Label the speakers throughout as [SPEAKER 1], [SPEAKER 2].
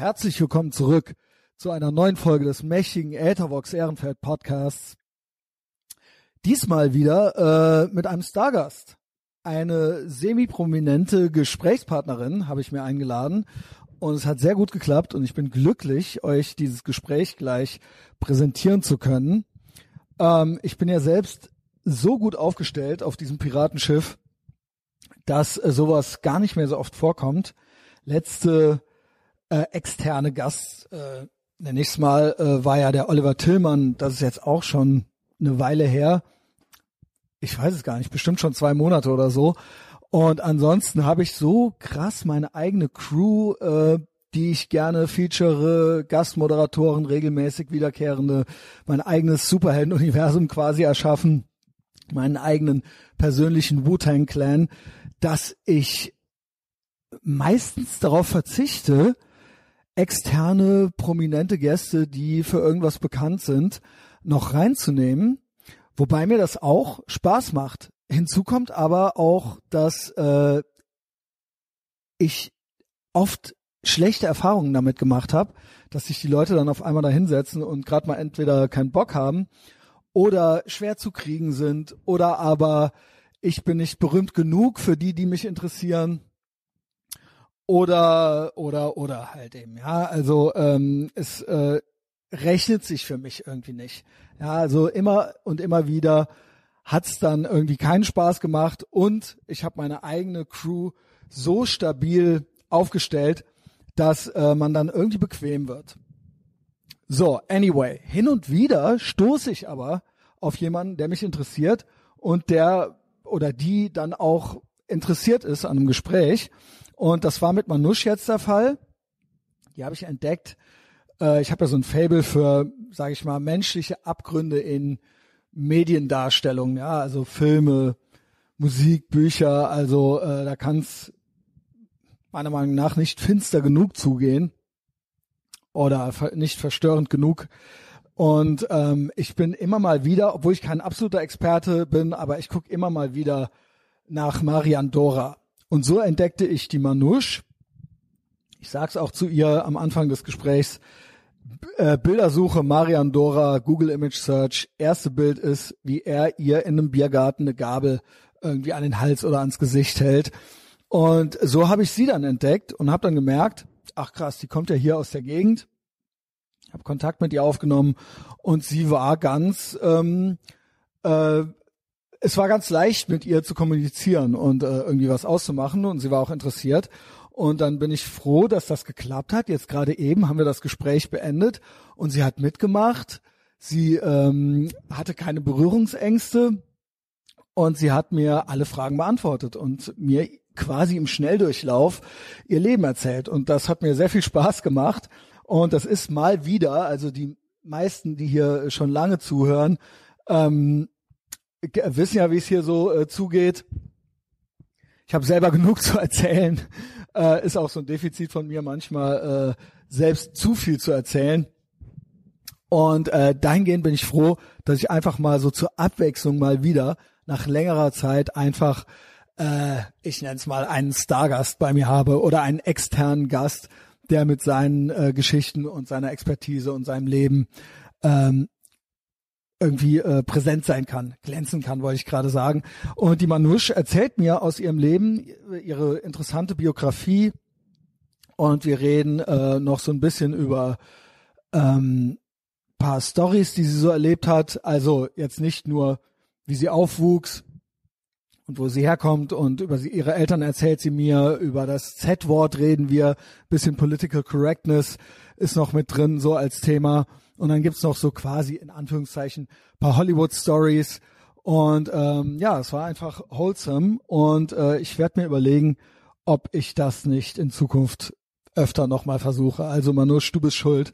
[SPEAKER 1] Herzlich willkommen zurück zu einer neuen Folge des mächtigen Äthervox Ehrenfeld Podcasts. Diesmal wieder äh, mit einem Stargast. Eine semi-prominente Gesprächspartnerin habe ich mir eingeladen und es hat sehr gut geklappt und ich bin glücklich, euch dieses Gespräch gleich präsentieren zu können. Ähm, ich bin ja selbst so gut aufgestellt auf diesem Piratenschiff, dass äh, sowas gar nicht mehr so oft vorkommt. Letzte äh, externe Gast, äh, nenne ich mal, äh, war ja der Oliver Tillmann. Das ist jetzt auch schon eine Weile her. Ich weiß es gar nicht, bestimmt schon zwei Monate oder so. Und ansonsten habe ich so krass meine eigene Crew, äh, die ich gerne feature, Gastmoderatoren, regelmäßig wiederkehrende, mein eigenes Superhelden-Universum quasi erschaffen, meinen eigenen persönlichen Wu-Tang-Clan, dass ich meistens darauf verzichte, externe prominente Gäste, die für irgendwas bekannt sind, noch reinzunehmen, wobei mir das auch Spaß macht. Hinzu kommt aber auch, dass äh, ich oft schlechte Erfahrungen damit gemacht habe, dass sich die Leute dann auf einmal da hinsetzen und gerade mal entweder keinen Bock haben oder schwer zu kriegen sind oder aber ich bin nicht berühmt genug für die, die mich interessieren oder oder oder halt eben ja. Also ähm, es äh, rechnet sich für mich irgendwie nicht. Ja also immer und immer wieder hat's dann irgendwie keinen Spaß gemacht und ich habe meine eigene Crew so stabil aufgestellt dass äh, man dann irgendwie bequem wird. So anyway hin und wieder stoße ich aber auf jemanden der mich interessiert und der oder die dann auch interessiert ist an einem Gespräch und das war mit Manusch jetzt der Fall. Die habe ich entdeckt. Äh, ich habe ja so ein Fable für, sage ich mal, menschliche Abgründe in Mediendarstellung, ja, also Filme, Musik, Bücher, also äh, da kann es meiner Meinung nach nicht finster genug zugehen oder nicht verstörend genug. Und ähm, ich bin immer mal wieder, obwohl ich kein absoluter Experte bin, aber ich gucke immer mal wieder nach Marian Dora. Und so entdeckte ich die Manouche. Ich sag's auch zu ihr am Anfang des Gesprächs. Äh, Bildersuche Marian Dora, Google Image Search. Erste Bild ist, wie er ihr in einem Biergarten eine Gabel irgendwie an den Hals oder ans Gesicht hält. Und so habe ich sie dann entdeckt und habe dann gemerkt, ach krass, die kommt ja hier aus der Gegend. Habe Kontakt mit ihr aufgenommen und sie war ganz ähm, äh, es war ganz leicht mit ihr zu kommunizieren und äh, irgendwie was auszumachen und sie war auch interessiert. Und dann bin ich froh, dass das geklappt hat. Jetzt gerade eben haben wir das Gespräch beendet und sie hat mitgemacht. Sie ähm, hatte keine Berührungsängste und sie hat mir alle Fragen beantwortet und mir quasi im Schnelldurchlauf ihr Leben erzählt. Und das hat mir sehr viel Spaß gemacht. Und das ist mal wieder, also die meisten, die hier schon lange zuhören, ähm, wissen ja, wie es hier so äh, zugeht. Ich habe selber genug zu erzählen. Äh, ist auch so ein Defizit von mir manchmal, äh, selbst zu viel zu erzählen. Und äh, dahingehend bin ich froh, dass ich einfach mal so zur Abwechslung mal wieder nach längerer Zeit einfach, äh, ich nenne es mal, einen Stargast bei mir habe oder einen externen Gast, der mit seinen äh, Geschichten und seiner Expertise und seinem Leben ähm, irgendwie äh, präsent sein kann, glänzen kann, wollte ich gerade sagen. Und die Manouche erzählt mir aus ihrem Leben ihre interessante Biografie und wir reden äh, noch so ein bisschen über ähm, paar Stories, die sie so erlebt hat. Also jetzt nicht nur, wie sie aufwuchs und wo sie herkommt und über sie, ihre Eltern erzählt sie mir, über das Z-Wort reden wir, bisschen Political Correctness ist noch mit drin, so als Thema. Und dann gibt's noch so quasi in Anführungszeichen paar Hollywood-Stories. Und ähm, ja, es war einfach wholesome. Und äh, ich werde mir überlegen, ob ich das nicht in Zukunft öfter nochmal versuche. Also Manusch, du bist schuld,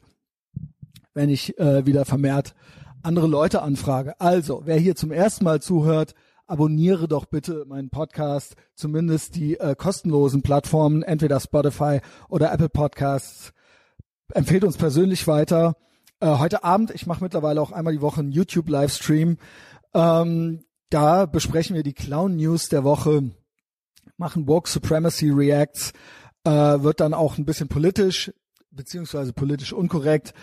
[SPEAKER 1] wenn ich äh, wieder vermehrt andere Leute anfrage. Also, wer hier zum ersten Mal zuhört, abonniere doch bitte meinen Podcast, zumindest die äh, kostenlosen Plattformen, entweder Spotify oder Apple Podcasts. Empfehlt uns persönlich weiter. Äh, heute Abend, ich mache mittlerweile auch einmal die Woche einen YouTube-Livestream. Ähm, da besprechen wir die Clown-News der Woche, machen Woke Supremacy Reacts, äh, wird dann auch ein bisschen politisch. beziehungsweise politisch unkorrekt.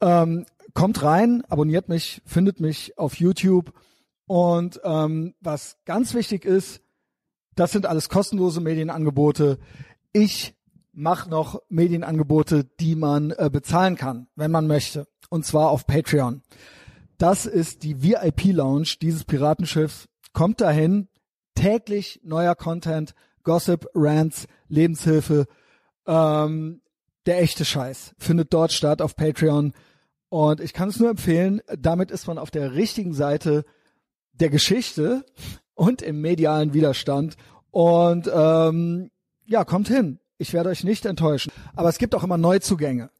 [SPEAKER 1] Ähm, kommt rein, abonniert mich, findet mich auf YouTube. Und ähm, was ganz wichtig ist, das sind alles kostenlose Medienangebote. Ich mache noch Medienangebote, die man äh, bezahlen kann, wenn man möchte. Und zwar auf Patreon. Das ist die VIP-Lounge dieses Piratenschiffs. Kommt dahin, täglich neuer Content, Gossip, Rants, Lebenshilfe, ähm, der echte Scheiß findet dort statt auf Patreon. Und ich kann es nur empfehlen, damit ist man auf der richtigen Seite der Geschichte und im medialen Widerstand. Und ähm, ja, kommt hin. Ich werde euch nicht enttäuschen. Aber es gibt auch immer Neuzugänge.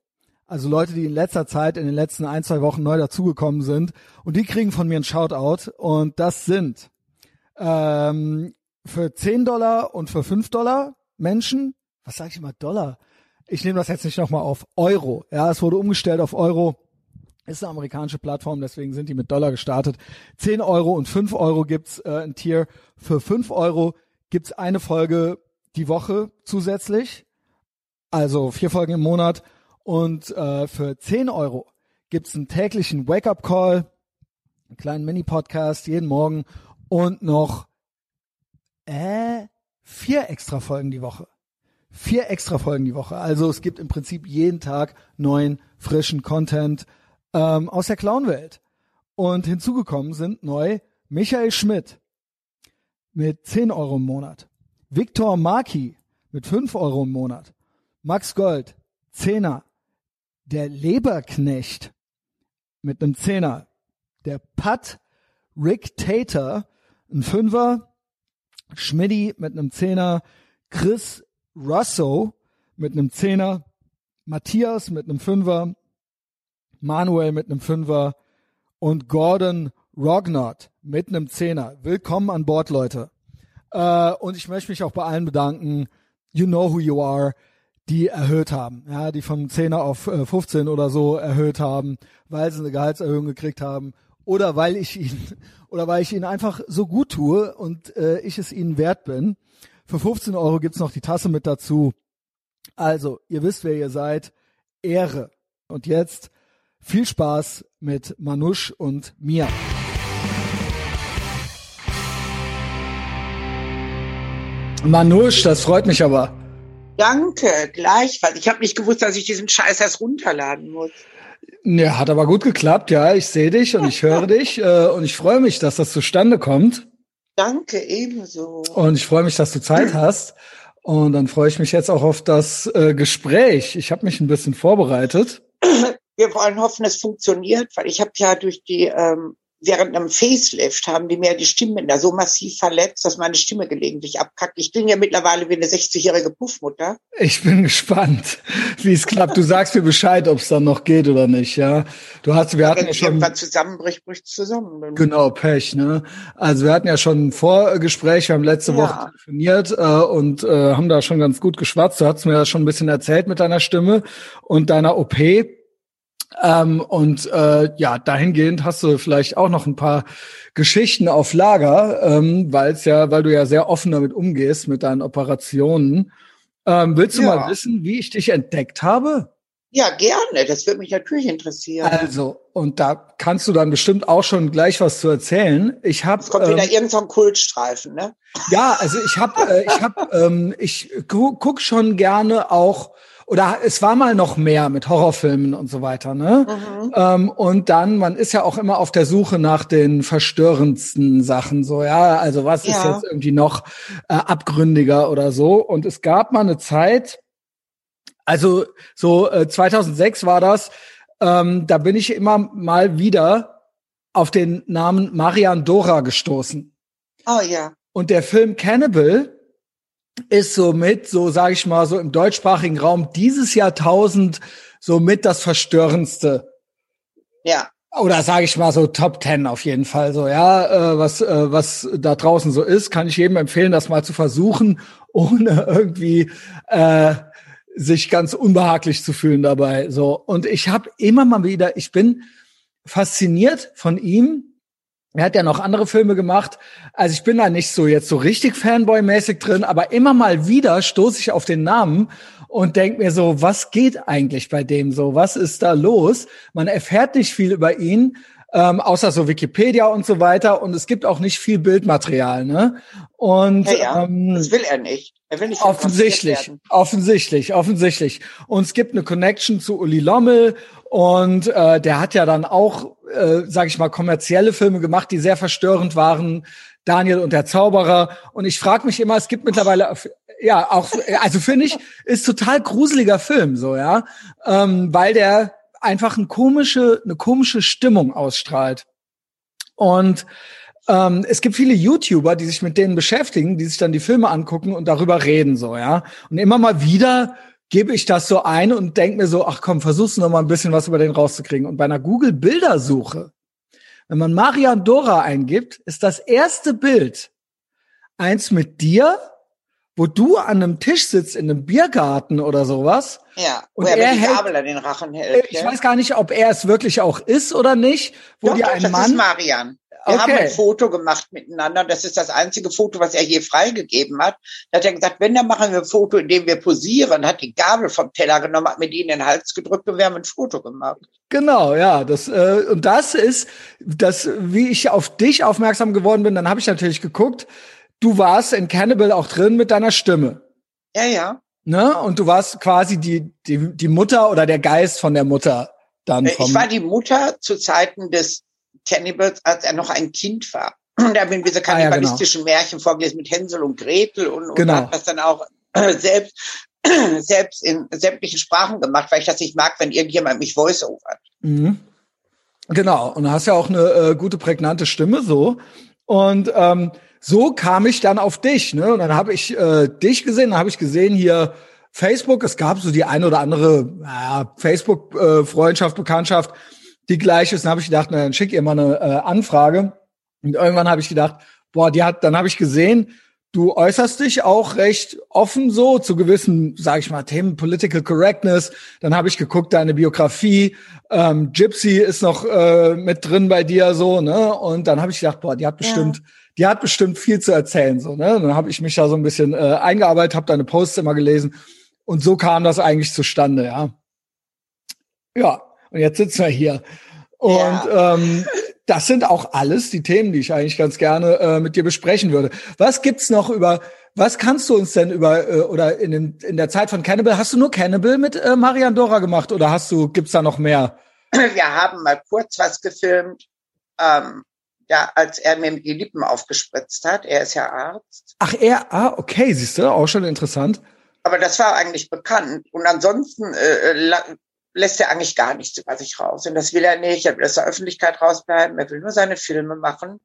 [SPEAKER 1] Also Leute, die in letzter Zeit, in den letzten ein, zwei Wochen neu dazugekommen sind. Und die kriegen von mir ein Shoutout. Und das sind ähm, für 10 Dollar und für 5 Dollar Menschen. Was sage ich immer? Dollar. Ich nehme das jetzt nicht nochmal auf. Euro. Ja, es wurde umgestellt auf Euro. Ist eine amerikanische Plattform, deswegen sind die mit Dollar gestartet. 10 Euro und 5 Euro gibt's äh, ein Tier. Für 5 Euro gibt's eine Folge die Woche zusätzlich. Also vier Folgen im Monat. Und äh, für 10 Euro gibt's einen täglichen Wake-up-Call, einen kleinen Mini-Podcast jeden Morgen und noch äh, vier extra Folgen die Woche. Vier extra Folgen die Woche. Also es gibt im Prinzip jeden Tag neuen, frischen Content ähm, aus der Clown-Welt. Und hinzugekommen sind neu Michael Schmidt mit 10 Euro im Monat, Viktor Marki mit 5 Euro im Monat, Max Gold, Zehner, der Leberknecht mit einem Zehner, der Pat Rick Tater, ein Fünfer, Schmidti mit einem Zehner, Chris Russo mit einem Zehner, Matthias mit einem Fünfer, Manuel mit einem Fünfer und Gordon Rognott mit einem Zehner. Willkommen an Bord, Leute. Äh, und ich möchte mich auch bei allen bedanken. You know who you are die erhöht haben, ja, die von 10er auf äh, 15 oder so erhöht haben, weil sie eine Gehaltserhöhung gekriegt haben oder weil ich ihnen oder weil ich ihnen einfach so gut tue und äh, ich es ihnen wert bin. Für 15 Euro gibt's noch die Tasse mit dazu. Also, ihr wisst, wer ihr seid. Ehre. Und jetzt viel Spaß mit Manusch und mir. Manusch, das freut mich aber.
[SPEAKER 2] Danke, gleichfalls. Ich habe nicht gewusst, dass ich diesen Scheiß erst runterladen muss.
[SPEAKER 1] Ja, hat aber gut geklappt, ja. Ich sehe dich und ich höre dich äh, und ich freue mich, dass das zustande kommt.
[SPEAKER 2] Danke, ebenso.
[SPEAKER 1] Und ich freue mich, dass du Zeit hast. Und dann freue ich mich jetzt auch auf das äh, Gespräch. Ich habe mich ein bisschen vorbereitet.
[SPEAKER 2] Wir wollen hoffen, es funktioniert, weil ich habe ja durch die ähm, während einem Facelift haben die mir die Stimmbänder so massiv verletzt, dass meine Stimme gelegentlich abkackt. Ich bin ja mittlerweile wie eine 60-jährige Puffmutter.
[SPEAKER 1] Ich bin gespannt, wie es klappt. Du sagst mir Bescheid, ob es dann noch geht oder nicht, ja. Du hast, wir hatten
[SPEAKER 2] Wenn
[SPEAKER 1] ja schon
[SPEAKER 2] irgendwann zusammenbricht, bricht zusammen.
[SPEAKER 1] genau Pech, ne? Also wir hatten ja schon ein Vorgespräch, wir haben letzte
[SPEAKER 2] Ja.
[SPEAKER 1] Woche telefoniert äh, und äh, haben da schon ganz gut geschwatzt. Du hast mir ja schon ein bisschen erzählt mit deiner Stimme und deiner OP. Ähm, und äh, ja, dahingehend hast du vielleicht auch noch ein paar Geschichten auf Lager, ähm, weil es ja, weil du ja sehr offen damit umgehst mit deinen Operationen. Ähm, willst du
[SPEAKER 2] Ja.
[SPEAKER 1] mal wissen, wie ich dich entdeckt habe?
[SPEAKER 2] Ja, gerne. Das würde mich natürlich interessieren.
[SPEAKER 1] Also, und da kannst du dann bestimmt auch schon gleich was zu erzählen. Ich habe
[SPEAKER 2] es kommt
[SPEAKER 1] ähm,
[SPEAKER 2] wieder irgendein so ein Kultstreifen, ne?
[SPEAKER 1] ja, also ich habe, äh, ich habe, ähm, ich gu guck schon gerne auch oder es war mal noch mehr mit Horrorfilmen und so weiter, ne?
[SPEAKER 2] Mhm.
[SPEAKER 1] Ähm, und dann, man ist ja auch immer auf der Suche nach den verstörendsten Sachen, so, ja, also was ist
[SPEAKER 2] Ja.
[SPEAKER 1] jetzt irgendwie noch äh, abgründiger oder so. Und es gab mal eine Zeit, also so äh, 2006 war das, ähm, da bin ich immer mal wieder auf den Namen Marian Dora gestoßen.
[SPEAKER 2] Oh ja.
[SPEAKER 1] Und der Film Cannibal ist somit, so sage ich mal, so im deutschsprachigen Raum dieses Jahrtausend somit das verstörendste.
[SPEAKER 2] Ja.
[SPEAKER 1] Oder sage ich mal so Top Ten auf jeden Fall so, ja, äh, was äh, was da draußen so ist, kann ich jedem empfehlen, das mal zu versuchen, ohne irgendwie äh, sich ganz unbehaglich zu fühlen dabei. So und ich habe immer mal wieder, ich bin fasziniert von ihm. Er hat ja noch andere Filme gemacht. Also ich bin da nicht so jetzt so richtig Fanboy-mäßig drin, aber immer mal wieder stoße ich auf den Namen und denk mir so, was geht eigentlich bei dem so? Was ist da los? Man erfährt nicht viel über ihn, ähm, außer so Wikipedia und so weiter. Und es gibt auch nicht viel Bildmaterial, ne? Und
[SPEAKER 2] Ja, ja,
[SPEAKER 1] ähm,
[SPEAKER 2] das will er nicht. Er will nicht
[SPEAKER 1] offensichtlich, offensichtlich, offensichtlich. Und es gibt eine Connection zu Uli Lommel und äh, der hat ja dann auch, äh, sage ich mal, kommerzielle Filme gemacht, die sehr verstörend waren. Daniel und der Zauberer. Und ich frage mich immer, es gibt mittlerweile, ja, auch, also finde ich, ist total gruseliger Film, so, ja, ähm, weil der einfach eine komische, eine komische Stimmung ausstrahlt. Und ähm, es gibt viele YouTuber, die sich mit denen beschäftigen, die sich dann die Filme angucken und darüber reden, so, ja. Und immer mal wieder gebe ich das so ein und denke mir so, ach komm, versuchst du noch mal ein bisschen was über den rauszukriegen. Und bei einer Google-Bildersuche, wenn man Marian Dora eingibt, ist das erste Bild eins mit dir, wo du an einem Tisch sitzt in einem Biergarten oder sowas.
[SPEAKER 2] Ja,
[SPEAKER 1] Und
[SPEAKER 2] wo er,
[SPEAKER 1] er hält-
[SPEAKER 2] Gabel an den Rachen
[SPEAKER 1] Äh,
[SPEAKER 2] hält.
[SPEAKER 1] Ich
[SPEAKER 2] ja.
[SPEAKER 1] weiß gar nicht, ob er es wirklich auch ist oder nicht, wo
[SPEAKER 2] Doch,
[SPEAKER 1] dir
[SPEAKER 2] doch,
[SPEAKER 1] ein
[SPEAKER 2] das ist
[SPEAKER 1] Mann.
[SPEAKER 2] Marian. Wir
[SPEAKER 1] Okay.
[SPEAKER 2] haben ein Foto gemacht miteinander. Das ist das einzige Foto, was er je freigegeben hat. Da hat er gesagt, wenn, dann machen wir ein Foto, in dem wir posieren. Hat die Gabel vom Teller genommen, hat mir die in den Hals gedrückt und wir haben ein Foto gemacht.
[SPEAKER 1] Genau, ja, das äh, und das ist das, wie ich auf dich aufmerksam geworden bin. Dann habe ich natürlich geguckt. Du warst in Cannibal auch drin mit deiner Stimme,
[SPEAKER 2] Ja, ja.
[SPEAKER 1] ne? Und du warst quasi die die die Mutter oder der Geist von der Mutter dann
[SPEAKER 2] Äh. Ich war die Mutter zu Zeiten des Cannibals, als er noch ein Kind war. Da haben wir diese
[SPEAKER 1] Ah, ja, genau.
[SPEAKER 2] kannibalistischen Märchen vorgelesen mit Hänsel und Gretel und, und
[SPEAKER 1] Genau.
[SPEAKER 2] hat das dann auch äh, selbst selbst in sämtlichen Sprachen gemacht, weil ich das nicht mag, wenn irgendjemand mich voice-overt.
[SPEAKER 1] Mhm. Genau, und du hast ja auch eine äh, gute prägnante Stimme so. Und ähm, so kam ich dann auf dich, ne? Und dann habe ich äh, dich gesehen, dann habe ich gesehen hier Facebook, es gab so die eine oder andere naja, Facebook-Freundschaft, Bekanntschaft, die gleich ist. Dann habe ich gedacht, na, dann schick ihr mal eine äh, Anfrage. Und irgendwann habe ich gedacht, boah, die hat, dann habe ich gesehen, du äußerst dich auch recht offen so zu gewissen, sage ich mal, Themen Political Correctness. Dann habe ich geguckt, deine Biografie, ähm, Gypsy ist noch äh, mit drin bei dir so, ne? Und dann habe ich gedacht, boah, die hat bestimmt, die hat bestimmt viel zu erzählen so, ne? Dann habe ich mich da so ein bisschen äh, eingearbeitet, habe deine Posts immer gelesen und so kam das eigentlich zustande, ja. Ja, und jetzt sitzen wir hier. Und
[SPEAKER 2] Ja.
[SPEAKER 1] ähm, das sind auch alles die Themen, die ich eigentlich ganz gerne äh, mit dir besprechen würde. Was gibt's noch über, was kannst du uns denn über, äh, oder in, den, in der Zeit von Cannibal, hast du nur Cannibal mit äh, Marian Dora gemacht oder hast du, gibt's da noch mehr?
[SPEAKER 2] Wir haben mal kurz was gefilmt, ähm, ja, als er mir die Lippen aufgespritzt hat. Er ist ja Arzt.
[SPEAKER 1] Ach, er, ah, okay, siehst du, auch schon interessant.
[SPEAKER 2] Aber das war eigentlich bekannt. Und ansonsten äh, la- lässt er eigentlich gar nichts über sich raus. Und das will er nicht. Er will aus der Öffentlichkeit rausbleiben. Er will nur seine Filme machen.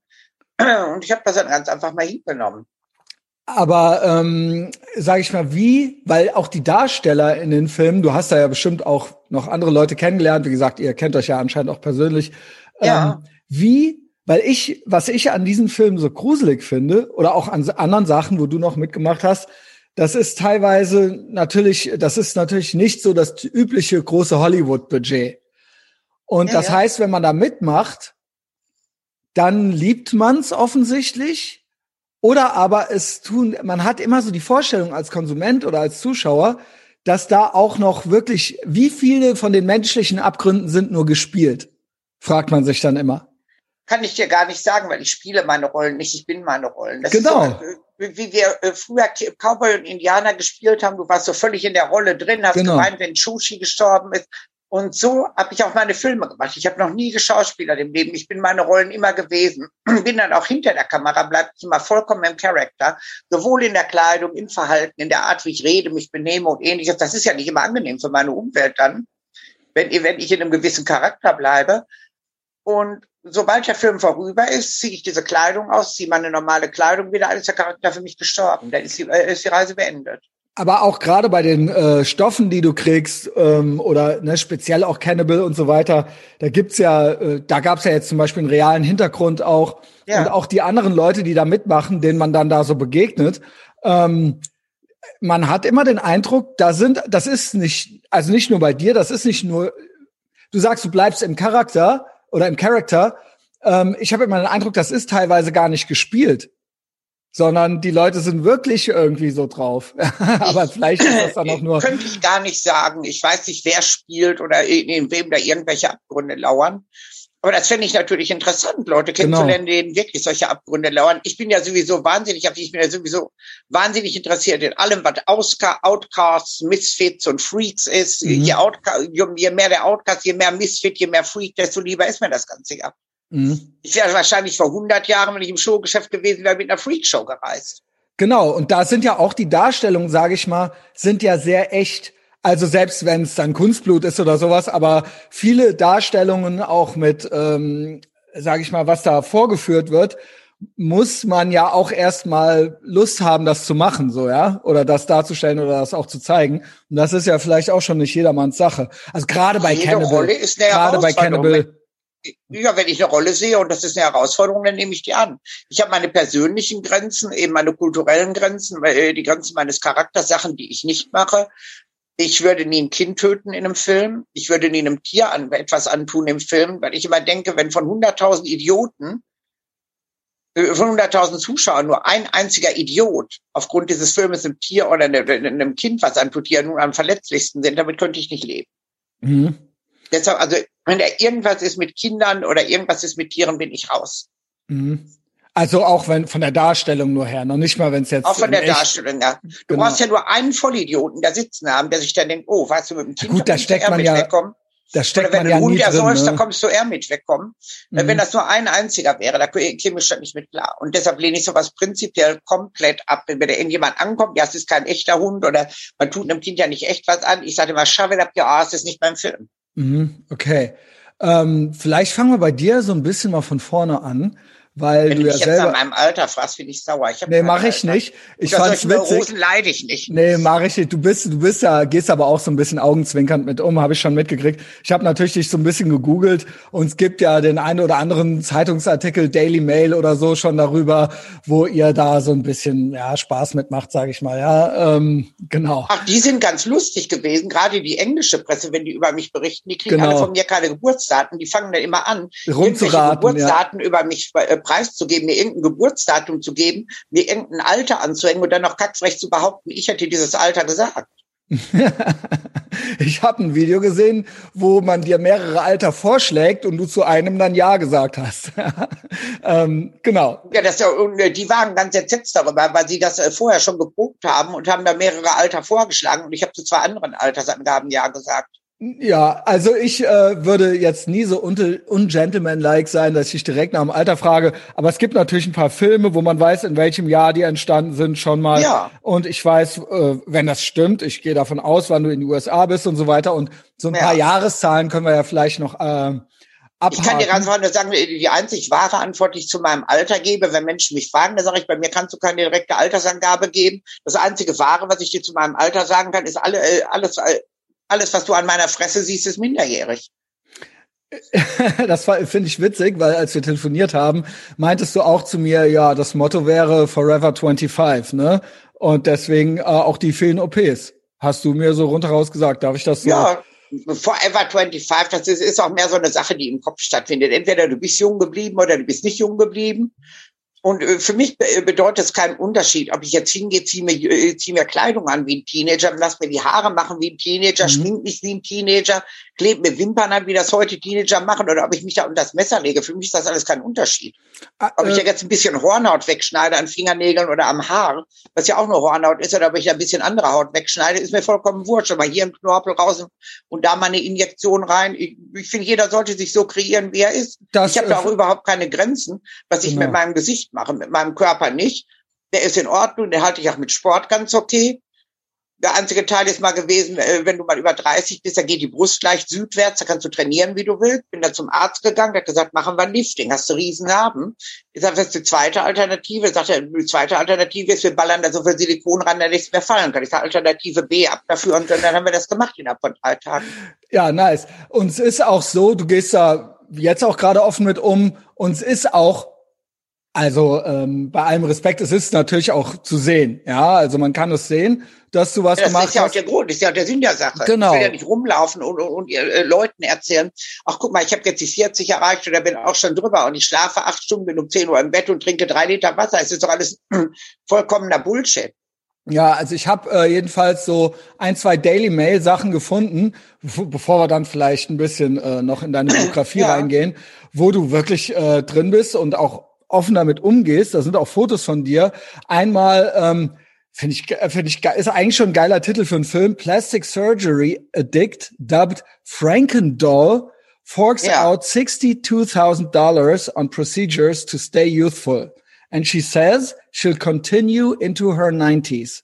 [SPEAKER 2] Und ich habe das dann ganz einfach mal hingenommen.
[SPEAKER 1] Aber ähm, sage ich mal, wie, weil auch die Darsteller in den Filmen, du hast da ja bestimmt auch noch andere Leute kennengelernt, wie gesagt, ihr kennt euch ja anscheinend auch persönlich.
[SPEAKER 2] Ja.
[SPEAKER 1] Ähm, wie, weil ich, was ich an diesen Filmen so gruselig finde, oder auch an anderen Sachen, wo du noch mitgemacht hast, das ist teilweise natürlich, das ist natürlich nicht so das übliche große Hollywood-Budget. Und
[SPEAKER 2] Ja,
[SPEAKER 1] das
[SPEAKER 2] ja.
[SPEAKER 1] heißt, wenn man da mitmacht, dann liebt man's offensichtlich. Oder aber es tun, man hat immer so die Vorstellung als Konsument oder als Zuschauer, dass da auch noch wirklich, wie viele von den menschlichen Abgründen sind nur gespielt? Fragt man sich dann immer.
[SPEAKER 2] Kann ich dir gar nicht sagen, weil ich spiele meine Rollen nicht. Ich bin meine Rollen. Das
[SPEAKER 1] Genau.
[SPEAKER 2] Ist so, äh, wie wir äh, früher Cowboy und Indianer gespielt haben. Du warst so völlig in der Rolle drin, hast
[SPEAKER 1] Genau.
[SPEAKER 2] geweint, wenn Shushi gestorben ist. Und so habe ich auch meine Filme gemacht. Ich habe noch nie geschauspielert im Leben. Ich bin meine Rollen immer gewesen. Bin dann auch hinter der Kamera, bleibe ich immer vollkommen im Charakter. Sowohl in der Kleidung, im Verhalten, in der Art, wie ich rede, mich benehme und ähnliches. Das ist ja nicht immer angenehm für meine Umwelt dann, wenn, wenn ich in einem gewissen Charakter bleibe. Und sobald der Film vorüber ist, ziehe ich diese Kleidung aus, ziehe meine normale Kleidung wieder, dann ist der Charakter für mich gestorben. Dann ist die, äh, ist die Reise beendet.
[SPEAKER 1] Aber auch gerade bei den äh, Stoffen, die du kriegst, ähm, oder ne, speziell auch Cannibal und so weiter, da gibt's ja, äh, da gab's ja jetzt zum Beispiel einen realen Hintergrund auch.
[SPEAKER 2] Ja.
[SPEAKER 1] Und auch die anderen Leute, die da mitmachen, denen man dann da so begegnet. Ähm, man hat immer den Eindruck, da sind, das ist nicht, also nicht nur bei dir, das ist nicht nur, du sagst, du bleibst im Charakter oder im Charakter. Ähm, ich habe immer den Eindruck, das ist teilweise gar nicht gespielt. sondern die Leute sind wirklich irgendwie so drauf. Aber vielleicht ist das dann auch nur.
[SPEAKER 2] Könnte ich gar nicht sagen. Ich weiß nicht, wer spielt oder in, in wem da irgendwelche Abgründe lauern. Aber das fände ich natürlich interessant, Leute genau. kennenzulernen, genau. denen wirklich solche Abgründe lauern. Ich bin ja sowieso wahnsinnig, ich bin ja sowieso wahnsinnig interessiert in allem, was Outcasts, Misfits und Freaks ist. Mhm. Je, Outcast, je mehr der Outcast, je mehr Misfit, je mehr Freak, desto lieber ist mir das Ganze ja. Mhm. Ich wäre wahrscheinlich vor 100 Jahren, wenn ich im Showgeschäft gewesen wäre, mit einer Freakshow gereist.
[SPEAKER 1] Genau, und da sind ja auch die Darstellungen, sage ich mal, sind ja sehr echt. Also selbst wenn es dann Kunstblut ist oder sowas, aber viele Darstellungen auch mit, ähm, sage ich mal, was da vorgeführt wird, muss man ja auch erstmal Lust haben, das zu machen, so ja, oder das darzustellen oder das auch zu zeigen. Und das ist ja vielleicht auch schon nicht jedermanns Sache. Also gerade bei Jede Cannibal, Rolle ist gerade bei Cannibal.
[SPEAKER 2] Ja, wenn ich eine Rolle sehe und das ist eine Herausforderung, dann nehme ich die an. Ich habe meine persönlichen Grenzen, eben meine kulturellen Grenzen, äh, die Grenzen meines Charakters, Sachen, die ich nicht mache. Ich würde nie ein Kind töten in einem Film. Ich würde nie einem Tier an, etwas antun im Film, weil ich immer denke, wenn von 100.000 Idioten, von 100.000 Zuschauern nur ein einziger Idiot aufgrund dieses Filmes einem Tier oder einem Kind was antut, die ja nun am verletzlichsten sind, damit könnte ich nicht leben. Mhm. Deshalb, also, wenn da irgendwas ist mit Kindern oder irgendwas ist mit Tieren, bin ich raus.
[SPEAKER 1] Mhm. Also auch wenn von der Darstellung nur her, noch nicht mal, wenn es jetzt.
[SPEAKER 2] Auch von der Darstellung, ja. Du genau. brauchst ja nur einen Vollidioten da sitzen haben, der sich dann denkt, oh, weißt du, mit dem Kind
[SPEAKER 1] ja, gut, da steckt man ja, wegkommen. Da steckt Oder wenn man ja Hund ja säuft,
[SPEAKER 2] ne? da kommst du eher mit wegkommen. Mhm. Wenn das nur ein einziger wäre, da käme ich schon nicht mit klar. Und deshalb lehne ich sowas prinzipiell komplett ab. Wenn da irgendjemand ankommt, ja, es ist kein echter Hund oder man tut einem Kind ja nicht echt was an. Ich sage immer, schau, wenn habt ihr, ah, es ist nicht mein Film.
[SPEAKER 1] Mhm, okay. Ähm, vielleicht fangen wir bei dir so ein bisschen mal von vorne an weil
[SPEAKER 2] Wenn
[SPEAKER 1] du,
[SPEAKER 2] du
[SPEAKER 1] ja selber.
[SPEAKER 2] Jetzt an meinem Alter fragst, bin ich sauer. Ich
[SPEAKER 1] nee, mache ich nicht. Ich fand's witzig.
[SPEAKER 2] Rosen leide ich nicht.
[SPEAKER 1] Nee, mache ich nicht. Du bist, du bist ja, gehst aber auch so ein bisschen augenzwinkernd mit um, habe ich schon mitgekriegt. Ich habe natürlich dich so ein bisschen gegoogelt und es gibt ja den einen oder anderen Zeitungsartikel, Daily Mail oder so schon darüber, wo ihr da so ein bisschen ja Spaß mitmacht, sage ich mal. Ja, ähm, genau.
[SPEAKER 2] Ach, die sind ganz lustig gewesen. Gerade die englische Presse, wenn die über mich berichten, die kriegen genau. alle von mir keine Geburtsdaten. Die fangen dann immer an,
[SPEAKER 1] rumzuraten,
[SPEAKER 2] Geburtsdaten ja. über mich äh, preiszugeben, mir irgendein Geburtsdatum zu geben, mir irgendein Alter anzuhängen und dann noch kackfrech zu behaupten, ich hätte dieses Alter gesagt.
[SPEAKER 1] ich habe ein Video gesehen, wo man dir mehrere Alter vorschlägt und du zu einem dann Ja gesagt hast. ähm, genau.
[SPEAKER 2] Ja, das, äh, die waren ganz entsetzt darüber, weil sie das äh, vorher schon geprobt haben und haben da mehrere Alter vorgeschlagen und ich habe zu zwei anderen Altersangaben Ja gesagt.
[SPEAKER 1] Ja, also ich äh, würde jetzt nie so ungentlemanlike sein, dass ich direkt nach dem Alter frage. Aber es gibt natürlich ein paar Filme, wo man weiß, in welchem Jahr die entstanden sind schon mal. Ja. Und ich weiß, äh, wenn das stimmt, ich gehe davon aus, wann du in den USA bist und so weiter. Und so ein ja. paar Jahreszahlen können wir ja vielleicht noch äh, abhaken.
[SPEAKER 2] Ich kann dir ganz einfach nur sagen, die einzig wahre Antwort, die ich zu meinem Alter gebe, wenn Menschen mich fragen, dann sage ich, bei mir kannst du keine direkte Altersangabe geben. Das einzige Wahre, was ich dir zu meinem Alter sagen kann, ist alle, äh, alles, äh, alles, was du an meiner Fresse siehst, ist minderjährig.
[SPEAKER 1] das finde ich witzig, weil als wir telefoniert haben, meintest du auch zu mir, ja, das Motto wäre Forever 25, ne? Und deswegen äh, auch die vielen OPs. Hast du mir so rundheraus gesagt, darf ich das so?
[SPEAKER 2] Ja, Forever 25, das ist, ist auch mehr so eine Sache, die im Kopf stattfindet. Entweder du bist jung geblieben oder du bist nicht jung geblieben. Und äh, für mich bedeutet es keinen Unterschied, ob ich jetzt hingehe, ziehe mir, äh, zieh mir Kleidung an wie ein Teenager, lass mir die Haare machen wie ein Teenager, mhm. schmink mich wie ein Teenager, klebe mir Wimpern an, wie das heute Teenager machen, oder ob ich mich da unter das Messer lege. Für mich ist das alles kein Unterschied. Ah, ob ich äh, ja jetzt ein bisschen Hornhaut wegschneide an Fingernägeln oder am Haar, was ja auch nur Hornhaut ist, oder ob ich da ein bisschen andere Haut wegschneide, ist mir vollkommen wurscht. Aber hier ein Knorpel raus und da mal eine Injektion rein. Ich, ich finde, jeder sollte sich so kreieren, wie er ist. Das, ich habe da auch überhaupt keine Grenzen, was ich genau. mit meinem Gesicht mache, mit meinem Körper nicht. Der ist in Ordnung, den halte ich auch mit Sport ganz okay. Der einzige Teil ist mal gewesen, äh, wenn du mal über 30 bist, dann geht die Brust leicht südwärts, da kannst du trainieren, wie du willst. Bin da zum Arzt gegangen, der hat gesagt, machen wir ein Lifting, hast du Riesenarben. Ich sage, was ist die zweite Alternative? Sagt er, die zweite Alternative ist, wir ballern da so viel Silikon ran, dass nichts mehr fallen kann. Ich sage, Alternative B ab dafür und dann haben wir das gemacht innerhalb von drei Tagen.
[SPEAKER 1] Ja, nice. Und es ist auch so, du gehst da jetzt auch gerade offen mit um, und es ist auch Also ähm, bei allem Respekt, es ist natürlich auch zu sehen. Ja, also man kann es sehen, dass du was
[SPEAKER 2] das
[SPEAKER 1] gemacht
[SPEAKER 2] ist ja
[SPEAKER 1] hast.
[SPEAKER 2] auch der Grund, das ist ja auch der Sinn der Sache.
[SPEAKER 1] Genau.
[SPEAKER 2] Ich will ja nicht rumlaufen und, und, und äh, Leuten erzählen, ach guck mal, ich habe jetzt die 40 erreicht oder bin auch schon drüber und ich schlafe acht Stunden, bin um 10 Uhr im Bett und trinke drei Liter Wasser. Es ist doch alles vollkommener Bullshit.
[SPEAKER 1] Ja, also ich habe äh, jedenfalls so ein, zwei Daily Mail Sachen gefunden, bevor, bevor wir dann vielleicht ein bisschen äh, noch in deine Biografie
[SPEAKER 2] Ja.
[SPEAKER 1] reingehen, wo du wirklich äh, drin bist und auch offen damit umgehst. Da sind auch Fotos von dir. Einmal ähm, finde ich ge- finde ich ge- ist eigentlich schon ein geiler Titel für einen Film. Plastic Surgery Addict dubbed Frankendoll forks
[SPEAKER 2] Ja.
[SPEAKER 1] out $62,000 dollars on procedures to stay youthful. And she says she'll continue into her 90s.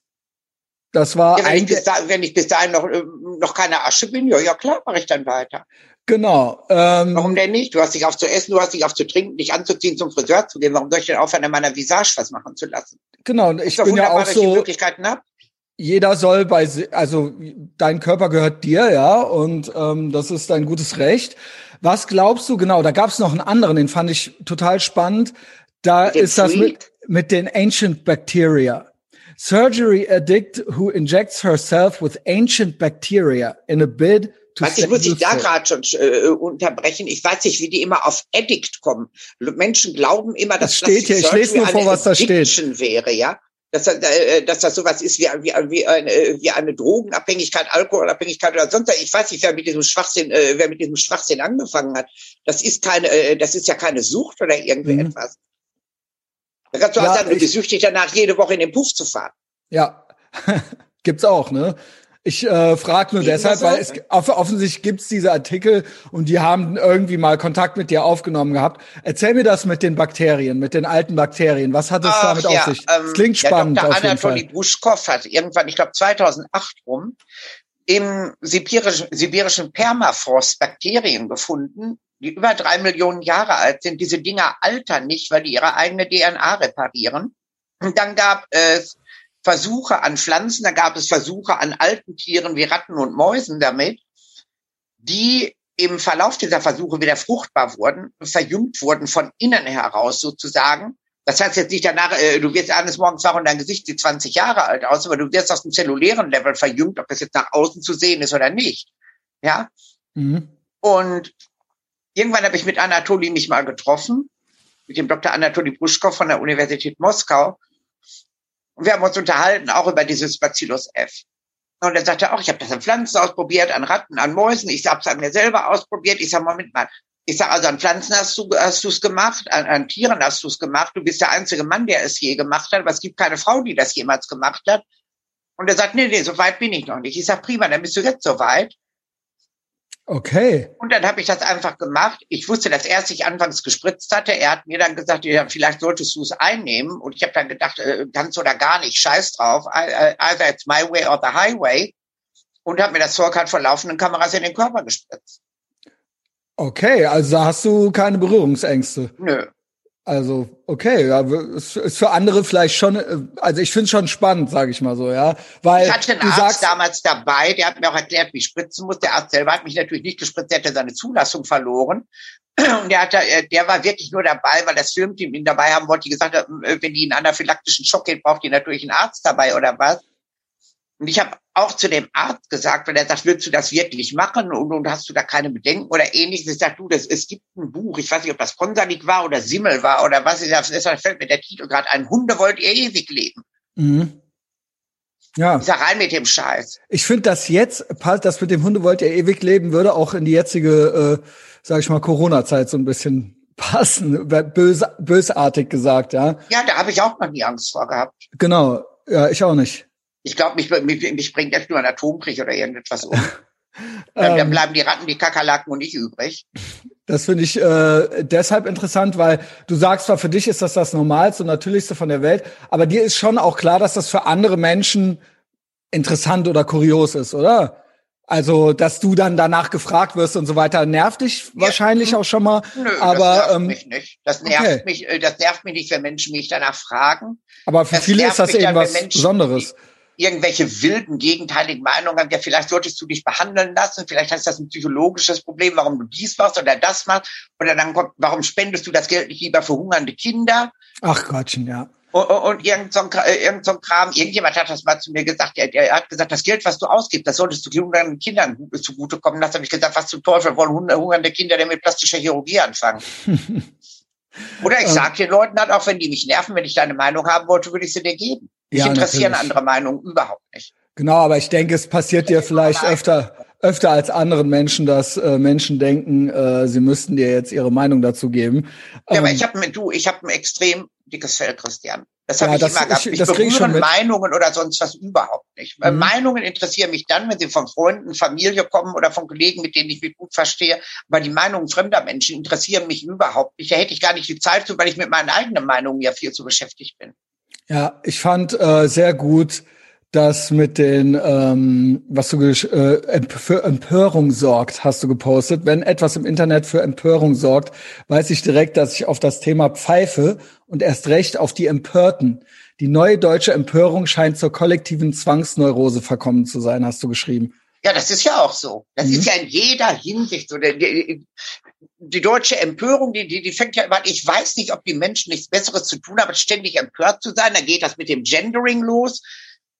[SPEAKER 1] Das war
[SPEAKER 2] Ja, wenn, ich bis dahin, wenn ich bis dahin noch, äh, noch keine Asche bin, ja, ja klar, mache ich dann weiter.
[SPEAKER 1] Genau. Ähm,
[SPEAKER 2] Warum denn nicht? Du hast dich auf zu essen, du hast dich auf zu trinken, dich anzuziehen, zum Friseur zu gehen. Warum soll ich denn aufhören, an meiner Visage was machen zu lassen?
[SPEAKER 1] genau, und ich bin ja auch so,
[SPEAKER 2] Möglichkeiten habe.
[SPEAKER 1] jeder soll bei, also dein Körper gehört dir, ja, und ähm, das ist dein gutes Recht. Was glaubst du, genau, da gab es noch einen anderen, den fand ich total spannend. Da
[SPEAKER 2] Mit
[SPEAKER 1] ist das mit, mit den Ancient Bacteria. Surgery addict who injects herself with ancient bacteria in a bid
[SPEAKER 2] Was, ich muss dich da gerade schon äh, unterbrechen. Ich weiß nicht, wie die immer auf Addict kommen. Menschen glauben immer, dass
[SPEAKER 1] Das steht hier. Ich lese nur vor, was da steht.
[SPEAKER 2] Wäre, ja. Dass, das, äh, dass das sowas ist wie, wie, wie, eine, wie eine Drogenabhängigkeit, Alkoholabhängigkeit oder sonst was. Ich weiß nicht, wer mit diesem Schwachsinn, äh, wer mit diesem Schwachsinn angefangen hat. Das ist keine, äh, das ist ja keine Sucht oder irgendwie
[SPEAKER 1] Mhm.
[SPEAKER 2] etwas. Da kannst du
[SPEAKER 1] Ja,
[SPEAKER 2] auch sagen, du bist süchtig danach, jede Woche in den Puff zu fahren.
[SPEAKER 1] Ja, gibt's auch, ne? Ich äh, frage nur
[SPEAKER 2] Eben
[SPEAKER 1] deshalb, weil es off offensichtlich gibt's diese Artikel und die haben irgendwie mal Kontakt mit dir aufgenommen gehabt. Erzähl mir das mit den Bakterien, mit den alten Bakterien. Was hat es
[SPEAKER 2] Ach
[SPEAKER 1] damit auf sich? Das
[SPEAKER 2] ähm,
[SPEAKER 1] klingt spannend
[SPEAKER 2] der Dr. Anatoly
[SPEAKER 1] Fall.
[SPEAKER 2] Bruschkow hat irgendwann, ich glaube 2008 rum, im sibirischen, sibirischen Permafrost Bakterien gefunden, die über drei Millionen Jahre alt sind. Diese Dinger altern nicht, weil die ihre eigene DNA reparieren. Und dann gab es Versuche an Pflanzen, da gab es Versuche an alten Tieren wie Ratten und Mäusen damit, die im Verlauf dieser Versuche wieder fruchtbar wurden, verjüngt wurden von innen heraus sozusagen. Das heißt jetzt nicht danach, äh, du wirst eines Morgens wach und dein Gesicht sieht 20 Jahre alt aus, aber du wirst aus dem zellulären Level verjüngt, ob das jetzt nach außen zu sehen ist oder nicht. Ja.
[SPEAKER 1] Mhm.
[SPEAKER 2] Und irgendwann habe ich mit Anatoli mich mal getroffen, mit dem Dr. Anatoli Bruschkow von der Universität Moskau. Und wir haben uns unterhalten, auch über dieses Bacillus F. Und er sagte auch, ich habe das an Pflanzen ausprobiert, an Ratten, an Mäusen. Ich habe es an mir selber ausprobiert. Ich sage, Moment mal. Ich sage, also an Pflanzen hast du hast du's gemacht, an, an Tieren hast du es gemacht. Du bist der einzige Mann, der es je gemacht hat, aber es gibt keine Frau, die das jemals gemacht hat. Und er sagt, nee, nee, so weit bin ich noch nicht. Ich sage, prima, dann bist du jetzt so weit.
[SPEAKER 1] Okay.
[SPEAKER 2] Und dann habe ich das einfach gemacht. Ich wusste, dass er sich anfangs gespritzt hatte. Er hat mir dann gesagt, ja, vielleicht solltest du es einnehmen. Und ich habe dann gedacht, äh, ganz oder gar nicht, scheiß drauf. Either it's my way or the highway. Und habe mir das halt vor laufenden Kameras in den Körper gespritzt.
[SPEAKER 1] Okay, also da hast du keine Berührungsängste.
[SPEAKER 2] Nö.
[SPEAKER 1] Also, okay, ja, ist, ist für andere vielleicht schon, äh, also ich finde es schon spannend, sage ich mal so, ja. Weil
[SPEAKER 2] Ich hatte einen
[SPEAKER 1] du
[SPEAKER 2] Arzt
[SPEAKER 1] sagst,
[SPEAKER 2] damals dabei, der hat mir auch erklärt, wie ich spritzen muss. Der Arzt selber hat mich natürlich nicht gespritzt, der hatte seine Zulassung verloren. Und der, hat, äh, der war wirklich nur dabei, weil das Filmteam ihn dabei haben wollte. Die gesagt haben, äh, wenn die einen anaphylaktischen Schock geht, braucht die natürlich einen Arzt dabei oder was. Und ich habe auch zu dem Arzt gesagt, wenn er sagt, willst du das wirklich machen und, und hast du da keine Bedenken oder ähnliches? Ich sag, du, das, es gibt ein Buch, ich weiß nicht, ob das Ponsanik war oder Simmel war oder was, ist das, deshalb fällt mir der Titel gerade ein, Hunde wollt ihr ewig leben.
[SPEAKER 1] Mhm. Ja,
[SPEAKER 2] Ich sag rein mit dem Scheiß.
[SPEAKER 1] ich finde, dass jetzt passt, das mit dem Hunde wollt ihr ewig leben, würde auch in die jetzige, äh, sag ich mal, Corona-Zeit so ein bisschen passen, böse, bösartig gesagt, ja.
[SPEAKER 2] Ja, da habe ich auch noch nie Angst vor gehabt.
[SPEAKER 1] Genau, ja, ich auch nicht.
[SPEAKER 2] Ich glaube, mich, mich, mich bringt jetzt nur ein Atomkrieg oder irgendetwas um. dann, dann
[SPEAKER 1] Ähm,
[SPEAKER 2] bleiben die Ratten, die Kakerlaken und ich übrig.
[SPEAKER 1] Das finde ich äh, deshalb interessant, weil du sagst zwar, für dich ist das das Normalste und Natürlichste von der Welt, aber dir ist schon auch klar, dass das für andere Menschen interessant oder kurios ist, oder? Also, dass du dann danach gefragt wirst und so weiter, nervt dich wahrscheinlich auch schon mal.
[SPEAKER 2] Nö,
[SPEAKER 1] aber
[SPEAKER 2] das nervt
[SPEAKER 1] ähm,
[SPEAKER 2] mich nicht. Das nervt
[SPEAKER 1] okay.
[SPEAKER 2] mich, äh, das nervt mich nicht, wenn Menschen mich danach fragen.
[SPEAKER 1] aber für
[SPEAKER 2] das
[SPEAKER 1] viele ist das eben was
[SPEAKER 2] Menschen-
[SPEAKER 1] Besonderes.
[SPEAKER 2] Irgendwelche wilden, gegenteiligen Meinungen haben, ja, vielleicht solltest du dich behandeln lassen, vielleicht hast du das ein psychologisches Problem, warum du dies machst oder das machst, oder dann kommt, warum spendest du das Geld nicht lieber für hungernde Kinder?
[SPEAKER 1] Ach Gottchen, ja.
[SPEAKER 2] Und, und irgend, so ein, äh, irgend so ein Kram, irgendjemand hat das mal zu mir gesagt, er, er hat gesagt, das Geld, was du ausgibst, das solltest du hungernden Kindern zugutekommen lassen. habe ich gesagt, was zum Teufel wollen hungernde Kinder denn mit plastischer Chirurgie anfangen? Oder ich ähm. sage den Leuten halt auch, wenn die mich nerven, wenn ich deine Meinung haben wollte, würde ich sie dir geben. Mich ja, interessieren natürlich. andere Meinungen überhaupt nicht.
[SPEAKER 1] Genau, aber ich denke, es passiert dir vielleicht öfter, öfter als anderen Menschen, dass äh, Menschen denken, äh, sie müssten dir jetzt ihre Meinung dazu geben.
[SPEAKER 2] Ja, ähm, aber ich habe du, ich habe ein extrem dickes Fell, Christian. Das habe ja, ich immer gehabt. Ich, ich berühre Meinungen oder sonst was überhaupt nicht. Mhm. Meinungen interessieren mich dann, wenn sie von Freunden, Familie kommen oder von Kollegen, mit denen ich mich gut verstehe. Aber die Meinungen fremder Menschen interessieren mich überhaupt nicht. Da hätte ich gar nicht die Zeit zu, weil ich mit meinen eigenen Meinungen ja viel zu beschäftigt bin.
[SPEAKER 1] Ja, ich fand äh, sehr gut, dass mit den, ähm, was du äh, für Empörung sorgt, hast du gepostet. Wenn etwas im Internet für Empörung sorgt, weiß ich direkt, dass ich auf das Thema pfeife und erst recht auf die Empörten. Die neue deutsche Empörung scheint zur kollektiven Zwangsneurose verkommen zu sein, hast du geschrieben.
[SPEAKER 2] Ja, das ist ja auch so. Das mhm. ist ja in jeder Hinsicht so. Die, die deutsche Empörung, die, die, die fängt ja an, ich weiß nicht, ob die Menschen nichts Besseres zu tun haben, ständig empört zu sein. Dann geht das mit dem Gendering los.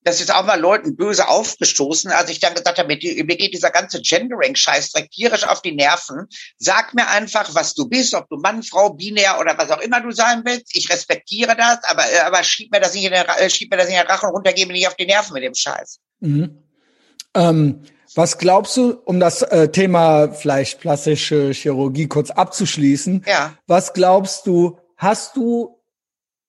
[SPEAKER 2] Das ist auch mal Leuten böse aufgestoßen, als ich dann gesagt habe, mir geht dieser ganze Gendering-Scheiß direkt tierisch auf die Nerven. Sag mir einfach, was du bist, ob du Mann, Frau, binär oder was auch immer du sein willst. Ich respektiere das, aber, aber schieb mir das nicht in der, äh, schieb mir das in der Rache und runter, geh mir nicht auf die Nerven mit dem Scheiß.
[SPEAKER 1] Mhm. Ähm, was glaubst du, um das äh, Thema vielleicht plastische Chirurgie kurz abzuschließen?
[SPEAKER 2] Ja.
[SPEAKER 1] Was glaubst du, hast du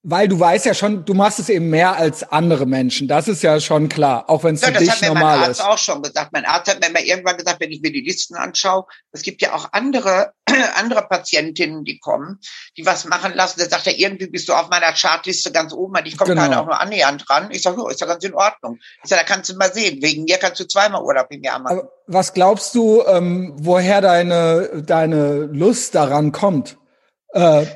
[SPEAKER 1] weil du weißt ja schon, du machst es eben mehr als andere Menschen. Das ist ja schon klar, auch wenn es ja, für dich normal ist. Das hat mir mein
[SPEAKER 2] Arzt auch schon gesagt. Mein Arzt hat mir mal irgendwann gesagt, wenn ich mir die Listen anschaue, es gibt ja auch andere, andere Patientinnen, die kommen, die was machen lassen. Der sagt ja, irgendwie bist du auf meiner Chartliste ganz oben, und ich komme genau. auch nur annähernd dran. Ich sage, oh, ist ja ganz in Ordnung. Ich sage, da kannst du mal sehen. Wegen mir kannst du zweimal Urlaub im Jahr machen. Aber
[SPEAKER 1] was glaubst du, ähm, woher deine, deine Lust daran kommt?
[SPEAKER 2] Äh,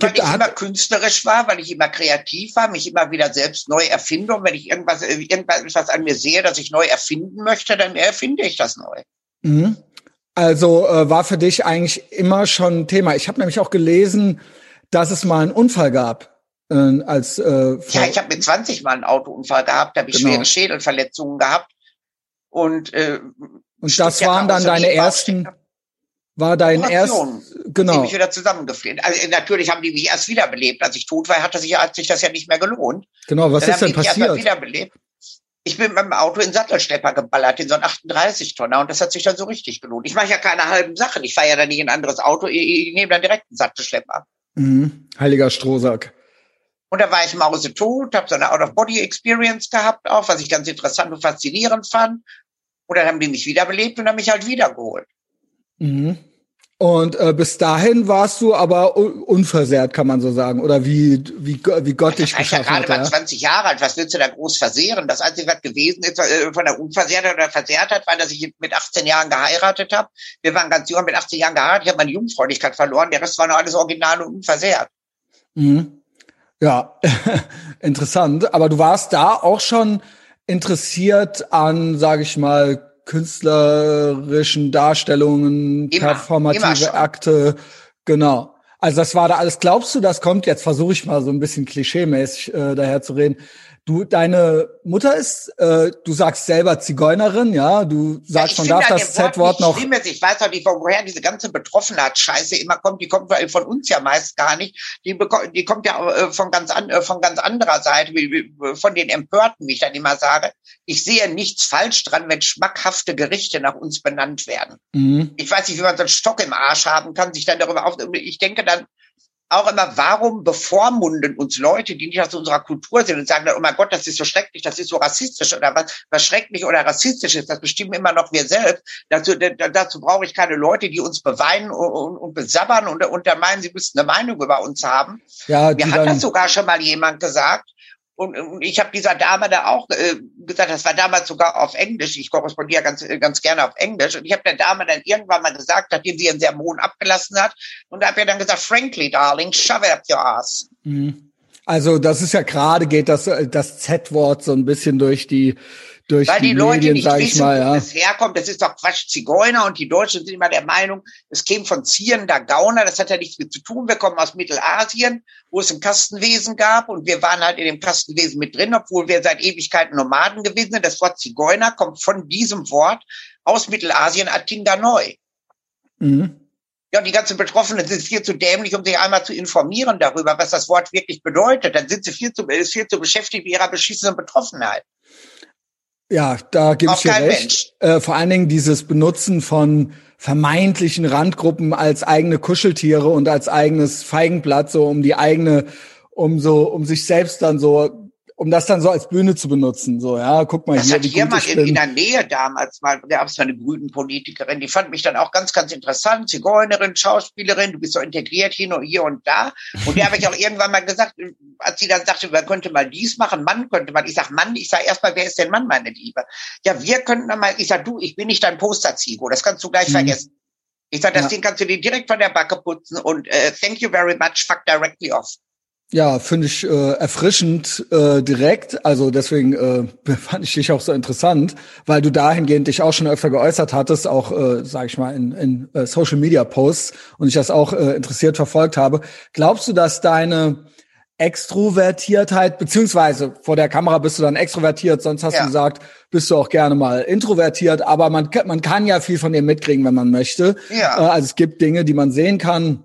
[SPEAKER 2] weil ich immer künstlerisch war, weil ich immer kreativ war, mich immer wieder selbst neu erfinde. Und wenn ich irgendwas, äh, irgendwas an mir sehe, das ich neu erfinden möchte, dann erfinde ich das neu.
[SPEAKER 1] Mhm. Also äh, war für dich eigentlich immer schon ein Thema. Ich habe nämlich auch gelesen, dass es mal einen Unfall gab. Äh, als äh,
[SPEAKER 2] Ja, ich habe mit 20 mal einen Autounfall gehabt, da habe ich genau. schwere Schädelverletzungen gehabt. Und, äh,
[SPEAKER 1] und das waren dann deine ersten war dein erst
[SPEAKER 2] genau die mich wieder zusammengefleht. Also natürlich haben die mich erst wiederbelebt, als ich tot war, hatte sich hat sich das ja nicht mehr gelohnt.
[SPEAKER 1] Genau, was Dann ist denn passiert?
[SPEAKER 2] Wiederbelebt. Ich bin mit dem Auto in Sattelschlepper geballert, in so einen 38 Tonner und das hat sich dann so richtig gelohnt. Ich mache ja keine halben Sachen, ich fahre ja dann nicht in ein anderes Auto, ich, ich nehme dann direkt einen Sattelschlepper.
[SPEAKER 1] Mhm. Heiliger Strohsack.
[SPEAKER 2] Und da war ich mausetot, habe so eine Out-of-Body-Experience gehabt, auch was ich ganz interessant und faszinierend fand. Und dann haben die mich wiederbelebt und haben mich halt wiedergeholt.
[SPEAKER 1] Mhm. Und äh, bis dahin warst du aber unversehrt, kann man so sagen, oder wie wie wie Gott dich geschaffen
[SPEAKER 2] hat. Ich gerade mal 20 Jahre alt. Was willst du da groß versehren? Das Einzige, was gewesen ist äh, von der Unversehrtheit oder Versehrtheit, war, dass ich mit 18 Jahren geheiratet habe. Wir waren ganz jung mit 18 Jahren geheiratet. Ich habe meine Jungfräulichkeit verloren. Der Rest war noch alles original und unversehrt.
[SPEAKER 1] Mhm. Ja, interessant. Aber du warst da auch schon interessiert an, sage ich mal, künstlerischen Darstellungen, immer, performative immer Akte, genau. Also das war da alles. Glaubst du, das kommt? Jetzt versuche ich mal so ein bisschen klischeemäßig äh, daher zu reden. Du, deine Mutter ist, äh, du sagst selber Zigeunerin, ja, du sagst, ja, man darf das Z-Wort noch.
[SPEAKER 2] Schlimm Ich weiß auch nicht, woher diese ganze Betroffenheit-Scheiße immer kommt. Die kommt von uns ja meist gar nicht. Die, die kommt ja äh, von ganz, an, äh, von ganz anderer Seite, wie, wie, von den Empörten, wie ich dann immer sage. Ich sehe nichts falsch dran, wenn schmackhafte Gerichte nach uns benannt werden. Mhm. Ich weiß nicht, wie man so einen Stock im Arsch haben kann, sich dann darüber auf. Ich denke dann, auch immer, warum bevormunden uns Leute, die nicht aus unserer Kultur sind und sagen dann, oh mein Gott, das ist so schrecklich, das ist so rassistisch oder was, was schrecklich oder rassistisch ist, das bestimmen immer noch wir selbst. Dazu, dazu brauche ich keine Leute, die uns beweinen und, und, und besabbern und, und dann meinen, sie müssten eine Meinung über uns haben. Ja, Mir hat das sogar schon mal jemand gesagt, und, und ich habe dieser Dame da auch äh, gesagt, das war damals sogar auf Englisch. Ich korrespondiere ganz, ganz gerne auf Englisch. Und ich habe der Dame dann irgendwann mal gesagt, nachdem sie ihren Sermon abgelassen hat, und habe ihr dann gesagt, frankly, darling, shove it up your ass.
[SPEAKER 1] Mhm. Also das ist ja gerade geht das das Z-Wort so ein bisschen durch die durch
[SPEAKER 2] Weil die,
[SPEAKER 1] die
[SPEAKER 2] Leute
[SPEAKER 1] Medien,
[SPEAKER 2] nicht wissen,
[SPEAKER 1] mal,
[SPEAKER 2] wo
[SPEAKER 1] ja.
[SPEAKER 2] es herkommt. Das ist doch Quatsch, Zigeuner. Und die Deutschen sind immer der Meinung, es käme von zierender Gauner. Das hat ja nichts mit zu tun. Wir kommen aus Mittelasien, wo es ein Kastenwesen gab. Und wir waren halt in dem Kastenwesen mit drin, obwohl wir seit Ewigkeiten Nomaden gewesen sind. Das Wort Zigeuner kommt von diesem Wort aus Mittelasien, Atinga Neu.
[SPEAKER 1] Mhm.
[SPEAKER 2] Ja, und die ganzen Betroffenen sind viel zu dämlich, um sich einmal zu informieren darüber, was das Wort wirklich bedeutet. Dann sind sie viel zu, ist viel zu beschäftigt mit ihrer beschissenen Betroffenheit.
[SPEAKER 1] Ja, da gebe ich dir recht. Äh, vor allen Dingen dieses Benutzen von vermeintlichen Randgruppen als eigene Kuscheltiere und als eigenes Feigenblatt, so um die eigene, um so, um sich selbst dann so, um das dann so als Bühne zu benutzen. So, ja, guck mal
[SPEAKER 2] Das
[SPEAKER 1] hier,
[SPEAKER 2] hat
[SPEAKER 1] wie
[SPEAKER 2] hier mal
[SPEAKER 1] ich
[SPEAKER 2] in, in der Nähe damals mal, da gab es eine grünen Politikerin, die fand mich dann auch ganz, ganz interessant. Zigeunerin, Schauspielerin, du bist so integriert hier und hier und da. Und der habe ich auch irgendwann mal gesagt, als sie dann sagte, man könnte mal dies machen, Mann könnte man. Ich sag Mann, ich sag erstmal, wer ist denn Mann, meine Liebe? Ja, wir könnten mal, ich sag du, ich bin nicht dein Poster-Zigo, das kannst du gleich
[SPEAKER 1] Mhm.
[SPEAKER 2] vergessen. Ich sag, das
[SPEAKER 1] Ja.
[SPEAKER 2] Ding kannst du dir direkt von der Backe putzen und äh, thank you very much, fuck directly off.
[SPEAKER 1] Ja, finde ich äh, erfrischend äh, direkt. Also deswegen äh, fand ich dich auch so interessant, weil du dahingehend dich auch schon öfter geäußert hattest, auch, äh, sage ich mal, in, in äh, Social Media Posts und ich das auch äh, interessiert verfolgt habe. Glaubst du, dass deine Extrovertiertheit, beziehungsweise vor der Kamera bist du dann extrovertiert, sonst hast
[SPEAKER 2] Ja.
[SPEAKER 1] du gesagt, bist du auch gerne mal introvertiert, aber man, kann- man kann ja viel von dir mitkriegen, wenn man möchte.
[SPEAKER 2] Ja.
[SPEAKER 1] Äh, also es gibt Dinge, die man sehen kann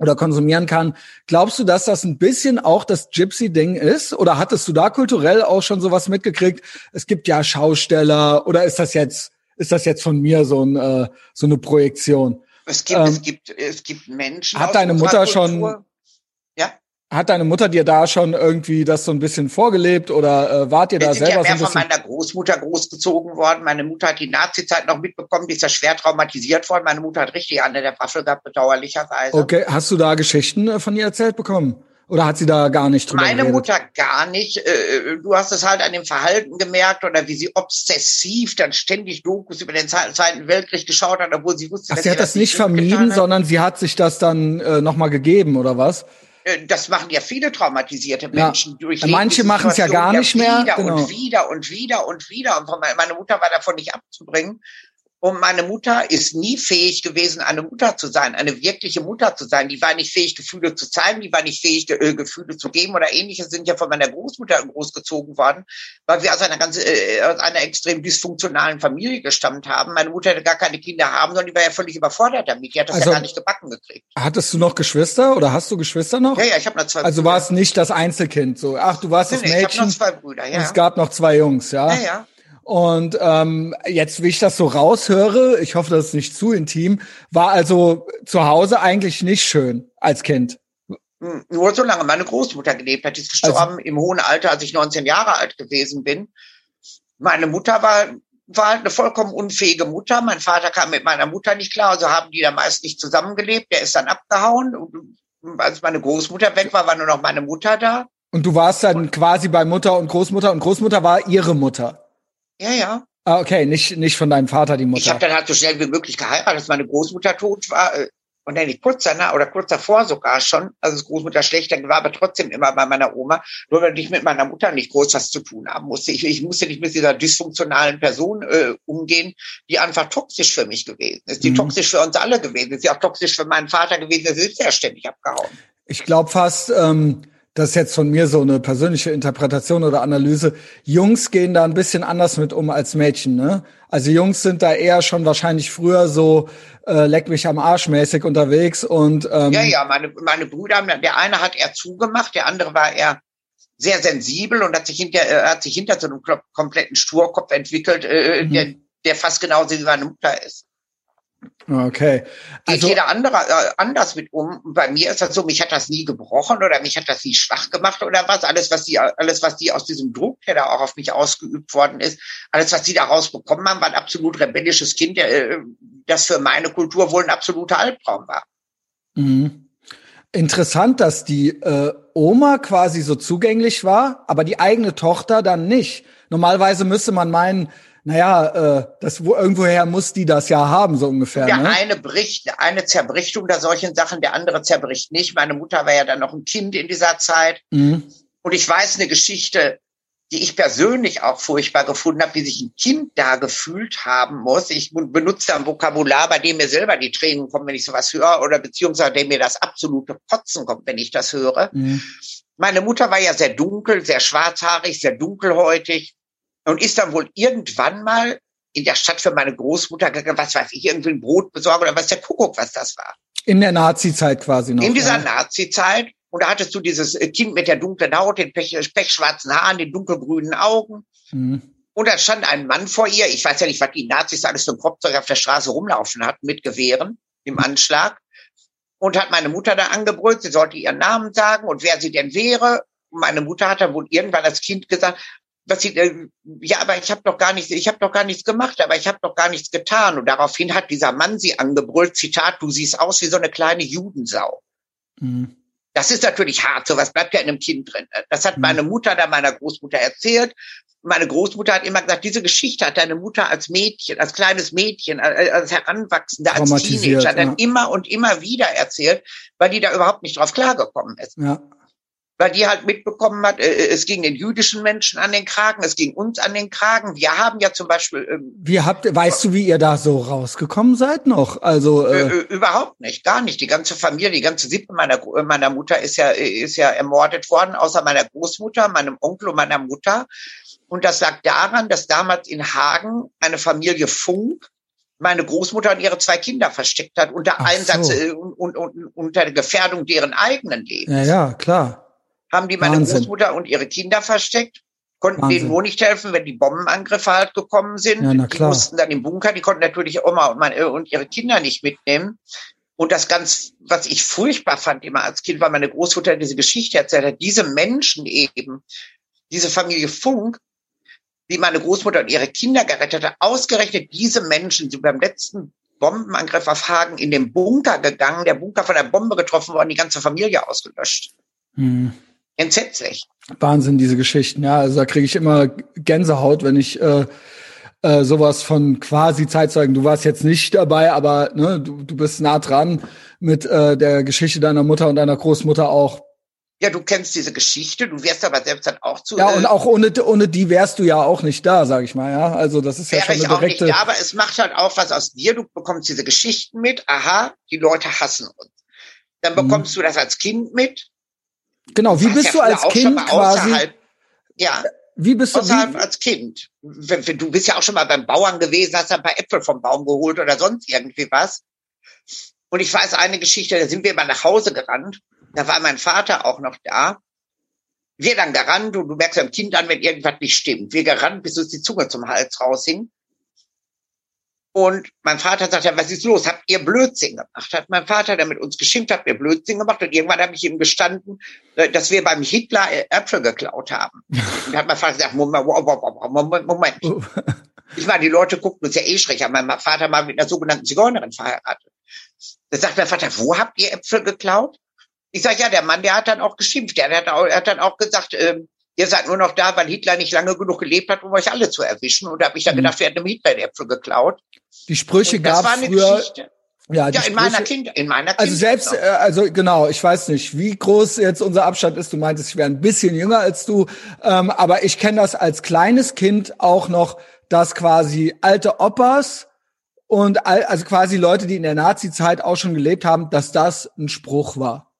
[SPEAKER 1] oder konsumieren kann. Glaubst du, dass das ein bisschen auch das Gypsy-Ding ist? Oder hattest du da kulturell auch schon sowas mitgekriegt? Es gibt ja Schausteller oder ist das jetzt, ist das jetzt von mir so, ein, äh, so eine Projektion?
[SPEAKER 2] Es gibt,
[SPEAKER 1] Ähm,
[SPEAKER 2] es gibt, es gibt Menschen.
[SPEAKER 1] hat deine Mutter schon-
[SPEAKER 2] Kultur- Ja.
[SPEAKER 1] Hat deine Mutter dir da schon irgendwie das so ein bisschen vorgelebt oder äh, wart ihr da
[SPEAKER 2] sind ja
[SPEAKER 1] selber so
[SPEAKER 2] mehr
[SPEAKER 1] ein
[SPEAKER 2] von
[SPEAKER 1] bisschen?
[SPEAKER 2] meiner Großmutter großgezogen worden. Meine Mutter hat die Nazi-Zeit noch mitbekommen, die ist ja schwer traumatisiert worden. Meine Mutter hat richtig an der Waffel gehabt, bedauerlicherweise.
[SPEAKER 1] Okay, hast du da Geschichten äh, von ihr erzählt bekommen? Oder hat sie da gar nicht drüber
[SPEAKER 2] Meine
[SPEAKER 1] geredet?
[SPEAKER 2] Mutter gar nicht. Äh, Du hast es halt an dem Verhalten gemerkt oder wie sie obsessiv dann ständig Dokus über den Zweiten Weltkrieg geschaut hat, obwohl sie wusste,
[SPEAKER 1] Ach,
[SPEAKER 2] dass
[SPEAKER 1] sie hat das nicht vermieden,
[SPEAKER 2] hat.
[SPEAKER 1] sondern sie hat sich das dann äh, nochmal gegeben, oder was?
[SPEAKER 2] Äh, Das machen ja viele traumatisierte
[SPEAKER 1] Ja.
[SPEAKER 2] Menschen durch.
[SPEAKER 1] Manche machen's ja gar nicht mehr,
[SPEAKER 2] Wieder
[SPEAKER 1] genau.
[SPEAKER 2] und wieder und wieder und wieder. Und meine Mutter war davon nicht abzubringen. Und meine Mutter ist nie fähig gewesen, eine Mutter zu sein, eine wirkliche Mutter zu sein. Die war nicht fähig, Gefühle zu zeigen, die war nicht fähig, äh, Gefühle zu geben oder ähnliches sind ja von meiner Großmutter großgezogen worden, weil wir aus einer ganz, äh, aus einer extrem dysfunktionalen Familie gestammt haben. Meine Mutter hätte gar keine Kinder haben, sondern die war ja völlig überfordert damit. Die hat das
[SPEAKER 1] Also-
[SPEAKER 2] ja gar nicht gebacken gekriegt.
[SPEAKER 1] Hattest du noch Geschwister oder hast du Geschwister noch?
[SPEAKER 2] Ja, ja, ich habe noch zwei
[SPEAKER 1] Also war es nicht das Einzelkind so. Ach, du warst
[SPEAKER 2] Nee,
[SPEAKER 1] das
[SPEAKER 2] nee, ich habe
[SPEAKER 1] Mädchen
[SPEAKER 2] noch zwei Brüder,
[SPEAKER 1] und
[SPEAKER 2] ja.
[SPEAKER 1] es gab noch zwei Jungs, ja.
[SPEAKER 2] Ja, ja.
[SPEAKER 1] Und ähm, jetzt, wie ich das so raushöre, ich hoffe, das ist nicht zu intim, war also zu Hause eigentlich nicht schön als Kind.
[SPEAKER 2] Hm, Nur solange meine Großmutter gelebt hat. Die ist
[SPEAKER 1] Also
[SPEAKER 2] gestorben im hohen Alter, als ich 19 Jahre alt gewesen bin. Meine Mutter war, war halt eine vollkommen unfähige Mutter. Mein Vater kam mit meiner Mutter nicht klar, also haben die da meist nicht zusammengelebt. Der ist dann abgehauen. Und als meine Großmutter weg war, war nur noch meine Mutter da.
[SPEAKER 1] Und du warst dann quasi bei Mutter und Großmutter und Großmutter war ihre Mutter.
[SPEAKER 2] Ja, ja.
[SPEAKER 1] Ah, okay, nicht, nicht von deinem Vater die
[SPEAKER 2] Ich habe
[SPEAKER 1] Mutter.
[SPEAKER 2] dann halt so schnell wie möglich geheiratet, als meine Großmutter tot war. äh, Und dann nicht kurz danach oder kurz davor sogar schon, also das Großmutter schlecht, dann war aber trotzdem immer bei meiner Oma, nur weil ich mit meiner Mutter nicht groß was zu tun haben musste. Ich, ich musste nicht mit dieser dysfunktionalen Person äh, umgehen, die einfach toxisch für mich gewesen ist, die
[SPEAKER 1] Mhm.
[SPEAKER 2] toxisch für uns alle gewesen ist, die auch toxisch für meinen Vater gewesen ist, ist ja ständig abgehauen.
[SPEAKER 1] Ich glaube fast, ähm, das ist jetzt von mir so eine persönliche Interpretation oder Analyse. Jungs gehen da ein bisschen anders mit um als Mädchen, ne? Also Jungs sind da eher schon wahrscheinlich früher so äh, leck mich am Arsch mäßig unterwegs und ähm,
[SPEAKER 2] Ja, ja, meine, meine Brüder, der eine hat er zugemacht, der andere war er sehr sensibel und hat sich hinter, äh, hat sich hinter so einem kompletten Sturkopf entwickelt, äh,
[SPEAKER 1] Mhm.
[SPEAKER 2] der, der fast genauso wie meine Mutter ist.
[SPEAKER 1] Okay.
[SPEAKER 2] Geht
[SPEAKER 1] Also
[SPEAKER 2] jeder andere äh, anders mit um. Bei mir ist das so, mich hat das nie gebrochen oder mich hat das nie schwach gemacht oder was. Alles, was die, alles, was die aus diesem Druck, der da auch auf mich ausgeübt worden ist, alles, was die da rausbekommen haben, war ein absolut rebellisches Kind, äh, das für meine Kultur wohl ein absoluter Albtraum war.
[SPEAKER 1] Mhm. Interessant, dass die äh, Oma quasi so zugänglich war, aber die eigene Tochter dann nicht. Normalerweise müsste man meinen, naja, äh, das wo irgendwoher muss die das ja haben, so ungefähr.
[SPEAKER 2] Der
[SPEAKER 1] ne?
[SPEAKER 2] eine bricht, eine zerbricht unter solchen Sachen, der andere zerbricht nicht. Meine Mutter war ja dann noch ein Kind in dieser Zeit.
[SPEAKER 1] Mhm.
[SPEAKER 2] Und ich weiß eine Geschichte, die ich persönlich auch furchtbar gefunden habe, wie sich ein Kind da gefühlt haben muss. Ich benutze ein Vokabular, bei dem mir selber die Tränen kommen, wenn ich sowas höre, oder beziehungsweise dem mir das absolute Kotzen kommt, wenn ich das höre. Mhm. Meine Mutter war ja sehr dunkel, sehr schwarzhaarig, sehr dunkelhäutig und ist dann wohl irgendwann mal in der Stadt für meine Großmutter gegangen, was weiß ich, irgendwie ein Brot besorgen oder was der Kuckuck, was das war.
[SPEAKER 1] In der Nazi-Zeit quasi noch.
[SPEAKER 2] In dieser ja. Nazi-Zeit. Und da hattest du dieses Kind mit der dunklen Haut, den pech, pechschwarzen Haaren, den dunkelgrünen Augen. Mhm. Und da stand ein Mann vor ihr. Ich weiß ja nicht, was die Nazis alles für ein Kopfzeug auf der Straße rumlaufen hatten mit Gewehren im Anschlag. Und hat meine Mutter da angebrüllt, sie sollte ihren Namen sagen und wer sie denn wäre. Und meine Mutter hat dann wohl irgendwann als Kind gesagt, was sie, äh, ja, aber ich habe doch gar nichts, ich habe doch gar nichts gemacht, aber ich habe doch gar nichts getan. Und daraufhin hat dieser Mann sie angebrüllt, Zitat, du siehst aus wie so eine kleine Judensau. Mhm. Das ist natürlich hart, sowas bleibt ja in einem Kind drin. Das hat mhm. meine Mutter da meiner Großmutter erzählt. Meine Großmutter hat immer gesagt, diese Geschichte hat deine Mutter als Mädchen, als kleines Mädchen, als Heranwachsende, als Teenager dann ja. immer und immer wieder erzählt, weil die da überhaupt nicht drauf klargekommen ist. Ja weil die halt mitbekommen hat, äh, es ging den jüdischen Menschen an den Kragen, es ging uns an den Kragen. Wir haben ja zum Beispiel.
[SPEAKER 1] Ähm, wie habt, weißt du, wie ihr da so rausgekommen seid noch? Also
[SPEAKER 2] äh, äh, überhaupt nicht, gar nicht. Die ganze Familie, die ganze Sippe meiner meiner Mutter ist ja ist ja ermordet worden, außer meiner Großmutter, meinem Onkel und meiner Mutter. Und das lag daran, dass damals in Hagen eine Familie Funk meine Großmutter und ihre zwei Kinder versteckt hat unter Einsatz so. Äh, und, und, und unter Gefährdung deren eigenen Lebens.
[SPEAKER 1] Ja, ja, klar
[SPEAKER 2] haben die meine Wahnsinn. Großmutter und ihre Kinder versteckt, konnten Wahnsinn. denen nur nicht helfen, wenn die Bombenangriffe halt gekommen sind. Ja, die mussten dann im Bunker, die konnten natürlich Oma und, meine, und ihre Kinder nicht mitnehmen. Und das ganz, was ich furchtbar fand immer als Kind, weil meine Großmutter diese Geschichte erzählt hat, diese Menschen eben, diese Familie Funk, wie meine Großmutter und ihre Kinder gerettet hat, ausgerechnet diese Menschen sind beim letzten Bombenangriff auf Hagen in den Bunker gegangen, der Bunker von der Bombe getroffen worden, die ganze Familie ausgelöscht. Hm entsetzlich.
[SPEAKER 1] Wahnsinn, diese Geschichten. Ja, also da kriege ich immer Gänsehaut, wenn ich äh, äh, sowas von quasi Zeitzeugen. Du warst jetzt nicht dabei, aber ne, du, du bist nah dran mit äh, der Geschichte deiner Mutter und deiner Großmutter auch.
[SPEAKER 2] Ja, du kennst diese Geschichte, du wärst aber selbst dann auch zu.
[SPEAKER 1] Ja, und äh, auch ohne, ohne die wärst du ja auch nicht da, sag ich mal, ja. Also das ist ja schon eine direkte. Ich auch nicht
[SPEAKER 2] da, aber es macht halt auch was aus dir. Du bekommst diese Geschichten mit. Aha, die Leute hassen uns. Dann bekommst mhm. du das als Kind mit.
[SPEAKER 1] Genau, wie bist ja du als Kind quasi?
[SPEAKER 2] Ja. Wie bist du wie, als Kind? Du bist ja auch schon mal beim Bauern gewesen, hast ein paar Äpfel vom Baum geholt oder sonst irgendwie was. Und ich weiß eine Geschichte, da sind wir mal nach Hause gerannt. Da war mein Vater auch noch da. Wir dann gerannt und du merkst am Kind an, wenn irgendwas nicht stimmt. Wir gerannt, bis uns die Zunge zum Hals raushing. Und mein Vater sagt ja, was ist los? Habt ihr Blödsinn gemacht? Hat mein Vater, der mit uns geschimpft hat, mir Blödsinn gemacht. Und irgendwann habe ich ihm gestanden, äh, dass wir beim Hitler äh, Äpfel geklaut haben. Und hat mein Vater gesagt, Moment, Moment, Moment. Oh. Ich meine, die Leute guckten uns ja eh schräg an. Mein Vater war mit einer sogenannten Zigeunerin verheiratet. Da sagt mein Vater, wo habt ihr Äpfel geklaut? Ich sage, ja, der Mann, der hat dann auch geschimpft. Der hat, auch, hat dann auch gesagt, ähm, Ihr seid nur noch da, weil Hitler nicht lange genug gelebt hat, um euch alle zu erwischen. Und da habe ich dann mhm. gedacht, wir hätten dem Hitler Äpfel geklaut.
[SPEAKER 1] Die Sprüche gab es früher. Geschichte.
[SPEAKER 2] Ja, ja in meiner Kind, in meiner
[SPEAKER 1] Also selbst, äh, also genau, ich weiß nicht, wie groß jetzt unser Abstand ist. Du meintest, ich wäre ein bisschen jünger als du, ähm, aber ich kenne das als kleines Kind auch noch, dass quasi alte Opas und all, also quasi Leute, die in der Nazi-Zeit auch schon gelebt haben, dass das ein Spruch war.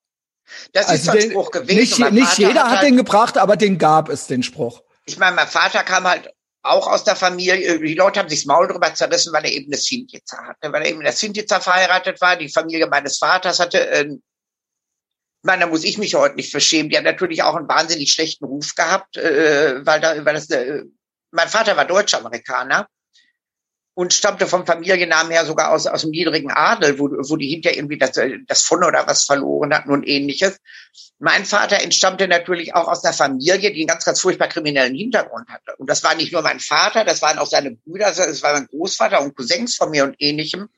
[SPEAKER 2] Das also ist so ein den, Spruch gewesen.
[SPEAKER 1] Nicht, nicht jeder hat, halt, den gebracht, aber den gab es, den Spruch.
[SPEAKER 2] Ich meine, mein Vater kam halt auch aus der Familie, die Leute haben sich das Maul drüber zerrissen, weil er eben eine Sintiza hatte, weil er eben eine Sintiza verheiratet war. Die Familie meines Vaters hatte, äh, meine, da muss ich mich heute nicht verschämen. Die hat natürlich auch einen wahnsinnig schlechten Ruf gehabt, äh, weil da, weil das, äh, mein Vater war Deutsch-Amerikaner und stammte vom Familiennamen her sogar aus, aus dem niedrigen Adel, wo, wo die hinter irgendwie das, das von oder was verloren hatten und ähnliches. Mein Vater entstammte natürlich auch aus einer Familie, die einen ganz, ganz furchtbar kriminellen Hintergrund hatte. Und das war nicht nur mein Vater, das waren auch seine Brüder, das war mein Großvater und Cousins von mir und ähnlichem.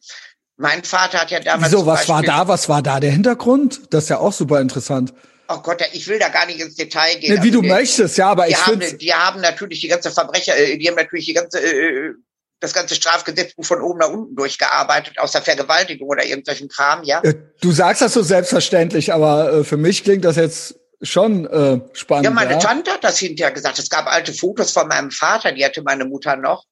[SPEAKER 2] Mein Vater hat ja damals.
[SPEAKER 1] Wieso, was war da, was war da der Hintergrund? Das ist ja auch super interessant.
[SPEAKER 2] Oh Gott, ich will da gar nicht ins Detail gehen.
[SPEAKER 1] Nee, wie also du die, möchtest, ja, aber ich
[SPEAKER 2] finde. Die haben natürlich die ganze Verbrecher, äh, die haben natürlich die ganze äh, das ganze Strafgesetzbuch von oben nach unten durchgearbeitet, außer Vergewaltigung oder irgendwelchen Kram, ja. Äh,
[SPEAKER 1] du sagst das so selbstverständlich, aber äh, für mich klingt das jetzt schon äh, spannend.
[SPEAKER 2] Ja, meine ja? Tante hat das hinterher gesagt. Es gab alte Fotos von meinem Vater, die hatte meine Mutter noch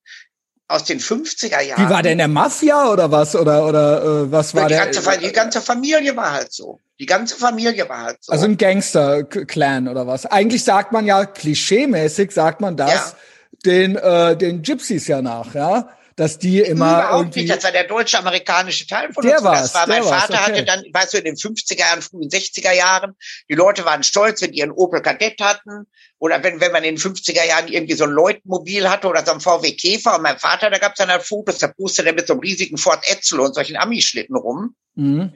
[SPEAKER 2] aus den 50er Jahren.
[SPEAKER 1] Wie war der in der Mafia oder was? Oder, oder äh, was war
[SPEAKER 2] die
[SPEAKER 1] der?
[SPEAKER 2] Ganze, die ganze Familie war halt so. Die ganze Familie war halt so.
[SPEAKER 1] Also ein Gangster-Clan oder was? Eigentlich sagt man ja, klischeemäßig sagt man das ja. Den, äh, den Gypsies ja nach, ja dass die immer
[SPEAKER 2] Überhaupt nicht, das war der deutsche-amerikanische Teil von
[SPEAKER 1] der
[SPEAKER 2] uns.
[SPEAKER 1] War's,
[SPEAKER 2] das war mein
[SPEAKER 1] Vater
[SPEAKER 2] okay. hatte dann, weißt du, in den 50er Jahren, frühen 60er Jahren, die Leute waren stolz, wenn die ihren Opel Kadett hatten oder wenn, wenn man in den 50er Jahren irgendwie so ein Leutmobil hatte oder so ein VW Käfer und mein Vater, da gab es dann halt Fotos, da pustet er mit so einem riesigen Ford Etzel und solchen Ami-Schlitten rum. Mhm.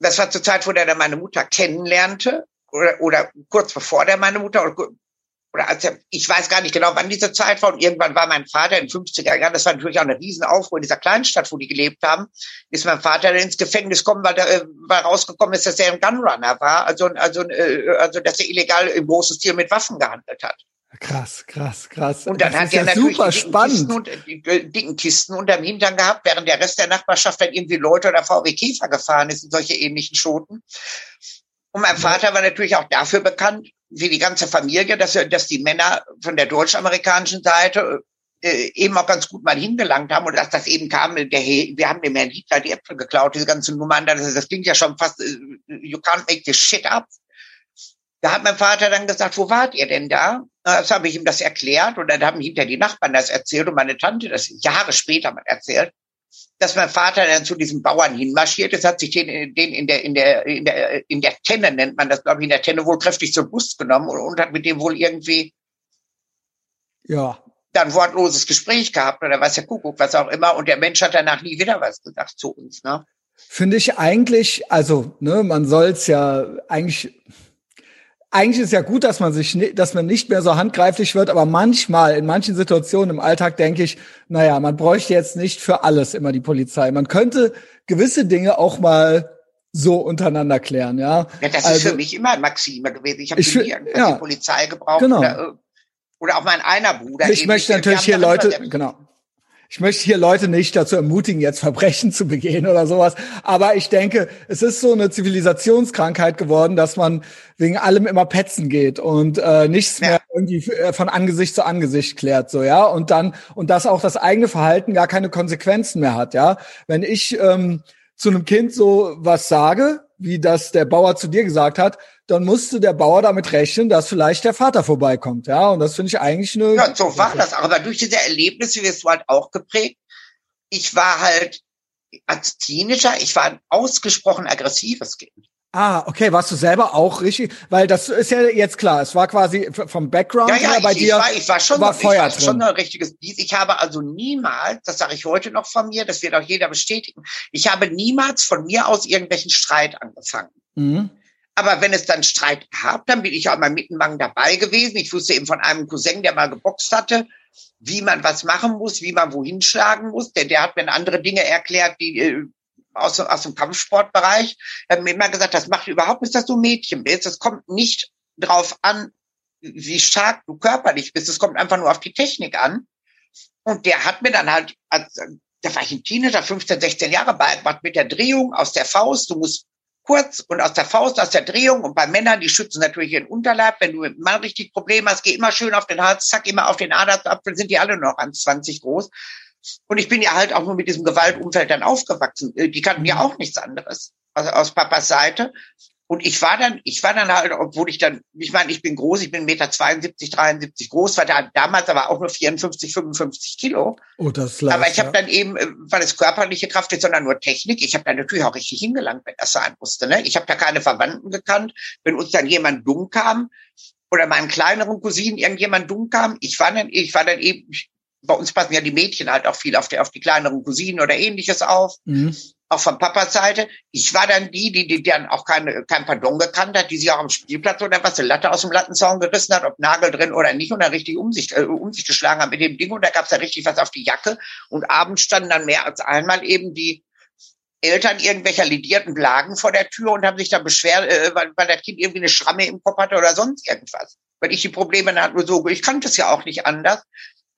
[SPEAKER 2] Das war zur Zeit, wo der dann meine Mutter kennenlernte oder, oder kurz bevor der meine Mutter oder als er, ich weiß gar nicht genau, wann diese Zeit war, und irgendwann war mein Vater in 50er Jahren, das war natürlich auch eine Riesenaufruhr in dieser Kleinstadt, wo die gelebt haben, ist mein Vater dann ins Gefängnis gekommen, weil, da, äh, weil rausgekommen ist, dass er ein Gunrunner war, also, also, äh, also dass er illegal im großen Stil mit Waffen gehandelt hat.
[SPEAKER 1] Krass, krass, krass.
[SPEAKER 2] Und dann das hat er ja natürlich super die spannend. Kisten und, die dicken Kisten unterm Hintern gehabt, während der Rest der Nachbarschaft dann irgendwie Leute oder VW Käfer gefahren ist in solche ähnlichen Schoten. Und mein Vater war natürlich auch dafür bekannt, wie die ganze Familie, dass, dass die Männer von der deutsch-amerikanischen Seite äh, eben auch ganz gut mal hingelangt haben und dass das eben kam, der, wir haben dem Herrn Hitler die Äpfel geklaut, diese ganzen Nummern, das, das klingt ja schon fast, äh, you can't make this shit up. Da hat mein Vater dann gesagt, wo wart ihr denn da? Das habe ich ihm das erklärt und dann haben hinter die Nachbarn das erzählt und meine Tante das Jahre später mal erzählt dass mein Vater dann zu diesem Bauern hinmarschiert ist, hat sich den, den in der in der in der in der Tenne nennt man das, glaube ich, in der Tenne wohl kräftig zur Brust genommen und, und hat mit dem wohl irgendwie
[SPEAKER 1] ja
[SPEAKER 2] dann wortloses Gespräch gehabt oder was der Kuckuck, was auch immer. Und der Mensch hat danach nie wieder was gesagt zu uns. Ne?
[SPEAKER 1] Finde ich eigentlich, also ne, man soll's ja eigentlich eigentlich ist ja gut, dass man sich, dass man nicht mehr so handgreiflich wird, aber manchmal, in manchen Situationen im Alltag denke ich, naja, man bräuchte jetzt nicht für alles immer die Polizei. Man könnte gewisse Dinge auch mal so untereinander klären, ja.
[SPEAKER 2] Ja, das also, ist für mich immer ein Maxime gewesen. Ich habe nie
[SPEAKER 1] ja,
[SPEAKER 2] die Polizei gebraucht
[SPEAKER 1] genau.
[SPEAKER 2] oder, oder auch mein einer Bruder.
[SPEAKER 1] Ich möchte natürlich hier Leute, genau ich möchte hier Leute nicht dazu ermutigen, jetzt Verbrechen zu begehen oder sowas. Aber ich denke, es ist so eine Zivilisationskrankheit geworden, dass man wegen allem immer petzen geht und äh, nichts ja. mehr irgendwie äh, von Angesicht zu Angesicht klärt, so ja. Und dann und dass auch das eigene Verhalten gar keine Konsequenzen mehr hat, ja. Wenn ich ähm, zu einem Kind so was sage, wie das der Bauer zu dir gesagt hat, dann musste der Bauer damit rechnen, dass vielleicht der Vater vorbeikommt. Ja, und das finde ich eigentlich eine.
[SPEAKER 2] Ja, so war das. Aber durch diese Erlebnisse wirst du halt auch geprägt. Ich war halt als Teenager, ich war ein ausgesprochen aggressives Kind.
[SPEAKER 1] Ah, okay, warst du selber auch richtig? Weil das ist ja jetzt klar, es war quasi vom Background
[SPEAKER 2] ja, ja,
[SPEAKER 1] her bei
[SPEAKER 2] ich,
[SPEAKER 1] dir.
[SPEAKER 2] Ich war, ich war schon,
[SPEAKER 1] war Feuer
[SPEAKER 2] ich war
[SPEAKER 1] drin.
[SPEAKER 2] schon ein richtiges. Ich habe also niemals, das sage ich heute noch von mir, das wird auch jeder bestätigen, ich habe niemals von mir aus irgendwelchen Streit angefangen. Mhm. Aber wenn es dann Streit gab, dann bin ich auch mal mittenlang dabei gewesen. Ich wusste eben von einem Cousin, der mal geboxt hatte, wie man was machen muss, wie man wohin schlagen muss. Denn der hat mir andere Dinge erklärt, die äh, aus, aus dem Kampfsportbereich. Er hat mir immer gesagt, das macht überhaupt nichts, dass du Mädchen bist. Das kommt nicht drauf an, wie stark du körperlich bist. Es kommt einfach nur auf die Technik an. Und der hat mir dann halt, da war ich ein Teenager, 15, 16 Jahre beigebracht, mit der Drehung aus der Faust. Du musst kurz und aus der Faust, aus der Drehung. Und bei Männern, die schützen natürlich ihren Unterleib. Wenn du mit einem Mann richtig Probleme hast, geh immer schön auf den Hals, zack, immer auf den Adamsapfel, sind die alle noch an 20 groß. Und ich bin ja halt auch nur mit diesem Gewaltumfeld dann aufgewachsen. Äh, die kannten ja mhm. auch nichts anderes. Also aus Papas Seite. Und ich war dann, ich war dann halt, obwohl ich dann, ich meine, ich bin groß, ich bin Meter 72, 73 groß, war da damals aber auch nur 54, 55 Kilo.
[SPEAKER 1] Oh, das ist leicht,
[SPEAKER 2] Aber ich habe dann eben, äh, weil es körperliche Kraft ist, sondern nur Technik, ich habe dann natürlich auch richtig hingelangt, wenn das sein musste. Ne? Ich habe da keine Verwandten gekannt. Wenn uns dann jemand dumm kam oder meinen kleineren Cousinen irgendjemand dumm kam, ich war dann, ich war dann eben, bei uns passen ja die Mädchen halt auch viel auf die, auf die kleineren Cousinen oder ähnliches auf. Mhm. Auch von Papas Seite. Ich war dann die, die, die dann auch keine, kein Pardon gekannt hat, die sich auch am Spielplatz oder was, eine Latte aus dem Lattenzaun gerissen hat, ob Nagel drin oder nicht, und dann richtig um sich, äh, um sich geschlagen hat mit dem Ding. Und da gab's da richtig was auf die Jacke. Und abends standen dann mehr als einmal eben die, Eltern irgendwelcher lidierten Blagen vor der Tür und haben sich dann beschwert, äh, weil, weil das Kind irgendwie eine Schramme im Kopf hatte oder sonst irgendwas. Weil ich die Probleme dann nur so, ich kannte es ja auch nicht anders.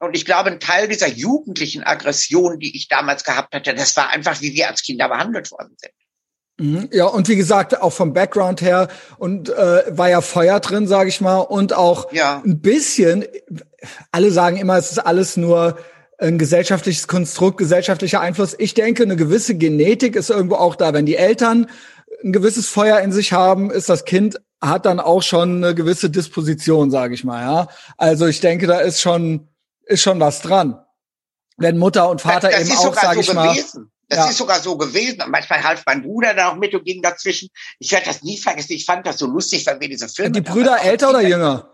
[SPEAKER 2] Und ich glaube, ein Teil dieser jugendlichen Aggression, die ich damals gehabt hatte, das war einfach, wie wir als Kinder behandelt worden sind.
[SPEAKER 1] Mhm. Ja, und wie gesagt, auch vom Background her und äh, war ja Feuer drin, sage ich mal, und auch
[SPEAKER 2] Ja.
[SPEAKER 1] ein bisschen, alle sagen immer, es ist alles nur ein gesellschaftliches Konstrukt, gesellschaftlicher Einfluss. Ich denke, eine gewisse Genetik ist irgendwo auch da. Wenn die Eltern ein gewisses Feuer in sich haben, ist das Kind hat dann auch schon eine gewisse Disposition, sage ich mal. Ja, also ich denke, da ist schon ist schon was dran. Wenn Mutter und Vater
[SPEAKER 2] das
[SPEAKER 1] eben
[SPEAKER 2] ist
[SPEAKER 1] auch, sage
[SPEAKER 2] so
[SPEAKER 1] ich mal,
[SPEAKER 2] gewesen. Das
[SPEAKER 1] Ja.
[SPEAKER 2] ist sogar so gewesen. Und manchmal half mein Bruder da auch mit und ging dazwischen. Ich werde das nie vergessen. Ich fand das so lustig, weil wir diese Filme.
[SPEAKER 1] die Brüder älter oder jünger?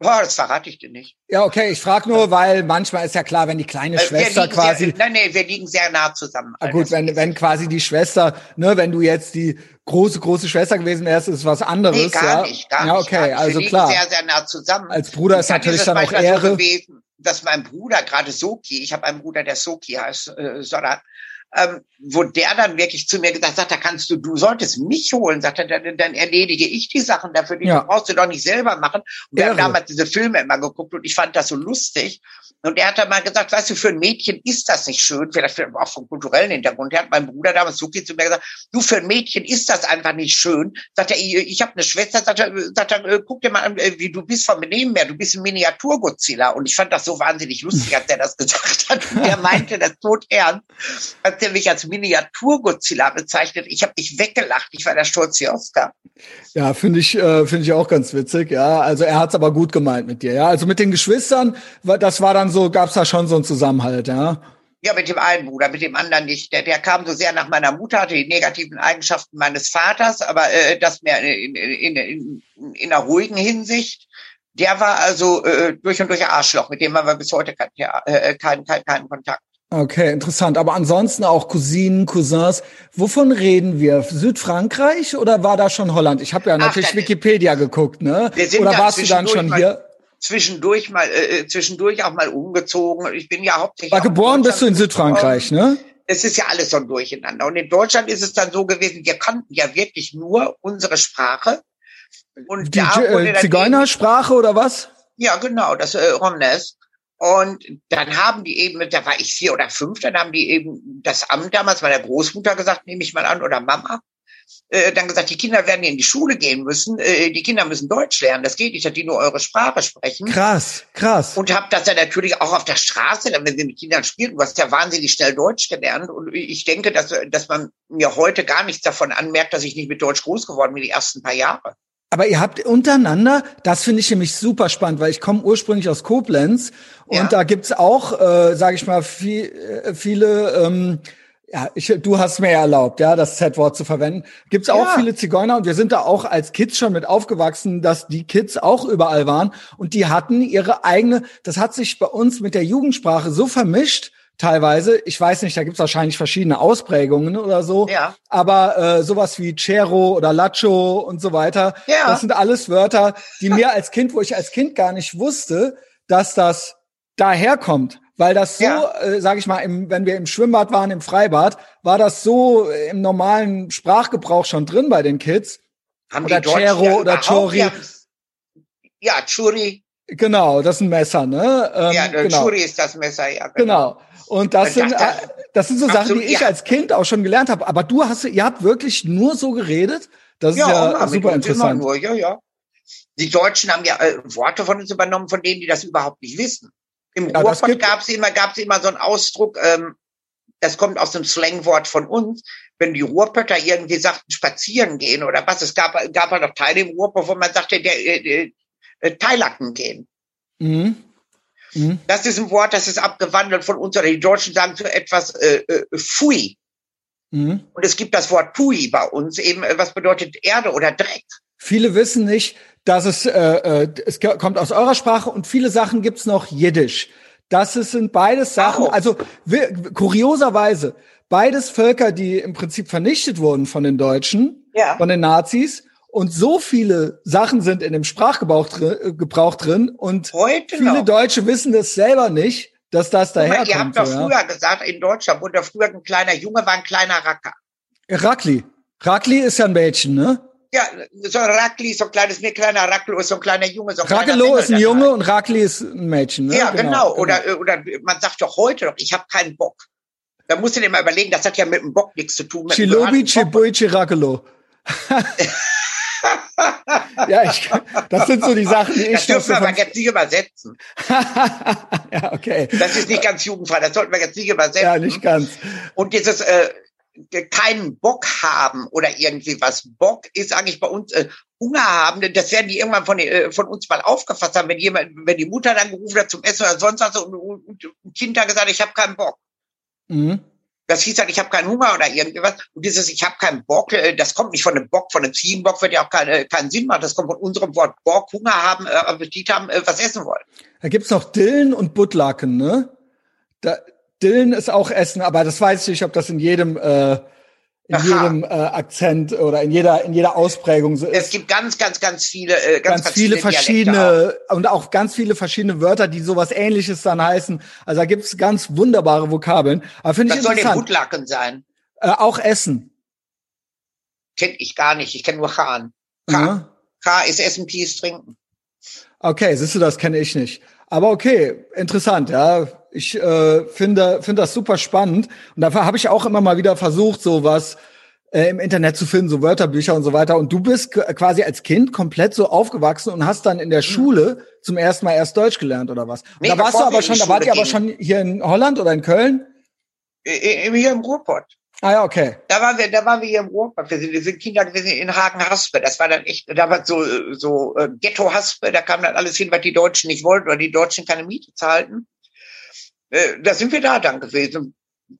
[SPEAKER 2] Oh, das verrate ich dir nicht.
[SPEAKER 1] Ja, okay, ich frage nur, weil manchmal ist ja klar, wenn die kleine
[SPEAKER 2] Äh,
[SPEAKER 1] Schwester
[SPEAKER 2] liegen
[SPEAKER 1] quasi
[SPEAKER 2] Sehr, nein, nein, wir liegen sehr nah zusammen.
[SPEAKER 1] Ah, gut, wenn, wenn quasi die Schwester, ne, wenn du jetzt die große, große Schwester gewesen wärst, ist was anderes.
[SPEAKER 2] Nee, gar
[SPEAKER 1] ja?
[SPEAKER 2] nicht, gar
[SPEAKER 1] ja,
[SPEAKER 2] nicht.
[SPEAKER 1] okay,
[SPEAKER 2] gar nicht.
[SPEAKER 1] also
[SPEAKER 2] wir liegen
[SPEAKER 1] klar.
[SPEAKER 2] sehr, sehr nah zusammen.
[SPEAKER 1] Als Bruder ist natürlich
[SPEAKER 2] es
[SPEAKER 1] dann auch Ehre.
[SPEAKER 2] So gewesen, dass mein Bruder, gerade Soki, ich habe einen Bruder, der Soki heißt, äh, Sorat, ähm, wo der dann wirklich zu mir gesagt hat, da kannst du, du solltest mich holen, sagt er, dann, dann erledige ich die Sachen dafür, die
[SPEAKER 1] Ja.
[SPEAKER 2] du brauchst du doch nicht selber machen. Und wir haben
[SPEAKER 1] Ehre.
[SPEAKER 2] damals diese Filme immer geguckt und ich fand das so lustig. Und er hat dann mal gesagt, weißt du, für ein Mädchen ist das nicht schön, vielleicht auch vom kulturellen Hintergrund. Er hat mein Bruder damals Suki zu mir gesagt, du, für ein Mädchen ist das einfach nicht schön. Sagt er, ich, ich habe eine Schwester, sagt er, sagt er, äh, guck dir mal an, äh, wie du bist vom Benehmen her, du bist ein Miniatur-Godzilla. Und ich fand das so wahnsinnig lustig, als er das gesagt hat. Und er meinte das tot ernst, als er mich als Miniatur-Godzilla bezeichnet. Ich habe mich weggelacht, ich war der stolz wie Oscar.
[SPEAKER 1] Ja, finde ich, äh, finde ich auch ganz witzig. Ja, also er hat's aber gut gemeint mit dir. Ja, also mit den Geschwistern, das war dann so, gab's da schon so einen Zusammenhalt. Ja,
[SPEAKER 2] Ja, mit dem einen Bruder, mit dem anderen nicht. Der, der kam so sehr nach meiner Mutter, hatte die negativen Eigenschaften meines Vaters, aber äh, das mehr in, in, in, in einer ruhigen Hinsicht. Der war also äh, durch und durch Arschloch, mit dem haben wir bis heute keinen äh, kein, kein, keinen Kontakt.
[SPEAKER 1] okay, interessant. Aber ansonsten auch Cousinen, Cousins. Wovon reden wir? Südfrankreich oder war da schon Holland? Ich habe ja natürlich
[SPEAKER 2] dann-
[SPEAKER 1] Wikipedia geguckt, ne? Oder warst du dann schon hier?
[SPEAKER 2] Zwischendurch mal, äh, zwischendurch auch mal umgezogen. Ich bin ja hauptsächlich.
[SPEAKER 1] War geboren bist du in Südfrankreich, ne?
[SPEAKER 2] es ist ja alles so ein Durcheinander. Und in Deutschland ist es dann so gewesen, wir kannten ja wirklich nur unsere Sprache. Und
[SPEAKER 1] Die äh, Zigeunersprache oder was?
[SPEAKER 2] Ja, genau, das äh, Romnes. Und dann haben die eben, da war ich vier oder fünf, dann haben die eben das Amt damals meiner Großmutter gesagt, nehme ich mal an, oder Mama, äh, dann gesagt, die Kinder werden in die Schule gehen müssen, äh, die Kinder müssen Deutsch lernen, das geht nicht, dass die nur eure Sprache sprechen.
[SPEAKER 1] Krass, krass.
[SPEAKER 2] Und habe das dann natürlich auch auf der Straße, dann, wenn wir mit Kindern spielen, du hast ja wahnsinnig schnell Deutsch gelernt. Und ich denke, dass, dass man mir heute gar nichts davon anmerkt, dass ich nicht mit Deutsch groß geworden bin, die ersten paar Jahre.
[SPEAKER 1] Aber ihr habt untereinander, das finde ich nämlich super spannend, weil ich komme ursprünglich aus Koblenz und
[SPEAKER 2] Ja.
[SPEAKER 1] da gibt's auch, äh, sage ich mal, viel, äh, viele, ähm, ja, ich, du hast mir ja erlaubt, ja, das Z-Wort zu verwenden. Gibt's auch
[SPEAKER 2] Ja.
[SPEAKER 1] viele Zigeuner und wir sind da auch als Kids schon mit aufgewachsen, dass die Kids auch überall waren und die hatten ihre eigene, das hat sich bei uns mit der Jugendsprache so vermischt, teilweise, ich weiß nicht, da gibt's wahrscheinlich verschiedene Ausprägungen oder so,
[SPEAKER 2] Ja.
[SPEAKER 1] aber äh, sowas wie Cero oder Lacho und so weiter,
[SPEAKER 2] Ja.
[SPEAKER 1] das sind alles Wörter, die mir als Kind, wo ich als Kind gar nicht wusste, dass das daherkommt. Weil das so,
[SPEAKER 2] Ja.
[SPEAKER 1] äh, sage ich mal, im, wenn wir im Schwimmbad waren, im Freibad, war das so äh, im normalen Sprachgebrauch schon drin bei den Kids.
[SPEAKER 2] Haben
[SPEAKER 1] Oder
[SPEAKER 2] die
[SPEAKER 1] Cero
[SPEAKER 2] ja
[SPEAKER 1] oder Chori.
[SPEAKER 2] Ja, ja Churi.
[SPEAKER 1] Genau, das ist ein Messer, ne? Ähm,
[SPEAKER 2] Ja,
[SPEAKER 1] genau.
[SPEAKER 2] Churi ist das Messer, ja.
[SPEAKER 1] Genau. Und das
[SPEAKER 2] Ja,
[SPEAKER 1] sind,
[SPEAKER 2] das-
[SPEAKER 1] äh, das sind so Sachen, die ich
[SPEAKER 2] ja.
[SPEAKER 1] als Kind auch schon gelernt habe. Aber du hast, ihr habt wirklich nur so geredet. Das ist ja, super interessant.
[SPEAKER 2] Nur, ja, ja. Die Deutschen haben ja äh, Worte von uns übernommen, von denen die das überhaupt nicht wissen. Im
[SPEAKER 1] Ja,
[SPEAKER 2] Ruhrpott gab es immer, gab's immer so einen Ausdruck, ähm, das kommt aus dem Slangwort von uns, wenn die Ruhrpötter irgendwie sagten, spazieren gehen oder was. Es gab, gab halt noch Teile im Ruhrpott, wo man sagte, der, äh, äh, Teilacken gehen.
[SPEAKER 1] Mhm. Mhm.
[SPEAKER 2] Das ist ein Wort, das ist abgewandelt von uns, oder die Deutschen sagen zu etwas äh, äh, Fui.
[SPEAKER 1] Mhm.
[SPEAKER 2] Und es gibt das Wort Pui bei uns, eben, äh, was bedeutet Erde oder Dreck.
[SPEAKER 1] Viele wissen nicht, dass es, äh, äh, es kommt aus eurer Sprache und viele Sachen gibt's noch Jiddisch. Das sind beides Sachen,
[SPEAKER 2] Auch.
[SPEAKER 1] also wir, kurioserweise, beides Völker, die im Prinzip vernichtet wurden von den Deutschen,
[SPEAKER 2] Ja.
[SPEAKER 1] von den Nazis. Und so viele Sachen sind in dem Sprachgebrauch drin, äh, Gebrauch drin und
[SPEAKER 2] Heute
[SPEAKER 1] viele
[SPEAKER 2] noch.
[SPEAKER 1] Deutsche wissen das selber nicht, dass das daherkommt.
[SPEAKER 2] ihr habt doch
[SPEAKER 1] ja.
[SPEAKER 2] früher gesagt, in Deutschland wurde früher ein kleiner Junge, war ein kleiner Racker.
[SPEAKER 1] Rakli. Rakli ist ja ein Mädchen, ne?
[SPEAKER 2] Ja, so ein Rackli, so ein kleines, mir kleiner Racklo ist so ein kleiner Junge. So ein
[SPEAKER 1] ist ein Junge und Rakli ist ein Mädchen, ne?
[SPEAKER 2] Ja, genau. Oder, äh, oder man sagt doch heute noch, ich habe keinen Bock. Da musst du dir mal überlegen, das hat ja mit dem Bock nichts zu tun.
[SPEAKER 1] Chilobi. Chibui, Chiracolo. ja, ich, das sind so die Sachen, die ich
[SPEAKER 2] Das dürfen wir aber jetzt nicht übersetzen.
[SPEAKER 1] ja, okay.
[SPEAKER 2] Das ist nicht ganz jugendfrei, das sollten wir jetzt nicht übersetzen.
[SPEAKER 1] Ja, nicht ganz.
[SPEAKER 2] Und dieses äh, keinen Bock haben oder irgendwie was. Bock ist eigentlich bei uns äh, Hunger haben. Das werden die irgendwann von, äh, von uns mal aufgefasst haben, wenn jemand, wenn die Mutter dann gerufen hat zum Essen oder sonst was und, und, und ein Kind dann gesagt, ich habe keinen Bock.
[SPEAKER 1] Mhm.
[SPEAKER 2] Das hieß halt, ich habe keinen Hunger oder irgendwas. Und dieses, ich habe keinen Bock, äh, das kommt nicht von einem Bock, von einem Ziegenbock wird ja auch kein, äh, keinen Sinn machen. Das kommt von unserem Wort Bock, Hunger haben, äh, Appetit haben, äh, was essen wollen.
[SPEAKER 1] Da gibt's noch Dillen und Buttlaken, ne? Da, Dillen ist auch Essen, aber das weiß ich nicht, ob das in jedem, äh, in
[SPEAKER 2] Aha.
[SPEAKER 1] jedem äh, Akzent oder in jeder, in jeder Ausprägung so
[SPEAKER 2] Es
[SPEAKER 1] ist.
[SPEAKER 2] gibt ganz, ganz, ganz viele, äh,
[SPEAKER 1] ganz
[SPEAKER 2] ganz, ganz,
[SPEAKER 1] viele
[SPEAKER 2] auch.
[SPEAKER 1] verschiedene und auch ganz viele verschiedene Wörter, die sowas ähnliches dann heißen. Also da gibt's ganz wunderbare Vokabeln. Aber finde ich
[SPEAKER 2] Das soll der
[SPEAKER 1] interessant.
[SPEAKER 2] Gutlacken sein.
[SPEAKER 1] Äh, auch Essen.
[SPEAKER 2] Kenn ich gar nicht. Ich kenne nur Khan. K.
[SPEAKER 1] Ja.
[SPEAKER 2] K ist Essen, P ist Trinken.
[SPEAKER 1] Okay, siehst du, das kenne ich nicht. Aber okay, interessant, ja. Ich äh, finde finde das super spannend und dafür habe ich auch immer mal wieder versucht, sowas äh, im Internet zu finden, so Wörterbücher und so weiter. Und du bist quasi als Kind komplett so aufgewachsen und hast dann in der Schule zum ersten Mal erst Deutsch gelernt oder was?
[SPEAKER 2] Nee,
[SPEAKER 1] da warst du aber schon, da wart ihr aber schon hier in Holland oder in Köln?
[SPEAKER 2] Hier im Ruhrpott.
[SPEAKER 1] Ah ja, okay.
[SPEAKER 2] Da waren wir, da waren wir hier im Ruhrpott. Wir sind, wir sind Kinder gewesen in Hagen-Haspe. Das war dann echt, da war so, so äh, Ghetto-Haspe. Da kam dann alles hin, was die Deutschen nicht wollten oder die Deutschen keine Miete zahlten. Äh, da sind wir da dann gewesen.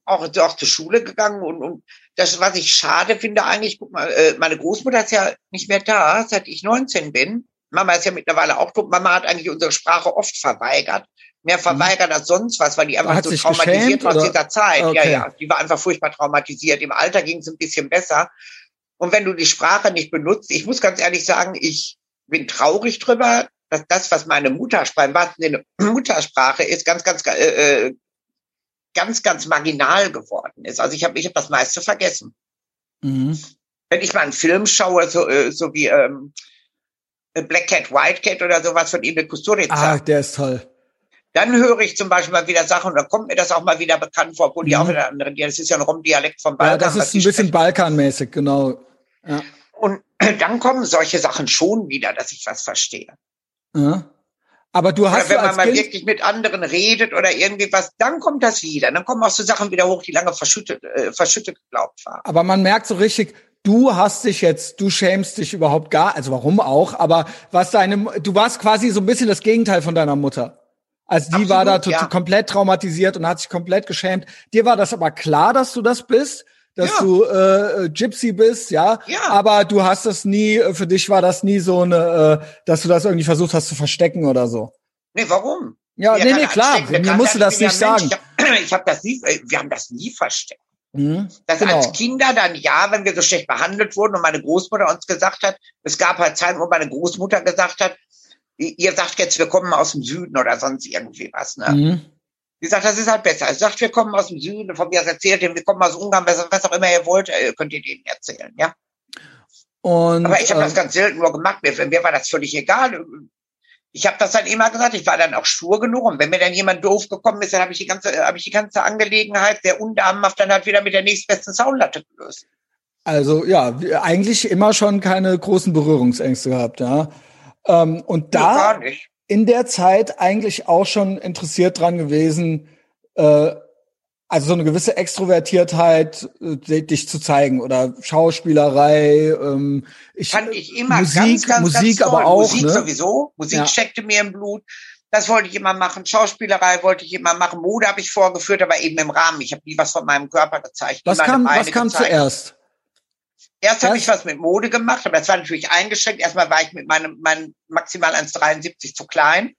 [SPEAKER 2] Auch, auch zur Schule gegangen und, und das, was ich schade finde eigentlich, guck mal, äh, meine Großmutter ist ja nicht mehr da, seit ich 19 bin. Mama ist ja mittlerweile auch tot. Mama hat eigentlich unsere Sprache oft verweigert. Mehr verweigert als sonst was, weil die einfach
[SPEAKER 1] Hat
[SPEAKER 2] so traumatisiert
[SPEAKER 1] geschämt,
[SPEAKER 2] war aus dieser Zeit. Ja,
[SPEAKER 1] Okay.
[SPEAKER 2] ja. Die war einfach furchtbar traumatisiert. Im Alter ging es ein bisschen besser. Und wenn du die Sprache nicht benutzt, ich muss ganz ehrlich sagen, ich bin traurig drüber, dass das, was meine Muttersprache, wahrsten Sinne Muttersprache ist, ganz, ganz, äh, äh, ganz, ganz marginal geworden ist. Also ich habe ich hab das meiste vergessen.
[SPEAKER 1] Mhm.
[SPEAKER 2] Wenn ich mal einen Film schaue, so, äh, so wie ähm, Black Cat, White Cat oder sowas von Emil Kusturica,
[SPEAKER 1] Ah, der ist toll.
[SPEAKER 2] dann höre ich zum Beispiel mal wieder Sachen und dann kommt mir das auch mal wieder bekannt vor, obwohl die
[SPEAKER 1] Mhm.
[SPEAKER 2] auch wieder andere, das ist ja ein Rom-Dialekt vom
[SPEAKER 1] Ja,
[SPEAKER 2] Balkan.
[SPEAKER 1] das
[SPEAKER 2] was
[SPEAKER 1] ist
[SPEAKER 2] die
[SPEAKER 1] ein bisschen
[SPEAKER 2] sprechen.
[SPEAKER 1] Balkanmäßig, genau. Ja.
[SPEAKER 2] Und dann kommen solche Sachen schon wieder, dass ich was verstehe.
[SPEAKER 1] Ja. Aber du hast
[SPEAKER 2] Oder wenn man mal
[SPEAKER 1] Kind,
[SPEAKER 2] wirklich mit anderen redet oder irgendwie was, dann kommt das wieder. Dann kommen auch so Sachen wieder hoch, die lange verschüttet, äh, verschüttet geglaubt waren.
[SPEAKER 1] aber man merkt so richtig, du hast dich jetzt, du schämst dich überhaupt gar, also warum auch, aber was deine, du warst quasi so ein bisschen das Gegenteil von deiner Mutter. Also die
[SPEAKER 2] Absolut,
[SPEAKER 1] war da
[SPEAKER 2] ja.
[SPEAKER 1] komplett traumatisiert und hat sich komplett geschämt. Dir war das aber klar, dass du das bist, dass
[SPEAKER 2] Ja.
[SPEAKER 1] du äh, Gypsy bist, ja?
[SPEAKER 2] Ja.
[SPEAKER 1] Aber du hast das nie, äh, für dich war das nie so eine, äh, dass du das irgendwie versucht hast zu verstecken oder so.
[SPEAKER 2] Nee, warum?
[SPEAKER 1] Ja,
[SPEAKER 2] Wer
[SPEAKER 1] nee, nee, klar. Mir musst du das nicht sagen.
[SPEAKER 2] Mensch. Ich hab, ich hab das nie, äh, wir haben das nie versteckt.
[SPEAKER 1] Mhm.
[SPEAKER 2] Das
[SPEAKER 1] Genau.
[SPEAKER 2] als Kinder dann ja, wenn wir so schlecht behandelt wurden und meine Großmutter uns gesagt hat, es gab halt Zeiten, wo meine Großmutter gesagt hat, ihr sagt jetzt, wir kommen aus dem Süden oder sonst irgendwie was. Ne?
[SPEAKER 1] Mhm.
[SPEAKER 2] Sie sagt, das ist halt besser. Sie sagt, wir kommen aus dem Süden, von mir erzählt ihr, wir kommen aus Ungarn, was, was auch immer ihr wollt, äh, könnt ihr denen erzählen, ja.
[SPEAKER 1] Und,
[SPEAKER 2] Aber ich habe
[SPEAKER 1] äh,
[SPEAKER 2] das ganz selten nur gemacht, mir, mir war das völlig egal. Ich habe das dann immer gesagt, ich war dann auch stur genug. Und wenn mir dann jemand doof gekommen ist, dann habe ich die ganze, habe ich die ganze Angelegenheit sehr undamenhaft dann halt wieder mit der nächstbesten Soundlatte gelöst.
[SPEAKER 1] Also ja, eigentlich immer schon keine großen Berührungsängste gehabt, ja. Ähm, und
[SPEAKER 2] Ja,
[SPEAKER 1] da
[SPEAKER 2] gar nicht.
[SPEAKER 1] In der Zeit eigentlich auch schon interessiert dran gewesen, äh, also so eine gewisse Extrovertiertheit, äh, dich zu zeigen oder Schauspielerei. Ähm, ich,
[SPEAKER 2] Fand ich immer
[SPEAKER 1] Musik,
[SPEAKER 2] ganz, ganz,
[SPEAKER 1] Musik
[SPEAKER 2] ganz toll.
[SPEAKER 1] aber auch,
[SPEAKER 2] Musik
[SPEAKER 1] ne?
[SPEAKER 2] sowieso. Musik
[SPEAKER 1] Ja.
[SPEAKER 2] steckte mir im Blut. Das wollte ich immer machen. Schauspielerei wollte ich immer machen. Mode habe ich vorgeführt, aber eben im Rahmen. Ich habe nie was von meinem Körper gezeigt.
[SPEAKER 1] Was kam, was kam
[SPEAKER 2] gezeigt.
[SPEAKER 1] zuerst?
[SPEAKER 2] Erst habe ich was mit Mode gemacht, aber das war natürlich eingeschränkt. Erstmal war ich mit meinem, meinem maximal 1,73 zu klein.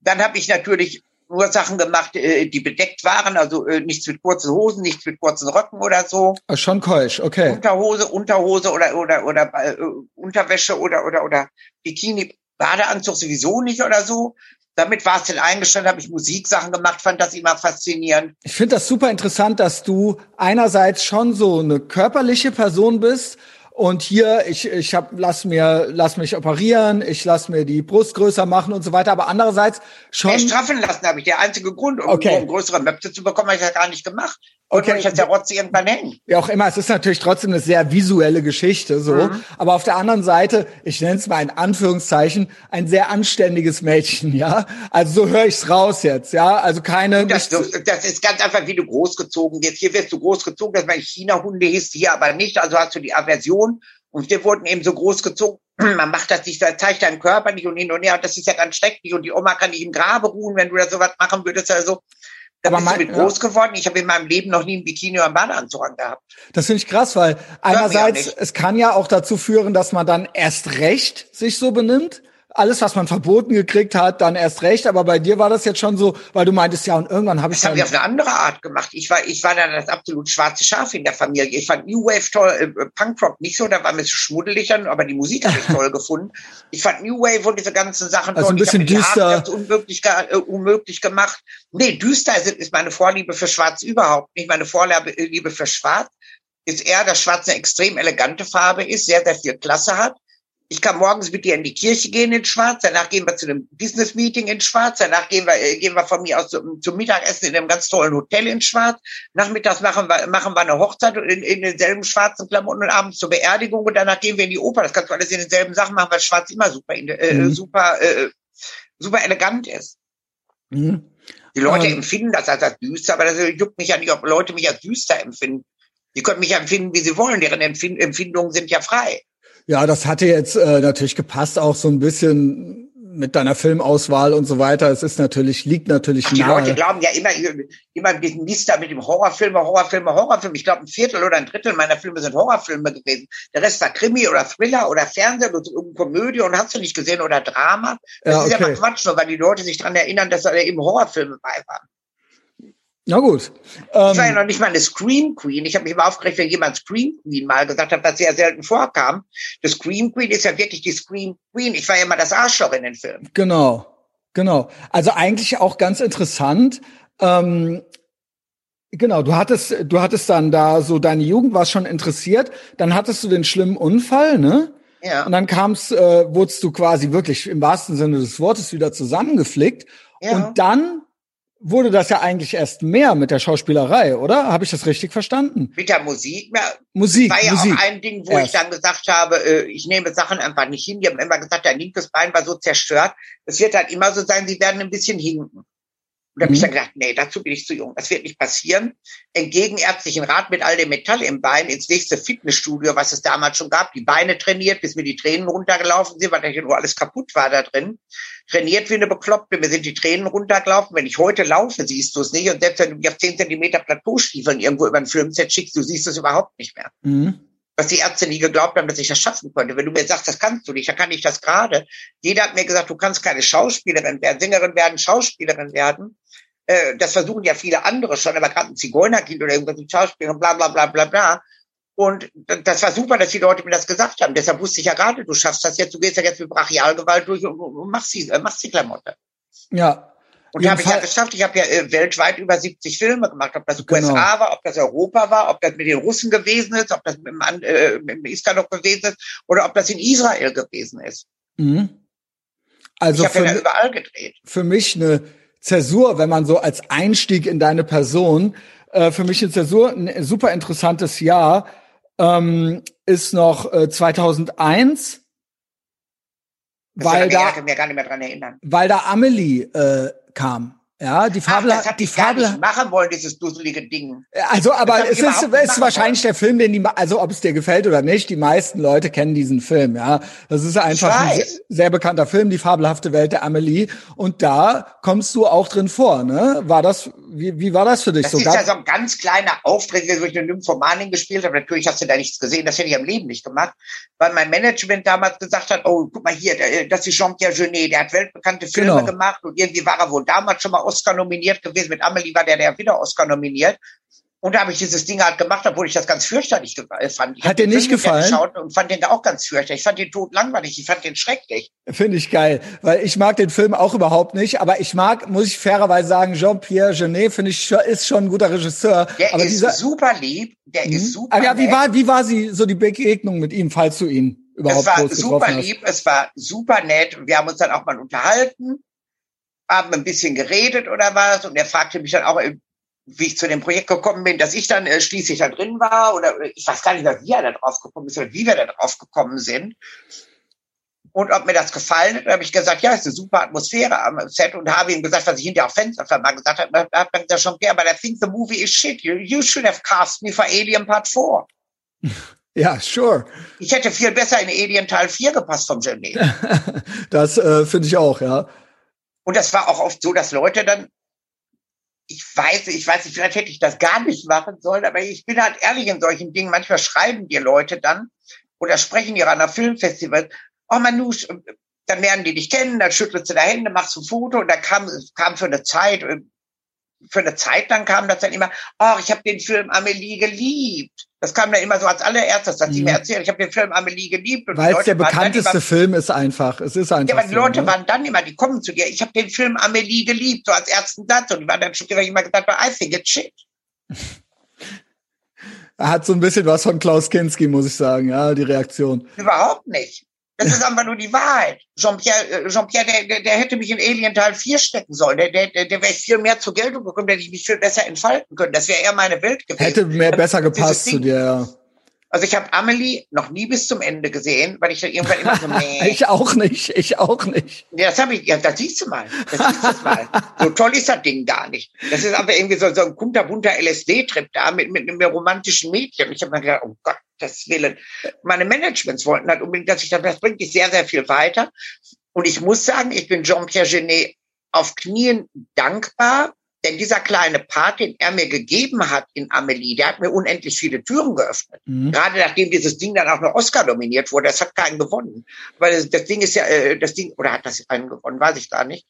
[SPEAKER 2] Dann habe ich natürlich nur Sachen gemacht, äh, die bedeckt waren, also äh, nichts mit kurzen Hosen, nichts mit kurzen Röcken oder so.
[SPEAKER 1] Ah, schon keusch, okay.
[SPEAKER 2] Unterhose, Unterhose oder oder oder äh, Unterwäsche oder oder oder Bikini, Badeanzug sowieso nicht oder so. Damit war es dann eingestellt, habe ich Musiksachen gemacht, fand das immer faszinierend.
[SPEAKER 1] Ich finde das super interessant, dass du einerseits schon so eine körperliche Person bist und hier ich ich hab lass mir lass mich operieren, ich lass mir die Brust größer machen und so weiter, aber andererseits
[SPEAKER 2] Mehr
[SPEAKER 1] schon
[SPEAKER 2] straffen lassen habe ich. Der einzige Grund, um,
[SPEAKER 1] Okay.
[SPEAKER 2] um größere Möpse zu bekommen, habe ich das gar nicht gemacht. Okay. Und ich der Rotz irgendwann hängen.
[SPEAKER 1] Wie auch immer, es ist natürlich trotzdem eine sehr visuelle Geschichte, so. Mhm. Aber auf der anderen Seite, ich nenne es mal in Anführungszeichen, ein sehr anständiges Mädchen, ja. Also so höre ich's raus jetzt, ja. Also keine.
[SPEAKER 2] Das, das ist ganz einfach, wie du großgezogen wirst. Hier wirst du großgezogen, dass man China-Hunde hieß, hier aber nicht. Also hast du die Aversion. Und wir wurden eben so großgezogen. Man macht das nicht, zeigt deinen Körper nicht und hin und her. Und das ist ja ganz schrecklich. Und die Oma kann nicht im Grabe ruhen, wenn du da sowas machen würdest. Also da aber bist mein, du mit groß ja. geworden. Ich habe in meinem Leben noch nie ein Bikini oder einen Badeanzug angehabt.
[SPEAKER 1] Das finde ich krass, weil einerseits, es kann ja auch dazu führen, dass man dann erst recht sich so benimmt alles, was man verboten gekriegt hat, dann erst recht. Aber bei dir war das jetzt schon so, weil du meintest, ja, und irgendwann habe ich
[SPEAKER 2] das. Das habe ich auf eine andere Art gemacht. Ich war, ich war dann das absolut schwarze Schaf in der Familie. Ich fand New Wave toll, äh, Punkrock nicht so, da war mir zu schmuddelig dann, aber die Musik habe ich toll gefunden. Ich fand New Wave und diese ganzen Sachen
[SPEAKER 1] also toll. ein bisschen düster.
[SPEAKER 2] Ganz unmöglich, äh, unmöglich gemacht. Nee, düster ist, ist meine Vorliebe für Schwarz überhaupt nicht. Meine Vorliebe für Schwarz ist eher, dass Schwarz eine extrem elegante Farbe ist, sehr, sehr viel Klasse hat ich kann morgens mit dir in die Kirche gehen in Schwarz, danach gehen wir zu einem Business Meeting in Schwarz, danach gehen wir, äh, gehen wir von mir aus zum, zum Mittagessen in einem ganz tollen Hotel in Schwarz. Nachmittags machen wir, machen wir eine Hochzeit in, in denselben schwarzen Klamotten und abends zur Beerdigung und danach gehen wir in die Oper. Das kannst du alles in denselben Sachen machen, weil Schwarz immer super, äh, mhm. super, äh, super elegant ist. Mhm. Die Leute ähm. empfinden das als, als düster, aber das juckt mich ja nicht, ob Leute mich als düster empfinden. Die können mich empfinden, wie sie wollen. Deren Empfindungen sind ja frei.
[SPEAKER 1] Ja, das hatte jetzt äh, natürlich gepasst, auch so ein bisschen mit deiner Filmauswahl und so weiter. Es ist natürlich, liegt natürlich Ach,
[SPEAKER 2] die nahe. Die Leute glauben ja immer, immer diesen Mister mit dem Horrorfilme, Horrorfilme, Horrorfilme. Ich glaube, ein Viertel oder ein Drittel meiner Filme sind Horrorfilme gewesen. Der Rest war Krimi oder Thriller oder Fernsehen oder Komödie und hast du nicht gesehen oder Drama. Das ja, ist okay. ja mal Quatsch, nur weil die Leute sich dran erinnern, dass da eben Horrorfilme bei waren.
[SPEAKER 1] Na gut.
[SPEAKER 2] Ähm, ich war ja noch nicht mal eine Scream Queen. Ich habe mich immer aufgeregt, wenn jemand Scream Queen mal gesagt hat, was sehr selten vorkam. Das Scream Queen ist ja wirklich die Scream Queen. Ich war ja immer das Arschloch in den Filmen.
[SPEAKER 1] Genau, genau. Also eigentlich auch ganz interessant. Ähm, genau, du hattest, du hattest dann da so deine Jugend warst schon interessiert. Dann hattest du den schlimmen Unfall, ne? Ja. Und dann kamst, äh, wurdest du quasi wirklich im wahrsten Sinne des Wortes wieder zusammengeflickt. Ja. Und dann wurde das ja eigentlich erst mehr mit der Schauspielerei, oder? Habe ich das richtig verstanden?
[SPEAKER 2] Mit der Musik? Ja,
[SPEAKER 1] Musik.
[SPEAKER 2] War ja
[SPEAKER 1] Musik.
[SPEAKER 2] auch ein Ding, wo erst. ich dann gesagt habe, äh, ich nehme Sachen einfach nicht hin. Die haben immer gesagt, dein linkes Bein war so zerstört. Es wird halt immer so sein, sie werden ein bisschen hinken. Und da habe ich mhm. dann gedacht, nee, dazu bin ich zu jung. Das wird nicht passieren. Entgegen ärztlichen Rat mit all dem Metall im Bein ins nächste Fitnessstudio, was es damals schon gab, die Beine trainiert, bis mir die Tränen runtergelaufen sind, weil da hier nur alles kaputt war da drin. Trainiert wie eine Bekloppte, mir sind die Tränen runtergelaufen. Wenn ich heute laufe, siehst du es nicht. Und selbst wenn du mich auf 10 Zentimeter Plateaustiefeln irgendwo über ein Filmset schickst, du siehst es überhaupt nicht mehr. Mhm was die Ärzte nie geglaubt haben, dass ich das schaffen konnte. Wenn du mir sagst, das kannst du nicht, dann kann ich das gerade. Jeder hat mir gesagt, du kannst keine Schauspielerin werden, Sängerin werden, Schauspielerin werden. Äh, das versuchen ja viele andere schon, aber gerade ein Zigeunerkind oder irgendwas mit Schauspielerin, bla bla bla bla bla. Und das war super, dass die Leute mir das gesagt haben. Deshalb wusste ich ja gerade, du schaffst das jetzt, du gehst ja jetzt mit Brachialgewalt durch und, und machst, die, äh, machst die Klamotte.
[SPEAKER 1] Ja,
[SPEAKER 2] und die habe ich ja geschafft. Ich habe ja äh, weltweit über 70 Filme gemacht. Ob das genau. USA war, ob das Europa war, ob das mit den Russen gewesen ist, ob das mit dem, äh, mit dem Istanbul gewesen ist oder ob das in Israel gewesen ist. Mhm.
[SPEAKER 1] Also
[SPEAKER 2] ich habe ja überall gedreht.
[SPEAKER 1] Für mich eine Zäsur, wenn man so als Einstieg in deine Person, äh, für mich eine Zäsur, ein super interessantes Jahr, ähm, ist noch äh, 2001 weil da,
[SPEAKER 2] mir gar nicht mehr dran erinnern.
[SPEAKER 1] Weil da Amelie äh, kam. Ja, die Fabel,
[SPEAKER 2] Ach, das hat
[SPEAKER 1] die Fabel
[SPEAKER 2] gar nicht machen wollen, dieses dusselige Ding.
[SPEAKER 1] Also, aber es ist, ist wahrscheinlich wollen. der Film, den die, also ob es dir gefällt oder nicht, die meisten Leute kennen diesen Film. Ja, das ist einfach ein sehr, sehr, bekannter Film, die fabelhafte Welt der Amelie. Und da kommst du auch drin vor, ne? War das, wie, wie war das für dich?
[SPEAKER 2] Das so ist ja so ein ganz kleiner Auftritt, wo ich eine Nymphomanin gespielt habe. Natürlich hast du da nichts gesehen, das hätte ich am Leben nicht gemacht, weil mein Management damals gesagt hat, oh, guck mal hier, das ist Jean-Pierre Genet, der hat weltbekannte Filme genau. gemacht und irgendwie war er wohl damals schon mal Oscar nominiert gewesen. Mit Amelie war der, der wieder Oscar nominiert. Und da habe ich dieses Ding halt gemacht, obwohl ich das ganz fürchterlich fand. Ich
[SPEAKER 1] Hat dir nicht gefallen?
[SPEAKER 2] Und fand den auch ganz fürchterlich. Ich fand den tot langweilig. Ich fand den schrecklich.
[SPEAKER 1] Finde ich geil, weil ich mag den Film auch überhaupt nicht. Aber ich mag, muss ich fairerweise sagen, Jean-Pierre Genet finde ich ist schon ein guter Regisseur.
[SPEAKER 2] Der
[SPEAKER 1] aber
[SPEAKER 2] ist
[SPEAKER 1] dieser,
[SPEAKER 2] super lieb. Der mh. ist super.
[SPEAKER 1] Aber ja, wie war, wie war sie so die Begegnung mit ihm, falls du ihn überhaupt
[SPEAKER 2] Es war super lieb. Es war super nett. Wir haben uns dann auch mal unterhalten haben ein bisschen geredet oder was und er fragte mich dann auch, wie ich zu dem Projekt gekommen bin, dass ich dann äh, schließlich da drin war oder ich weiß gar nicht mehr, wie er da drauf gekommen ist oder wie wir da drauf gekommen sind. Und ob mir das gefallen hat, habe ich gesagt, ja, ist eine super Atmosphäre am Set und habe ihm gesagt, was ich hinterher auf Fenster mal gesagt habe, hat dann gesagt, schon, yeah, but I think the movie is shit. You, you should have cast me for Alien Part 4.
[SPEAKER 1] Ja, sure.
[SPEAKER 2] Ich hätte viel besser in Alien Teil 4 gepasst vom Genie.
[SPEAKER 1] das äh, finde ich auch, ja.
[SPEAKER 2] Und das war auch oft so, dass Leute dann ich weiß, ich weiß nicht, vielleicht hätte ich das gar nicht machen sollen, aber ich bin halt ehrlich in solchen Dingen. Manchmal schreiben dir Leute dann oder sprechen dir an einer Filmfestival, oh Manouche, dann lernen die dich kennen, dann schüttelst du da Hände, machst ein Foto und da kam, kam für eine Zeit, für eine Zeit lang kam das dann immer, oh, ich habe den Film Amelie geliebt. Das kam dann immer so als allererstes, dass sie mhm. mir erzählen, ich habe den Film Amelie geliebt.
[SPEAKER 1] Weil es der bekannteste immer, Film ist einfach. Es ist einfach.
[SPEAKER 2] Ja, aber die Leute ne? waren dann immer, die kommen zu dir, ich habe den Film Amelie geliebt, so als ersten Satz. Und die waren dann schon immer gesagt, I think it's shit.
[SPEAKER 1] er hat so ein bisschen was von Klaus Kinski, muss ich sagen, ja, die Reaktion.
[SPEAKER 2] Überhaupt nicht. Das ist einfach nur die Wahrheit. Jean-Pierre, äh, Jean-Pierre, der, der hätte mich in Alien Teil 4 stecken sollen. Der, der, der wäre viel mehr zur Geltung gekommen, der hätte ich mich viel besser entfalten können. Das wäre eher meine Welt gewesen.
[SPEAKER 1] Hätte mehr besser gepasst zu dir, ja.
[SPEAKER 2] Also ich habe Amelie noch nie bis zum Ende gesehen, weil ich da irgendwann immer so,
[SPEAKER 1] nee. ich auch nicht, ich auch nicht.
[SPEAKER 2] Ja, das habe ich, ja, das siehst du mal. Das siehst du mal. So toll ist das Ding gar nicht. Das ist aber irgendwie so, so ein kunterbunter LSD-Trip da mit, mit einem romantischen Mädchen. Und ich habe mir gedacht, oh Gott, das Willen. Meine Managements wollten halt unbedingt, dass ich das, das bringt dich sehr, sehr viel weiter. Und ich muss sagen, ich bin Jean-Pierre Genet auf Knien dankbar, denn dieser kleine Part, den er mir gegeben hat in Amelie, der hat mir unendlich viele Türen geöffnet. Mhm. Gerade nachdem dieses Ding dann auch noch Oscar nominiert wurde, das hat keinen gewonnen. Weil das, das Ding ist ja, äh, das Ding, oder hat das einen gewonnen, weiß ich gar nicht.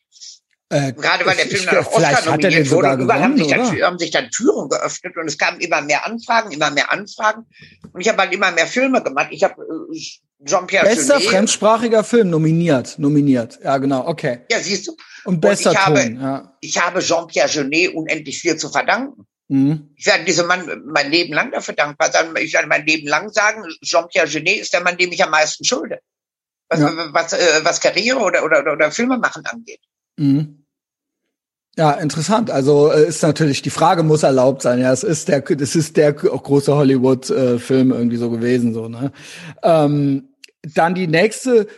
[SPEAKER 2] Äh, Gerade weil der Film dann auch Oscar nominiert wurde, und überall haben sich, dann, haben sich dann Türen geöffnet und es kamen immer mehr Anfragen, immer mehr Anfragen. Und ich habe halt immer mehr Filme gemacht. Ich habe äh, Jean-Pierre
[SPEAKER 1] Bester Genet, fremdsprachiger Film nominiert, nominiert. Ja, genau, okay.
[SPEAKER 2] Ja, siehst du.
[SPEAKER 1] Und besser
[SPEAKER 2] und ich
[SPEAKER 1] Ton,
[SPEAKER 2] habe,
[SPEAKER 1] ja.
[SPEAKER 2] Ich habe Jean-Pierre Genet unendlich viel zu verdanken. Mhm. Ich werde diesem Mann mein Leben lang dafür dankbar sein. Ich werde mein Leben lang sagen, Jean-Pierre Genet ist der Mann, dem ich am meisten schulde. Was, ja. was, äh, was Karriere oder, oder, oder Filme machen angeht. Mhm.
[SPEAKER 1] Ja, interessant. Also äh, ist natürlich die Frage muss erlaubt sein. Ja, es ist der, es ist der große Hollywood-Film äh, irgendwie so gewesen so. Ne? Ähm, dann die nächste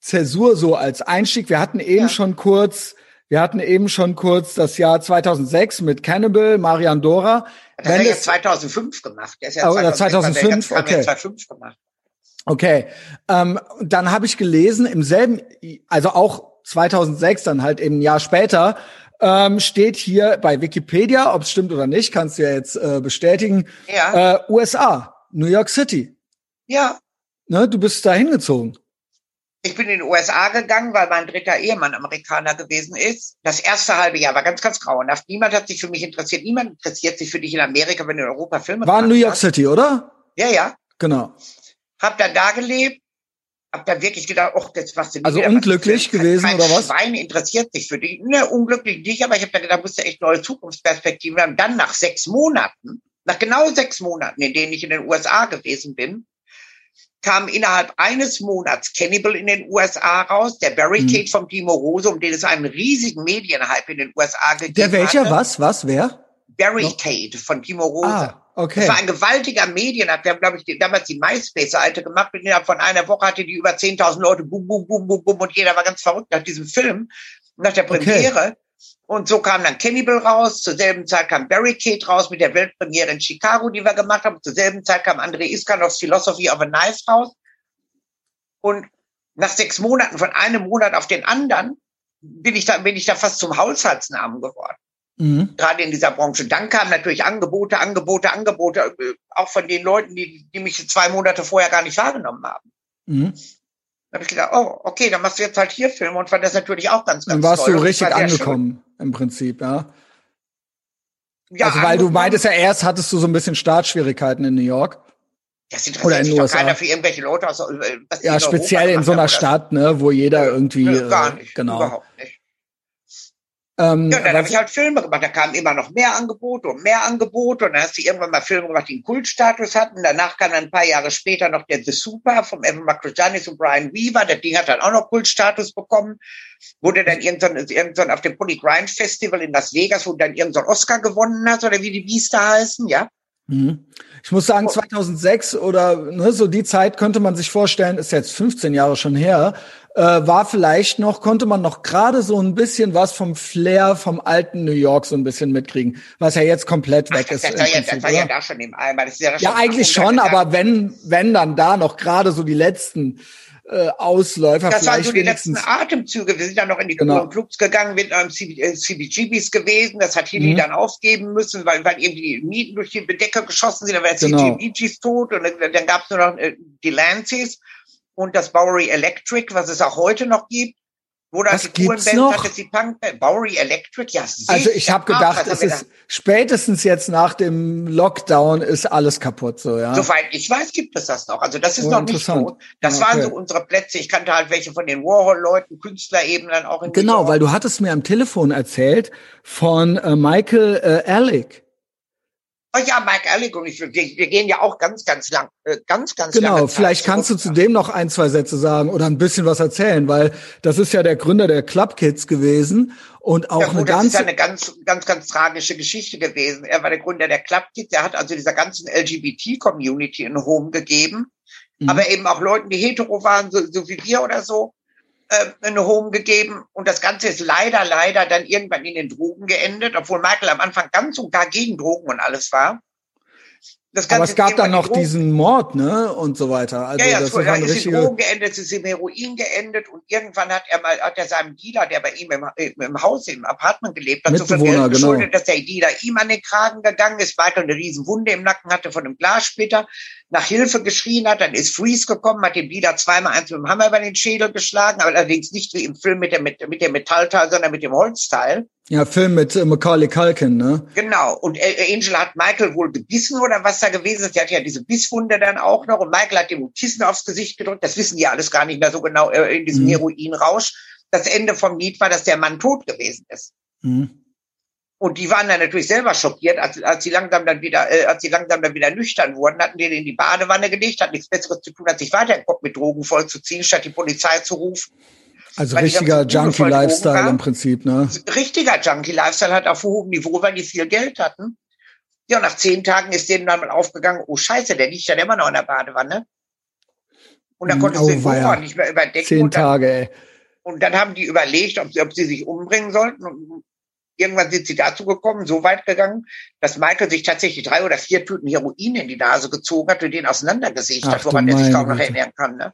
[SPEAKER 1] Zäsur so als Einstieg. Wir hatten eben ja. schon kurz, wir hatten eben schon kurz das Jahr 2006 mit Cannibal, Marian Dora.
[SPEAKER 2] Das hat er jetzt 2005 gemacht. Der ist ja
[SPEAKER 1] oh, 2005, 2005 okay.
[SPEAKER 2] 2005 gemacht.
[SPEAKER 1] Okay, ähm, dann habe ich gelesen im selben, also auch 2006, dann halt eben ein Jahr später, ähm, steht hier bei Wikipedia, ob es stimmt oder nicht, kannst du ja jetzt äh, bestätigen. Ja. Äh, USA, New York City.
[SPEAKER 2] Ja.
[SPEAKER 1] Ne, du bist da hingezogen.
[SPEAKER 2] Ich bin in die USA gegangen, weil mein dritter Ehemann Amerikaner gewesen ist. Das erste halbe Jahr war ganz, ganz grauenhaft. Niemand hat sich für mich interessiert. Niemand interessiert sich für dich in Amerika, wenn du in Europa Filme
[SPEAKER 1] War in New York hast. City, oder?
[SPEAKER 2] Ja, ja.
[SPEAKER 1] Genau.
[SPEAKER 2] Hab dann da gelebt, hab dann wirklich gedacht, ach, jetzt machst du
[SPEAKER 1] Also wieder, unglücklich gewesen oder was?
[SPEAKER 2] Schwein interessiert sich für dich. Ne, unglücklich nicht, aber ich habe dann gedacht, musst du echt neue Zukunftsperspektiven haben. Dann nach sechs Monaten, nach genau sechs Monaten, in denen ich in den USA gewesen bin, kam innerhalb eines Monats Cannibal in den USA raus, der Barricade mhm. vom Timo Rose, um den es einen riesigen Medienhype in den USA gegeben
[SPEAKER 1] hat. Der welcher?
[SPEAKER 2] Hatte.
[SPEAKER 1] Was? Was? Wer?
[SPEAKER 2] Barricade von Timo Rose. Ah.
[SPEAKER 1] Okay.
[SPEAKER 2] Das war ein gewaltiger Medienakt. Wir haben, glaube ich, damals die MySpace-Seite gemacht. Und innerhalb von einer Woche hatte die über 10.000 Leute. Bum, bum, bum, bum, bum. Und jeder war ganz verrückt nach diesem Film, nach der Premiere. Okay. Und so kam dann Cannibal raus. Zur selben Zeit kam Barricade raus mit der Weltpremiere in Chicago, die wir gemacht haben. Zur selben Zeit kam André Iskanovs Philosophy of a Knife raus. Und nach sechs Monaten, von einem Monat auf den anderen, bin ich da, bin ich da fast zum Haushaltsnamen geworden. Mhm. Gerade in dieser Branche. Dann kamen natürlich Angebote, Angebote, Angebote, äh, auch von den Leuten, die, die mich zwei Monate vorher gar nicht wahrgenommen haben. Mhm. Da habe ich gedacht, oh, okay, dann machst du jetzt halt hier Filme und fand das natürlich auch ganz, ganz
[SPEAKER 1] Dann warst toll. du richtig war angekommen, schön. im Prinzip, ja. Ja, also weil du meintest ja erst hattest du so ein bisschen Startschwierigkeiten in New York.
[SPEAKER 2] Das interessiert sich doch keiner für irgendwelche Leute aus,
[SPEAKER 1] äh, was Ja, speziell in so einer Stadt, ne, wo jeder irgendwie.
[SPEAKER 2] Gar äh, nicht,
[SPEAKER 1] genau.
[SPEAKER 2] überhaupt nicht. Ähm, ja, dann habe ich halt Filme gemacht. Da kamen immer noch mehr Angebote und mehr Angebote. Und dann hast du irgendwann mal Filme gemacht, die einen Kultstatus hatten. Danach kam dann ein paar Jahre später noch der The Super von Evan Macrojanis und Brian Weaver. Das Ding hat dann auch noch Kultstatus bekommen. Wurde dann irgendwann, irgendwann auf dem Poly Grind Festival in Las Vegas, wo du dann irgendein Oscar gewonnen hast oder wie die Biester heißen, ja.
[SPEAKER 1] Mhm. Ich muss sagen, 2006 oder ne, so die Zeit könnte man sich vorstellen, ist jetzt 15 Jahre schon her, äh, war vielleicht noch, konnte man noch gerade so ein bisschen was vom Flair vom alten New York so ein bisschen mitkriegen, was ja jetzt komplett weg Ach, ist.
[SPEAKER 2] Das, war ja, das war ja da schon im Eimer. Das ist
[SPEAKER 1] ja, ja eigentlich schon, aber wenn, wenn dann da noch gerade so die letzten äh, Ausläufer.
[SPEAKER 2] Das waren so die letzten Atemzüge. Wir sind dann noch in die genau. Clubs gegangen, wir sind CB, äh, CBGBs gewesen. Das hat Hilly mhm. dann aufgeben müssen, weil, weil irgendwie die Mieten durch die Decke geschossen sind. Dann war genau. CBGBs tot und dann, dann gab es nur noch äh, die Lancys und das Bowery Electric, was es auch heute noch gibt.
[SPEAKER 1] Wo das die noch?
[SPEAKER 2] Hat, die Punk Bowery Electric, ja.
[SPEAKER 1] Also ich habe gedacht, es ist spätestens jetzt nach dem Lockdown ist alles kaputt, so ja.
[SPEAKER 2] Soweit ich weiß, gibt es das noch. Also das ist oh, noch nicht tot. Das okay. waren so unsere Plätze. Ich kannte halt welche von den Warhol-Leuten, Künstlerebenen dann auch in
[SPEAKER 1] Genau, weil du hattest mir am Telefon erzählt von äh, Michael äh, Alec.
[SPEAKER 2] Oh ja, Mike Alec und ich, wir, wir gehen ja auch ganz, ganz lang, äh, ganz, ganz
[SPEAKER 1] Genau, lang vielleicht kannst du zu dem noch ein, zwei Sätze sagen oder ein bisschen was erzählen, weil das ist ja der Gründer der Club Kids gewesen und auch ja, gut, eine. Das ist ja
[SPEAKER 2] eine ganz, ganz, ganz tragische Geschichte gewesen. Er war der Gründer der Club Kids, er hat also dieser ganzen LGBT-Community ein Home gegeben, mhm. aber eben auch Leuten, die hetero waren, so, so wie wir oder so äh, eine Home gegeben und das Ganze ist leider, leider dann irgendwann in den Drogen geendet, obwohl Michael am Anfang ganz und gar gegen Drogen und alles war.
[SPEAKER 1] Das Aber es gab dann noch diesen Mord, ne, und so weiter.
[SPEAKER 2] Also ja, ja, das es ist richtige... in Drogen geendet, es ist im Heroin geendet und irgendwann hat er mal, hat er seinem Dealer, der bei ihm im, im Haus, im Apartment gelebt hat, so viel Geld geschuldet, genau. dass der Dealer ihm an den Kragen gegangen ist, weiter eine riesen Wunde im Nacken hatte von einem Glassplitter, nach Hilfe geschrien hat, dann ist Freeze gekommen, hat dem Dealer zweimal eins mit dem Hammer über den Schädel geschlagen, aber allerdings nicht wie im Film mit dem, mit, mit dem Metallteil, sondern mit dem Holzteil.
[SPEAKER 1] Ja, Film mit äh, Macaulay Culkin, ne?
[SPEAKER 2] Genau. Und äh, Angel hat Michael wohl gebissen oder was da gewesen ist. Die hat ja diese Bisswunde dann auch noch. Und Michael hat dem Kissen aufs Gesicht gedrückt. Das wissen die alles gar nicht mehr so genau äh, in diesem mhm. Heroinrausch. Das Ende vom Lied war, dass der Mann tot gewesen ist. Mhm. Und die waren dann natürlich selber schockiert, als, als sie langsam dann wieder, äh, als sie langsam dann wieder nüchtern wurden, hatten den in die Badewanne gelegt, hat nichts Besseres zu tun, als sich weiter im Kopf mit Drogen vollzuziehen, statt die Polizei zu rufen.
[SPEAKER 1] Also richtiger Junkie-Lifestyle im Prinzip, ne?
[SPEAKER 2] Richtiger Junkie-Lifestyle hat auf hohem Niveau, weil die viel Geld hatten. Ja, nach zehn Tagen ist denen dann mal aufgegangen, oh Scheiße, der liegt ja immer noch in der Badewanne. Und dann konnte oh, sie den Bohrer nicht mehr überdecken.
[SPEAKER 1] Zehn
[SPEAKER 2] dann,
[SPEAKER 1] Tage, ey.
[SPEAKER 2] Und dann haben die überlegt, ob sie, ob sie sich umbringen sollten. Und irgendwann sind sie dazu gekommen, so weit gegangen, dass Michael sich tatsächlich drei oder vier Tüten Heroin in die Nase gezogen hat und den auseinandergesägt hat, woran er sich kaum noch erinnern kann. Ne?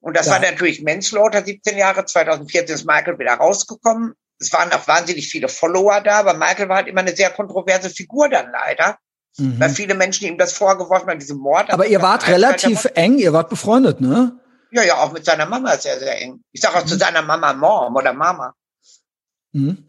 [SPEAKER 2] Und das ja. war natürlich Manslaughter, 17 Jahre. 2014 ist Michael wieder rausgekommen. Es waren auch wahnsinnig viele Follower da, aber Michael war halt immer eine sehr kontroverse Figur dann leider. Mhm. Weil viele Menschen ihm das vorgeworfen haben, diese Mord.
[SPEAKER 1] Aber ihr wart relativ eng, ihr wart befreundet, ne?
[SPEAKER 2] Ja, ja, auch mit seiner Mama sehr, sehr eng. Ich sage auch mhm. zu seiner Mama Mom oder Mama.
[SPEAKER 1] Mhm.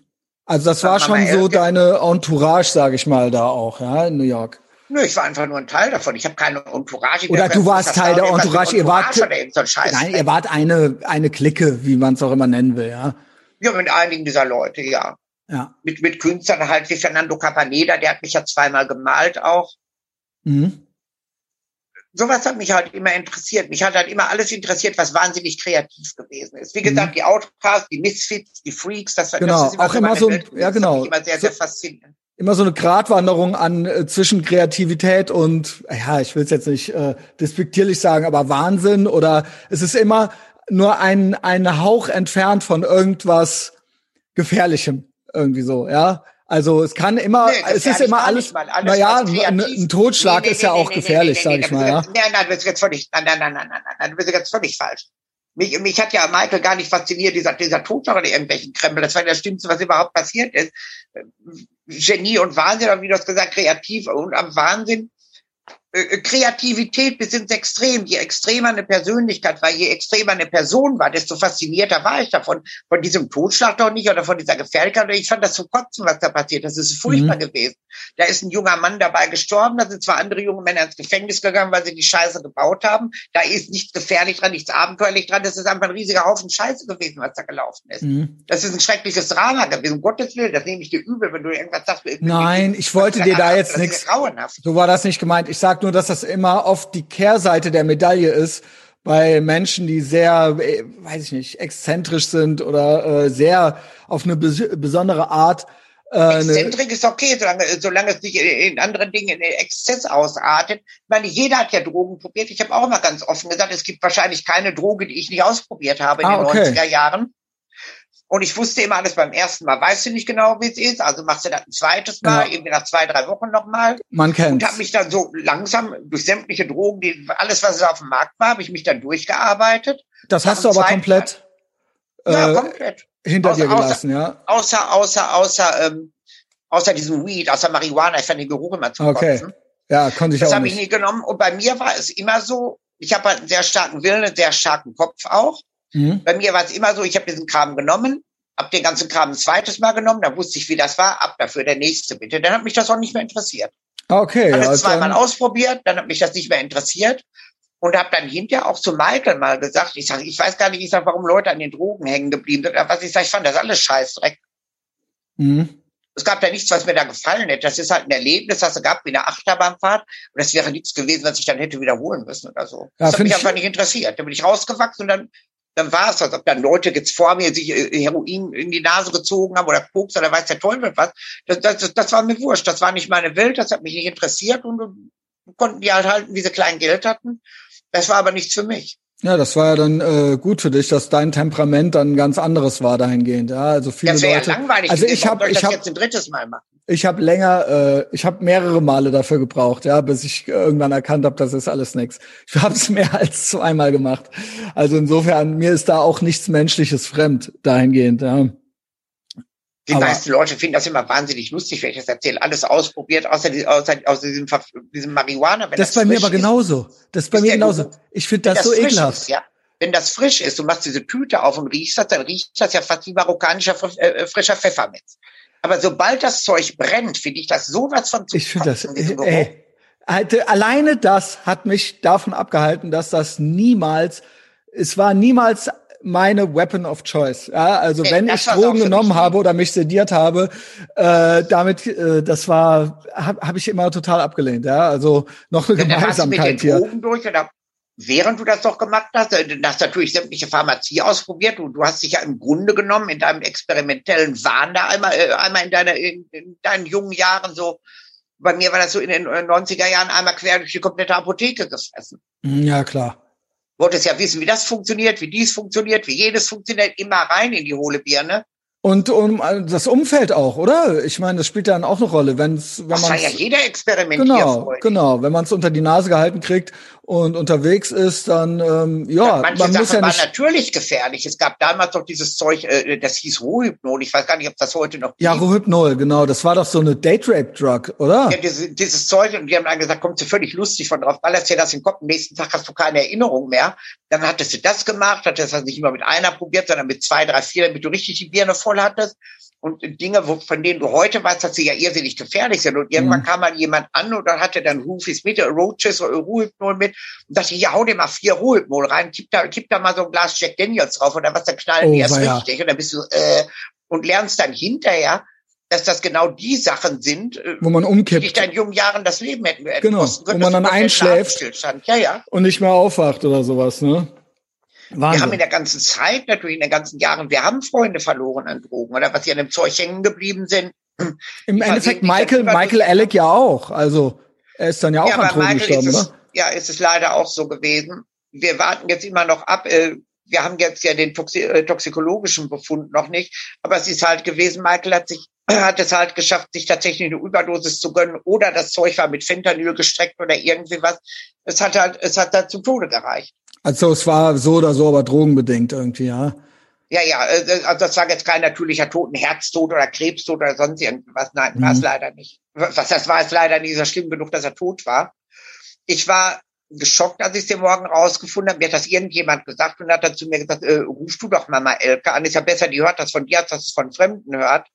[SPEAKER 1] Also das war schon so deine Entourage, sage ich mal, da auch, ja, in New York.
[SPEAKER 2] Nö, ich war einfach nur ein Teil davon. Ich habe keine Entourage.
[SPEAKER 1] Oder du warst Teil der Entourage. Ihr wart, so nein, ihr wart eine, eine Clique, wie man es auch immer nennen will, ja.
[SPEAKER 2] Ja, mit einigen dieser Leute, ja. Ja. Mit, mit Künstlern halt wie Fernando Capaneda, der hat mich ja zweimal gemalt auch. Mhm. Sowas hat mich halt immer interessiert. Mich hat halt immer alles interessiert, was wahnsinnig kreativ gewesen ist. Wie gesagt, mhm. die Outcasts, die Misfits, die Freaks, das,
[SPEAKER 1] genau.
[SPEAKER 2] das ist
[SPEAKER 1] immer auch so immer so, Welt, ja genau.
[SPEAKER 2] immer sehr, sehr faszinierend
[SPEAKER 1] immer so eine Gratwanderung an äh, zwischen Kreativität und ja, ich will es jetzt nicht äh, despektierlich sagen, aber Wahnsinn oder es ist immer nur ein ein Hauch entfernt von irgendwas gefährlichem irgendwie so, ja? Also es kann immer, nee, es ist immer alles, naja, ein, ein, Totschlag nee, nee, ist ja auch gefährlich, sage ich mal. Ja.
[SPEAKER 2] Nein, nein, du bist jetzt völlig, nein, nein, nein, nein, nein, nein, du bist jetzt völlig falsch. Mich, mich hat ja Michael gar nicht fasziniert, dieser, dieser Totschlag oder irgendwelchen Krempel. Das war das Schlimmste, was überhaupt passiert ist. Genie und Wahnsinn, oder wie du hast gesagt, kreativ und am Wahnsinn. Äh, Kreativität bis ins Extrem. Je extremer eine Persönlichkeit war, je extremer eine Person war, desto faszinierter war ich davon. Von diesem Totschlag doch nicht oder von dieser Gefährlichkeit. Ich fand das zu kotzen, was da passiert. Das ist furchtbar mhm. gewesen. Da ist ein junger Mann dabei gestorben. Da sind zwei andere junge Männer ins Gefängnis gegangen, weil sie die Scheiße gebaut haben. Da ist nichts gefährlich dran, nichts abenteuerlich dran. Das ist einfach ein riesiger Haufen Scheiße gewesen, was da gelaufen ist. Mhm. Das ist ein schreckliches Drama gewesen. Um Gottes Willen, das nehme ich dir übel, wenn du irgendwas sagst.
[SPEAKER 1] Nein, ich wollte dir da jetzt nichts. So war das nicht gemeint. Ich sag nur, dass das immer oft die Kehrseite der Medaille ist bei Menschen, die sehr, äh, weiß ich nicht, exzentrisch sind oder äh, sehr auf eine bes besondere Art.
[SPEAKER 2] Äh, Exzentrik ist okay, solange, solange es nicht in anderen Dingen in Exzess ausartet. Ich meine, jeder hat ja Drogen probiert. Ich habe auch immer ganz offen gesagt, es gibt wahrscheinlich keine Droge, die ich nicht ausprobiert habe in ah, den okay. 90er Jahren. Und ich wusste immer alles beim ersten Mal, weißt du nicht genau, wie es ist, also machst du das ein zweites Mal, ja. irgendwie nach zwei, drei Wochen nochmal.
[SPEAKER 1] Man kennt.
[SPEAKER 2] Und habe mich dann so langsam durch sämtliche Drogen, die, alles, was es auf dem Markt war, habe ich mich dann durchgearbeitet.
[SPEAKER 1] Das hast du aber komplett, äh, ja, komplett hinter außer, dir gelassen,
[SPEAKER 2] außer,
[SPEAKER 1] ja?
[SPEAKER 2] Außer, außer, außer, ähm, außer diesem Weed, außer Marihuana, ich fand den Geruch immer zu
[SPEAKER 1] Okay. Kotzen. Ja, konnte ich
[SPEAKER 2] das
[SPEAKER 1] auch
[SPEAKER 2] Das habe ich nie genommen. Und bei mir war es immer so, ich habe halt einen sehr starken Willen, einen sehr starken Kopf auch. Mhm. Bei mir war es immer so, ich habe diesen Kram genommen, habe den ganzen Kram ein zweites Mal genommen, dann wusste ich, wie das war, ab dafür der nächste bitte. Dann hat mich das auch nicht mehr interessiert.
[SPEAKER 1] Okay.
[SPEAKER 2] Habe es zweimal ausprobiert, dann hat mich das nicht mehr interessiert und habe dann hinterher auch zu Michael mal gesagt, ich sage, ich weiß gar nicht, ich sag, warum Leute an den Drogen hängen geblieben sind. Was ich sage, ich fand das alles Scheißdreck. Mhm. Es gab da nichts, was mir da gefallen hätte. Das ist halt ein Erlebnis, das es gab wie eine Achterbahnfahrt. Und das wäre nichts gewesen, was ich dann hätte wiederholen müssen oder so. Das ja, hat mich einfach nicht interessiert. Da bin ich rausgewachsen und dann dann war es, als ob dann Leute jetzt vor mir sich äh, Heroin in die Nase gezogen haben oder Koks oder weiß der Teufel was. Das, das, das war mir wurscht. Das war nicht meine Welt. Das hat mich nicht interessiert und konnten die halt halten, wie sie klein Geld hatten. Das war aber nichts für mich.
[SPEAKER 1] Ja, das war ja dann äh, gut für dich, dass dein Temperament dann ganz anderes war dahingehend. Ja, also viele das
[SPEAKER 2] wäre
[SPEAKER 1] Leute.
[SPEAKER 2] Ja langweilig.
[SPEAKER 1] Also ich habe, ich habe
[SPEAKER 2] jetzt ein drittes Mal machen.
[SPEAKER 1] Ich habe länger, äh, ich habe mehrere Male dafür gebraucht, ja, bis ich irgendwann erkannt habe, das ist alles nix. Ich habe es mehr als zweimal gemacht. Also insofern mir ist da auch nichts Menschliches fremd dahingehend. Ja.
[SPEAKER 2] Die Aber meisten Leute finden das immer wahnsinnig lustig, wenn ich das erzähle. Alles ausprobiert, außer, außer, außer diesem, diesem Marihuana.
[SPEAKER 1] das ist bei mir aber genauso. Das ist bei mir genauso. Ich finde das, das, so ekelhaft.
[SPEAKER 2] Ist, ja? Wenn das frisch ist, du machst diese Tüte auf und riechst das, dann riecht das ja fast wie marokkanischer äh, frischer Pfefferminz. Aber sobald das Zeug brennt, finde ich das sowas von
[SPEAKER 1] zu Ich finde das, ey, Alter, alleine das hat mich davon abgehalten, dass das niemals, es war niemals meine Weapon of Choice. Ja, also nee, wenn ich Drogen genommen habe oder mich sediert habe, äh, damit, äh, das war, habe hab ich immer total abgelehnt. Ja, also noch eine ja, Gemeinsamkeit hier.
[SPEAKER 2] Drogen durch oder während du das doch gemacht hast, äh, du hast natürlich sämtliche Pharmazie ausprobiert und du hast dich ja im Grunde genommen in deinem experimentellen Wahn da einmal, äh, einmal in, deiner, in, in deinen jungen Jahren so bei mir war das so in den 90er Jahren einmal quer durch die komplette Apotheke gefressen.
[SPEAKER 1] Ja, klar
[SPEAKER 2] wolltest ja wissen, wie das funktioniert, wie dies funktioniert, wie jedes funktioniert, immer rein in die hohle Birne.
[SPEAKER 1] Und um äh, das Umfeld auch, oder? Ich meine, das spielt dann auch eine Rolle, wenn's, wenn man. Das war
[SPEAKER 2] ja jeder experimentiert.
[SPEAKER 1] Genau, genau. Wenn man es unter die Nase gehalten kriegt und unterwegs ist, dann ähm, ja, ja
[SPEAKER 2] manche
[SPEAKER 1] man
[SPEAKER 2] Sachen
[SPEAKER 1] muss ja
[SPEAKER 2] nicht. natürlich gefährlich. Es gab damals doch dieses Zeug, äh, das hieß Rohypnol. Ich weiß gar nicht, ob das heute noch.
[SPEAKER 1] Ja, Rohypnol, genau. Das war doch so eine Date Rape Drug, oder?
[SPEAKER 2] Ja, dieses, dieses Zeug und die haben dann gesagt, kommst du völlig lustig von drauf, ballerst dir das in den Kopf. Am nächsten Tag hast du keine Erinnerung mehr. Dann hattest du das gemacht, hattest das nicht immer mit einer probiert, sondern mit zwei, drei, vier, damit du richtig die Birne voll hattest und Dinge, wo, von denen du heute weißt, dass sie ja irrsinnig gefährlich sind. Und irgendwann mhm. kam mal jemand an und dann hatte dann Rufis mit, Roaches oder Ruhepnol mit und dachte, ja, hau dir mal vier Ruhepnol rein, kipp da, kipp da mal so ein Glas Jack Daniels drauf oder was, dann knallen oh, die erst richtig. Und dann bist du, äh, und lernst dann hinterher, dass das genau die Sachen sind,
[SPEAKER 1] äh, wo man umkippt,
[SPEAKER 2] die dich in jungen Jahren das Leben hätten,
[SPEAKER 1] genau, können, wo man dann einschläft
[SPEAKER 2] ja, ja.
[SPEAKER 1] und nicht mehr aufwacht oder sowas, ne?
[SPEAKER 2] Wahnsinn. Wir haben in der ganzen Zeit, natürlich in den ganzen Jahren, wir haben Freunde verloren an Drogen oder was sie an dem Zeug hängen geblieben sind.
[SPEAKER 1] Im Endeffekt Michael, Michael Alec ja auch. Also er ist dann ja auch ja, an Drogen gestorben,
[SPEAKER 2] oder? Ja, ist es leider auch so gewesen. Wir warten jetzt immer noch ab. Äh, wir haben jetzt ja den Toxi äh, toxikologischen Befund noch nicht, aber es ist halt gewesen, Michael hat sich hat es halt geschafft, sich tatsächlich eine Überdosis zu gönnen oder das Zeug war mit Fentanyl gestreckt oder irgendwie was. Es hat halt, es hat da zum Tode gereicht.
[SPEAKER 1] Also es war so oder so, aber drogenbedingt irgendwie, ja.
[SPEAKER 2] Ja, ja, äh, also das war jetzt kein natürlicher Tod, ein Herztod oder Krebstod oder sonst irgendwas. Nein, mhm. war es leider nicht. Was das war es leider nicht so schlimm genug, dass er tot war. ich war geschockt, als ich es den Morgen rausgefunden habe. Mir hat das irgendjemand gesagt und hat dann zu mir gesagt, äh, rufst du doch Mama Elke an. Ist ja besser, die hört das von dir, als dass es von Fremden hört.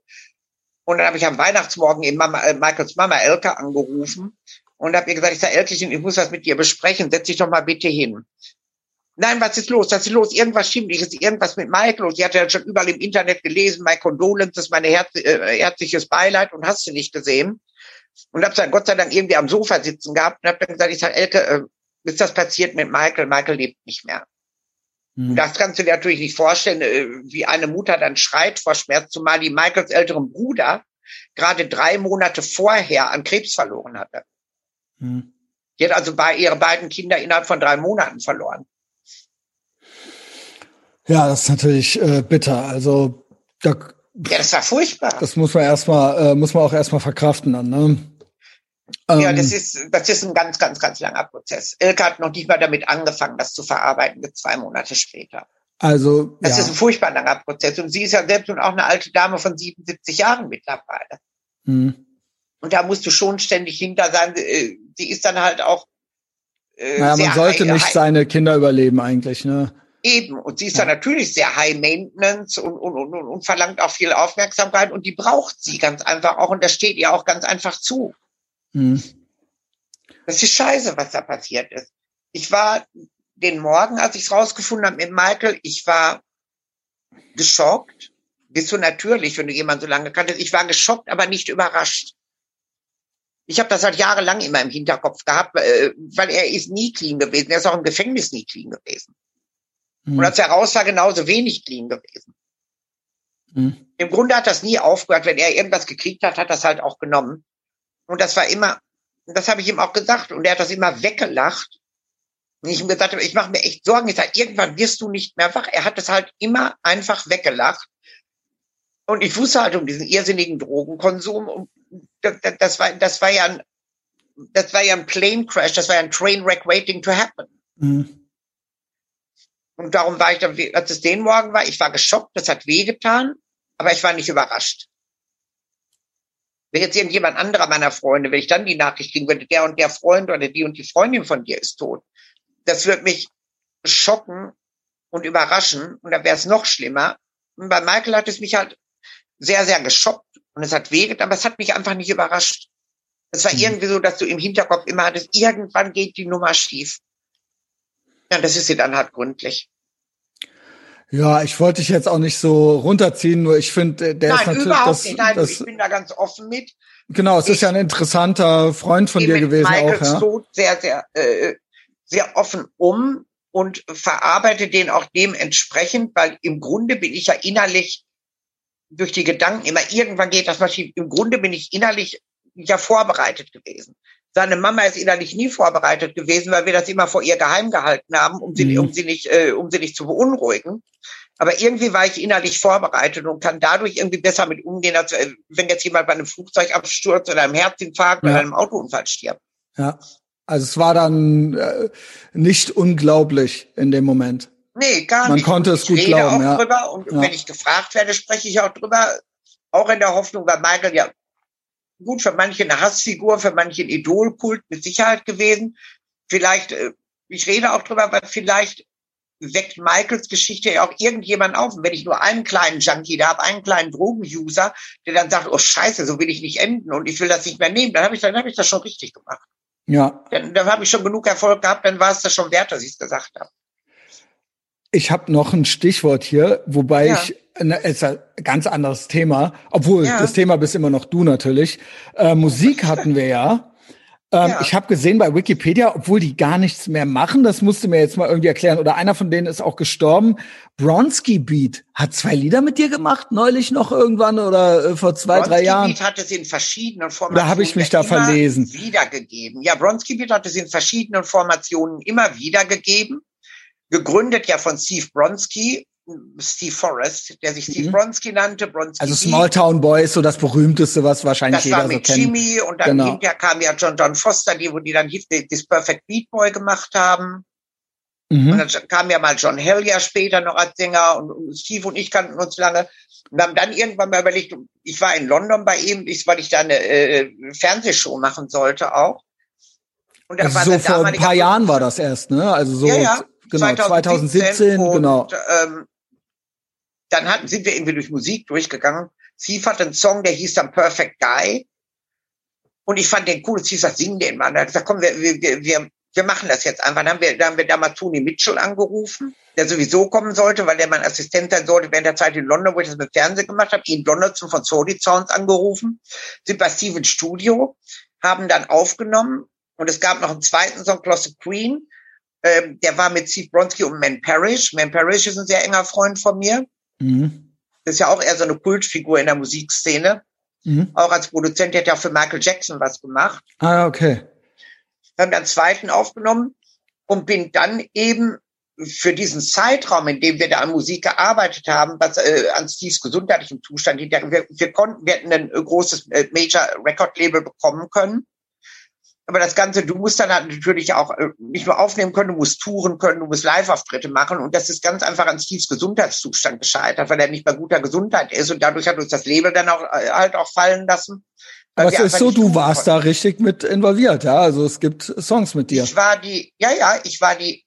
[SPEAKER 2] Und dann habe ich am Weihnachtsmorgen eben Mama, äh, Michaels Mama Elke angerufen und habe ihr gesagt, ich sage, Elkechen, ich muss was mit dir besprechen, setz dich doch mal bitte hin. Nein, was ist los? Was ist los? Irgendwas stimmt nicht. Ist irgendwas mit Michael? Und sie hat ja schon überall im Internet gelesen, my condolences, meine herz äh, herzliches Beileid und hast du nicht gesehen. Und habe dann Gott sei Dank irgendwie am Sofa sitzen gehabt und habe dann gesagt, ich sage, Elke, äh, ist das passiert mit Michael? Michael lebt nicht mehr. Mhm. Das kannst du dir natürlich nicht vorstellen, äh, wie eine Mutter dann schreit vor Schmerz, zumal die Michaels älteren Bruder gerade drei Monate vorher an Krebs verloren hatte. Mhm. Die hat also bei ihre beiden Kinder innerhalb von drei Monaten verloren.
[SPEAKER 1] Ja, das ist natürlich äh, bitter. Also da,
[SPEAKER 2] ja, das war furchtbar.
[SPEAKER 1] Das muss man erstmal, äh, muss man auch erstmal verkraften dann. Ne?
[SPEAKER 2] ja, ähm, das ist, das ist ein ganz, ganz, ganz langer Prozess. Ilka hat noch nicht mal damit angefangen, das zu verarbeiten, zwei Monate später.
[SPEAKER 1] Also,
[SPEAKER 2] das ja. ist ein furchtbar langer Prozess. Und sie ist ja selbst nun auch eine alte Dame von 77 Jahren mittlerweile. Mhm. Und da musst du schon ständig hinter sein. Äh, sie ist dann halt auch.
[SPEAKER 1] Äh, naja, man sollte nicht seine Kinder überleben eigentlich, ne?
[SPEAKER 2] Eben. Und sie ist ja. dann natürlich sehr high maintenance und, und, und, und verlangt auch viel Aufmerksamkeit und die braucht sie ganz einfach auch und das steht ihr auch ganz einfach zu. Mhm. Das ist scheiße, was da passiert ist. Ich war den Morgen, als ich es rausgefunden habe mit Michael, ich war geschockt. Bist du natürlich, wenn du jemanden so lange kanntest. Ich war geschockt, aber nicht überrascht. Ich habe das halt jahrelang immer im Hinterkopf gehabt, äh, weil er ist nie clean gewesen. Er ist auch im Gefängnis nie clean gewesen. Mhm. Und als er raus war, genauso wenig clean gewesen. Mhm. Im Grunde hat das nie aufgehört. Wenn er irgendwas gekriegt hat, hat das halt auch genommen. Und das war immer, das habe ich ihm auch gesagt. Und er hat das immer weggelacht. Und ich ihm gesagt habe, ich mache mir echt Sorgen. Ich sage, irgendwann wirst du nicht mehr wach. Er hat das halt immer einfach weggelacht. Und ich wusste halt um diesen irrsinnigen Drogenkonsum. Und das, das war, das war ja ein, das war ja ein Plane Crash. Das war ja ein Train Wreck waiting to happen. Mhm. Und darum war ich dann, als es den Morgen war, ich war geschockt, das hat wehgetan, aber ich war nicht überrascht. Wenn jetzt irgendjemand anderer meiner Freunde, wenn ich dann die Nachricht kriegen würde, der und der Freund oder die und die Freundin von dir ist tot, das wird mich schocken und überraschen und da wäre es noch schlimmer. Und bei Michael hat es mich halt sehr, sehr geschockt und es hat wehgetan, aber es hat mich einfach nicht überrascht. Es war mhm. irgendwie so, dass du im Hinterkopf immer hattest, irgendwann geht die Nummer schief. Ja, das ist sie dann halt gründlich.
[SPEAKER 1] Ja, ich wollte dich jetzt auch nicht so runterziehen, nur ich finde, der
[SPEAKER 2] Nein,
[SPEAKER 1] ist natürlich
[SPEAKER 2] überhaupt
[SPEAKER 1] das,
[SPEAKER 2] nicht. Nein,
[SPEAKER 1] das,
[SPEAKER 2] ich bin da ganz offen mit.
[SPEAKER 1] Genau, es ich ist ja ein interessanter Freund von dir gewesen
[SPEAKER 2] Michaels
[SPEAKER 1] auch, ja.
[SPEAKER 2] Tod sehr, sehr, äh, sehr offen um und verarbeite den auch dementsprechend, weil im Grunde bin ich ja innerlich durch die Gedanken immer irgendwann geht das massiv. Im Grunde bin ich innerlich ja vorbereitet gewesen. Seine Mama ist innerlich nie vorbereitet gewesen, weil wir das immer vor ihr geheim gehalten haben, um sie, mhm. um sie nicht, äh, um sie nicht zu beunruhigen. Aber irgendwie war ich innerlich vorbereitet und kann dadurch irgendwie besser mit umgehen, als äh, wenn jetzt jemand bei einem Flugzeugabsturz oder einem Herzinfarkt ja. oder einem Autounfall stirbt.
[SPEAKER 1] Ja. Also es war dann äh, nicht unglaublich in dem Moment.
[SPEAKER 2] Nee, gar
[SPEAKER 1] Man
[SPEAKER 2] nicht.
[SPEAKER 1] Man konnte es gut glauben.
[SPEAKER 2] Auch
[SPEAKER 1] ja.
[SPEAKER 2] drüber und ja. wenn ich gefragt werde, spreche ich auch drüber. Auch in der Hoffnung, weil Michael ja gut, für manche eine Hassfigur, für manche ein Idolkult mit Sicherheit gewesen. Vielleicht, äh, ich rede auch drüber, weil vielleicht weckt Michaels Geschichte ja auch irgendjemand auf. Und wenn ich nur einen kleinen Junkie da habe, einen kleinen Drogenuser, der dann sagt, oh Scheiße, so will ich nicht enden und ich will das nicht mehr nehmen, dann habe ich, dann habe ich das schon richtig gemacht.
[SPEAKER 1] Ja.
[SPEAKER 2] Dann, dann habe ich schon genug Erfolg gehabt, dann war es das schon wert, dass ich es gesagt habe.
[SPEAKER 1] Ich habe noch ein Stichwort hier, wobei ja. ich ist ein ganz anderes Thema, obwohl ja. das Thema bist immer noch du natürlich. Äh, Musik hatten wir ja. Ähm, ja. Ich habe gesehen bei Wikipedia, obwohl die gar nichts mehr machen, das musst du mir jetzt mal irgendwie erklären. Oder einer von denen ist auch gestorben. Bronski Beat hat zwei Lieder mit dir gemacht, neulich noch irgendwann oder äh, vor zwei, Bronski drei Jahren.
[SPEAKER 2] Beat hat es in verschiedenen Formationen.
[SPEAKER 1] Da habe ich mich da verlesen.
[SPEAKER 2] Wiedergegeben. Ja, Bronski Beat hat es in verschiedenen Formationen immer wiedergegeben. Gegründet ja von Steve Bronski Steve Forrest, der sich Steve mhm. Bronski nannte. Bronski
[SPEAKER 1] also Small Town Boy ist so das berühmteste, was wahrscheinlich das jeder so kennt. Das war
[SPEAKER 2] mit Jimmy und dann genau. hinterher kam ja John John Foster, die, wo die dann das Perfect Beat Boy gemacht haben. Mhm. Und dann kam ja mal John Hill ja später noch als Sänger und, und Steve und ich kannten uns lange. Und haben dann irgendwann mal überlegt, ich war in London bei ihm, weil ich da eine äh, Fernsehshow machen sollte auch.
[SPEAKER 1] Und also so vor ein paar Jahren war das erst, ne? Also so
[SPEAKER 2] ja, ja,
[SPEAKER 1] genau 2017, 2017 und, genau. Ähm,
[SPEAKER 2] dann hatten sind wir irgendwie durch Musik durchgegangen. Steve hat einen Song, der hieß dann Perfect Guy. Und ich fand den cool. Steve sagt, sing den mal. Und er hat gesagt, komm, wir, wir, wir, wir machen das jetzt einfach. Dann haben wir, dann haben wir damals Tony Mitchell angerufen, der sowieso kommen sollte, weil der mein Assistent sein sollte während der Zeit in London, wo ich das mit Fernsehen gemacht habe. Ian Donaldson von Sony Sounds angerufen, sind bei Stevens Studio, haben dann aufgenommen und es gab noch einen zweiten Song, Closet Queen. Ähm, der war mit Steve Bronski und Man Parrish. Man Parrish ist ein sehr enger Freund von mir. Mhm. ist ja auch eher so eine Kultfigur in der Musikszene. Mhm. Auch als Produzent, der hat ja auch für Michael Jackson was gemacht.
[SPEAKER 1] Ah, okay.
[SPEAKER 2] Wir haben dann zweiten aufgenommen und bin dann eben für diesen Zeitraum, in dem wir da an Musik gearbeitet haben, was äh, an Steves gesundheitlichem Zustand, wir, wir konnten, wir hätten ein großes äh, Major Record Label bekommen können. Aber das Ganze, du musst dann halt natürlich auch äh, nicht nur aufnehmen können, du musst touren können, du musst Live-Auftritte machen. Und das ist ganz einfach an Steves Gesundheitszustand gescheitert, weil er nicht bei guter Gesundheit ist. Und dadurch hat uns das Label dann auch äh, halt auch fallen lassen.
[SPEAKER 1] Aber es ist so, du warst konnten. da richtig mit involviert, ja? Also es gibt Songs mit dir.
[SPEAKER 2] Ich war die, ja, ja, ich war die,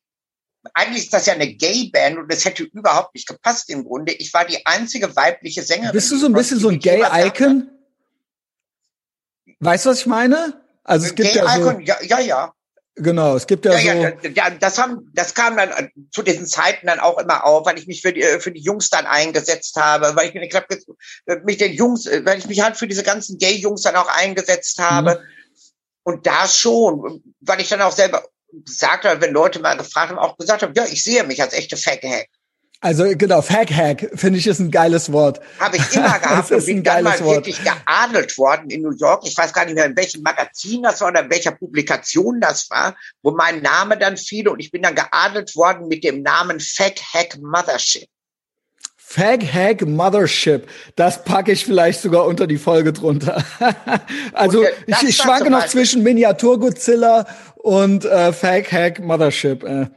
[SPEAKER 2] eigentlich ist das ja eine Gay-Band und das hätte überhaupt nicht gepasst im Grunde. Ich war die einzige weibliche Sängerin.
[SPEAKER 1] Bist du so ein bisschen so ein Gay-Icon? Weißt du, was ich meine? Also es gibt ja, so,
[SPEAKER 2] ja, ja, ja.
[SPEAKER 1] Genau, es gibt ja, ja
[SPEAKER 2] so. Ja, das haben, das kam dann äh, zu diesen Zeiten dann auch immer auf, weil ich mich für die, äh, für die Jungs dann eingesetzt habe, weil ich mir geklappt, äh, mich den Jungs, weil ich mich halt für diese ganzen Gay-Jungs dann auch eingesetzt habe. Mhm. Und da schon, weil ich dann auch selber gesagt habe, wenn Leute mal gefragt haben, auch gesagt haben, ja, ich sehe mich als echte Faghack.
[SPEAKER 1] Also genau, Fag-Hack finde ich ist ein geiles Wort.
[SPEAKER 2] Habe ich immer gehabt und bin dann mal Wort. wirklich geadelt worden in New York. Ich weiß gar nicht mehr, in welchem Magazin das war oder in welcher Publikation das war, wo mein Name dann fiel und ich bin dann geadelt worden mit dem Namen Fag-Hack Mothership.
[SPEAKER 1] Fag-Hack Mothership. Das packe ich vielleicht sogar unter die Folge drunter. also und, äh, ich, ich schwanke noch zwischen Miniatur Godzilla und äh, Fag-Hack Mothership. Äh.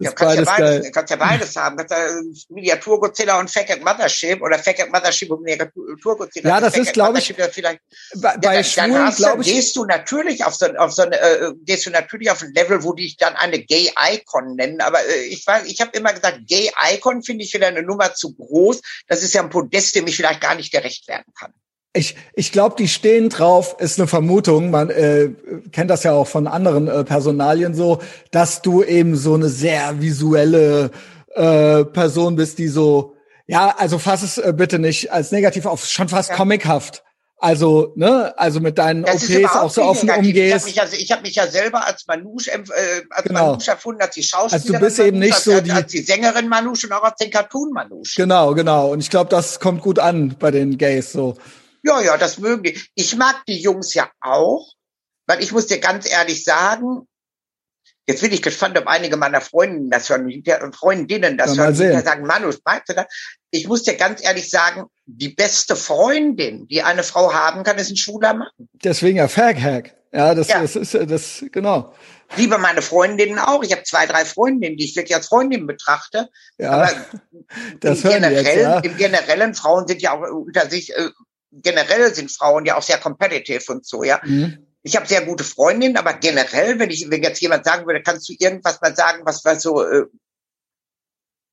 [SPEAKER 2] Ja, kannst ja beides, geil. kannst ja beides haben. Kannst ja Miniatur Godzilla und Fake Mothership oder Fake Mothership und Miniatur Godzilla.
[SPEAKER 1] Ja, das ist, glaube ich,
[SPEAKER 2] vielleicht, bei, bei ja, Schwulen, dann hast du, ich, gehst du natürlich auf so, auf so eine, äh, gehst du natürlich auf ein Level, wo die dich dann eine Gay Icon nennen. Aber äh, ich weiß, ich habe immer gesagt, Gay Icon finde ich wieder eine Nummer zu groß. Das ist ja ein Podest, dem ich vielleicht gar nicht gerecht werden kann.
[SPEAKER 1] Ich, ich glaube, die stehen drauf, ist eine Vermutung, man äh, kennt das ja auch von anderen äh, Personalien so, dass du eben so eine sehr visuelle äh, Person bist, die so, ja, also fass es äh, bitte nicht als negativ auf, schon fast ja. comichaft. Also, ne, also mit deinen das OPs auch so offen umgehst.
[SPEAKER 2] Ich habe mich, ja, ich hab mich ja selber als Manouche, äh, als genau. Manouche erfunden, als die Schauspielerin.
[SPEAKER 1] Also du bist eben nicht
[SPEAKER 2] als,
[SPEAKER 1] so die,
[SPEAKER 2] als die Sängerin Manouche und auch als den Cartoon Manouche.
[SPEAKER 1] Genau, genau. Und ich glaube, das kommt gut an bei den Gays so.
[SPEAKER 2] Ja, ja, das mögen die. Ich mag die Jungs ja auch, weil ich muss dir ganz ehrlich sagen, jetzt bin ich gespannt, ob einige meiner Freundinnen das hören, Freundinnen das ja, hören, die sagen, Manu, meinst du das? Ich muss dir ganz ehrlich sagen, die beste Freundin, die eine Frau haben kann, ist ein schwuler Mann.
[SPEAKER 1] Deswegen ja Fag-Hack. Ja, das, ja. das ist das, genau.
[SPEAKER 2] Liebe meine Freundinnen auch. Ich habe zwei, drei Freundinnen, die ich wirklich als Freundin betrachte.
[SPEAKER 1] Ja, Aber das im,
[SPEAKER 2] generell, jetzt, ja. im generellen, Frauen sind ja auch unter sich äh, generell sind Frauen ja auch sehr competitive und so, ja. Mhm. Ich habe sehr gute Freundinnen, aber generell, wenn ich, wenn jetzt jemand sagen würde, kannst du irgendwas mal sagen, was, was so, äh,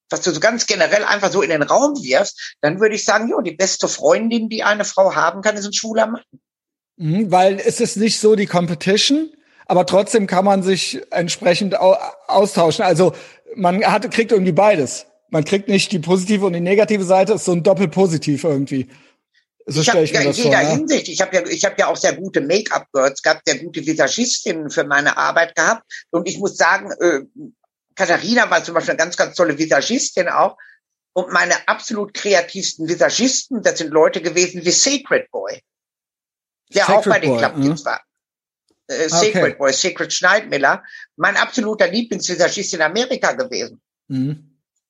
[SPEAKER 2] was du so ganz generell einfach so in den Raum wirfst, dann würde ich sagen, jo, die beste Freundin, die eine Frau haben kann, ist ein schwuler Mann.
[SPEAKER 1] Mhm, weil es ist nicht so die Competition, aber trotzdem kann man sich entsprechend austauschen. Also man hat, kriegt irgendwie beides. Man kriegt nicht die positive und die negative Seite, ist so ein Doppelpositiv irgendwie.
[SPEAKER 2] So ich habe ja in jeder vor, Hinsicht, ich habe ja, ich habe ja auch sehr gute Make-up-Girls gehabt, sehr gute Visagistinnen für meine Arbeit gehabt. Und ich muss sagen, äh, Katharina war zum Beispiel eine ganz, ganz tolle Visagistin auch. Und meine absolut kreativsten Visagisten, das sind Leute gewesen wie Sacred Boy, der Sacred auch bei den Clubkids mhm. war. Äh, Sacred okay. Boy, Sacred Schneidmiller, mein absoluter Lieblingsvisagist in Amerika gewesen. Mhm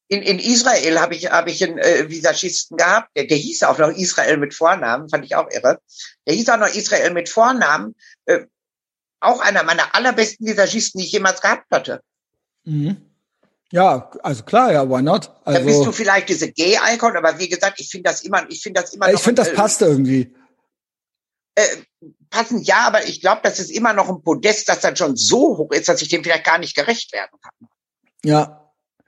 [SPEAKER 2] in, in Israel habe ich, hab ich einen äh, Visagisten gehabt, der, der hieß auch noch Israel mit Vornamen, fand ich auch irre. Der hieß auch noch Israel mit Vornamen. Äh, auch einer meiner allerbesten Visagisten, die ich jemals gehabt hatte.
[SPEAKER 1] Mhm. Ja, also klar, ja, why not? Also,
[SPEAKER 2] da bist du vielleicht diese Gay-Icon, aber wie gesagt, ich finde das immer, ich finde das immer.
[SPEAKER 1] Ich finde, das äh, passt irgendwie.
[SPEAKER 2] äh, passend ja, aber ich glaube, das ist immer noch ein Podest, das dann schon so hoch ist, dass ich dem vielleicht gar nicht gerecht werden kann.
[SPEAKER 1] Ja.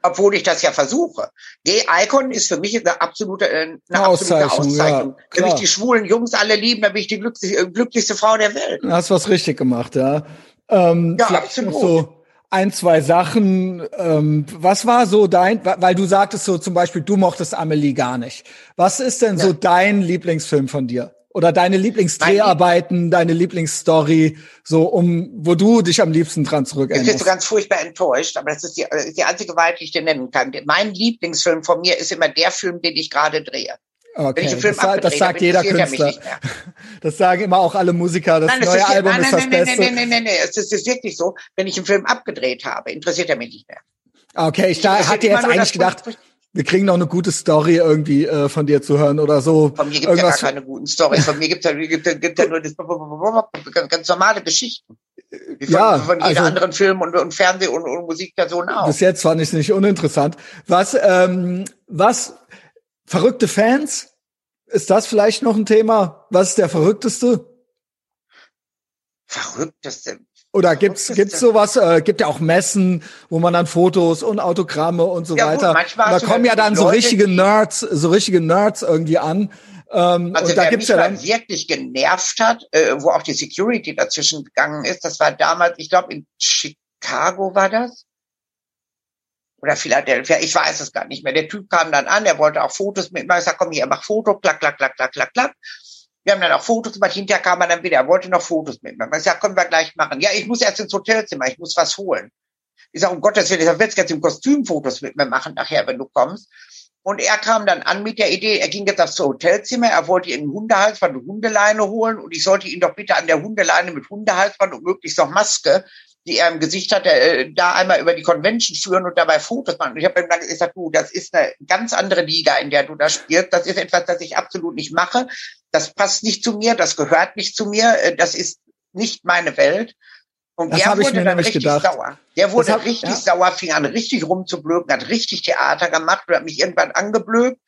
[SPEAKER 2] Obwohl ich das ja versuche. Gay Icon ist für mich eine absolute, äh, eine, eine absolute
[SPEAKER 1] Auszeichnung,
[SPEAKER 2] Auszeichnung.
[SPEAKER 1] ja,
[SPEAKER 2] Wenn mich die schwulen Jungs alle lieben, dann bin ich die glücklichste, glücklichste Frau der Welt.
[SPEAKER 1] Du hast was richtig gemacht, ja. Ähm,
[SPEAKER 2] Ja, absolut.
[SPEAKER 1] so ein, zwei Sachen. Ähm, was war so dein, weil du sagtest so zum Beispiel, du mochtest Amelie gar nicht. Was ist denn so
[SPEAKER 2] Ja.
[SPEAKER 1] dein Lieblingsfilm von dir? Oder deine Lieblingsdreharbeiten, deine Lieblingsstory, so um, wo du dich am liebsten dran
[SPEAKER 2] Ich bin so
[SPEAKER 1] zurückerinnerst?
[SPEAKER 2] ganz furchtbar enttäuscht, aber das ist die, die einzige Wahrheit, die ich dir nennen kann. Mein Lieblingsfilm von mir ist immer der Film, den ich gerade drehe. Wenn ich
[SPEAKER 1] Okay,
[SPEAKER 2] einen Film
[SPEAKER 1] das, sa- das
[SPEAKER 2] abgedreht
[SPEAKER 1] sagt
[SPEAKER 2] habe,
[SPEAKER 1] jeder
[SPEAKER 2] interessiert er mich
[SPEAKER 1] Künstler.
[SPEAKER 2] nicht mehr.
[SPEAKER 1] Das sagen immer auch alle Musiker. Das
[SPEAKER 2] Nein,
[SPEAKER 1] neue
[SPEAKER 2] ist
[SPEAKER 1] Album
[SPEAKER 2] nein,
[SPEAKER 1] ist
[SPEAKER 2] nein,
[SPEAKER 1] das
[SPEAKER 2] nein, nein,
[SPEAKER 1] Beste.
[SPEAKER 2] nein, nein, nein, nein, es ist, es ist wirklich so. Wenn ich einen Film abgedreht habe, interessiert er mich nicht mehr.
[SPEAKER 1] Okay, ich da, hatte jetzt eigentlich gedacht,
[SPEAKER 2] Produkt.
[SPEAKER 1] Wir kriegen noch eine gute Story irgendwie äh, von dir zu hören oder so.
[SPEAKER 2] Von mir gibt es ja gar keine guten Storys. Von mir gibt es ja, gibt, ja- gibt ja nur das, ganz, ganz normale Geschichten. Wie von,
[SPEAKER 1] Ja,
[SPEAKER 2] von jeder
[SPEAKER 1] also-
[SPEAKER 2] anderen Film- und, und Fernseh- und, und Musikperson auch.
[SPEAKER 1] Bis jetzt fand ich es nicht uninteressant. Was, ähm, was, verrückte Fans? Ist das vielleicht noch ein Thema? Was ist der verrückteste?
[SPEAKER 2] Verrückteste.
[SPEAKER 1] Oder gibt's, gibt's sowas, äh, gibt ja auch Messen, wo man dann Fotos und Autogramme und so
[SPEAKER 2] Ja, gut,
[SPEAKER 1] weiter.
[SPEAKER 2] manchmal
[SPEAKER 1] und da kommen ja dann
[SPEAKER 2] natürlich
[SPEAKER 1] so
[SPEAKER 2] Leute,
[SPEAKER 1] richtige Nerds, so richtige Nerds irgendwie an. Ähm,
[SPEAKER 2] Also
[SPEAKER 1] und da
[SPEAKER 2] wer
[SPEAKER 1] gibt's
[SPEAKER 2] mich
[SPEAKER 1] ja dann,
[SPEAKER 2] wirklich genervt hat, äh, wo auch die Security dazwischen gegangen ist, das war damals, ich glaube in Chicago war das. Oder Philadelphia, ich weiß es gar nicht mehr. Der Typ kam dann an, er wollte auch Fotos mit mir. Ich sag, komm hier, mach Foto, klack, klack, klack, klack, klack, klack. Wir haben dann auch Fotos gemacht, hinterher kam er dann wieder, er wollte noch Fotos mit mir. Ich sag, können wir gleich machen. Ja, ich muss erst ins Hotelzimmer, ich muss was holen. Ich sag, um Gottes Willen, ich du jetzt im Kostüm Fotos mit mir machen nachher, wenn du kommst? Und er kam dann an mit der Idee, er ging jetzt aufs Hotelzimmer, er wollte in Hundehalsband und Hundeleine holen und ich sollte ihn doch bitte an der Hundeleine mit Hundehalsband und möglichst noch Maske, die er im Gesicht hatte, äh, da einmal über die Convention führen und dabei Fotos machen. Und ich habe ihm dann gesagt, du, das ist eine ganz andere Liga, in der du da spielst. Das ist etwas, das ich absolut nicht mache. Das passt nicht zu mir, das gehört nicht zu mir, äh, das ist nicht meine Welt. Und
[SPEAKER 1] Das
[SPEAKER 2] der wurde dann richtig
[SPEAKER 1] gedacht.
[SPEAKER 2] sauer. Der wurde
[SPEAKER 1] hab-
[SPEAKER 2] richtig
[SPEAKER 1] ja.
[SPEAKER 2] sauer, fing an richtig rumzublöken, hat richtig Theater gemacht und hat mich irgendwann angeblökt,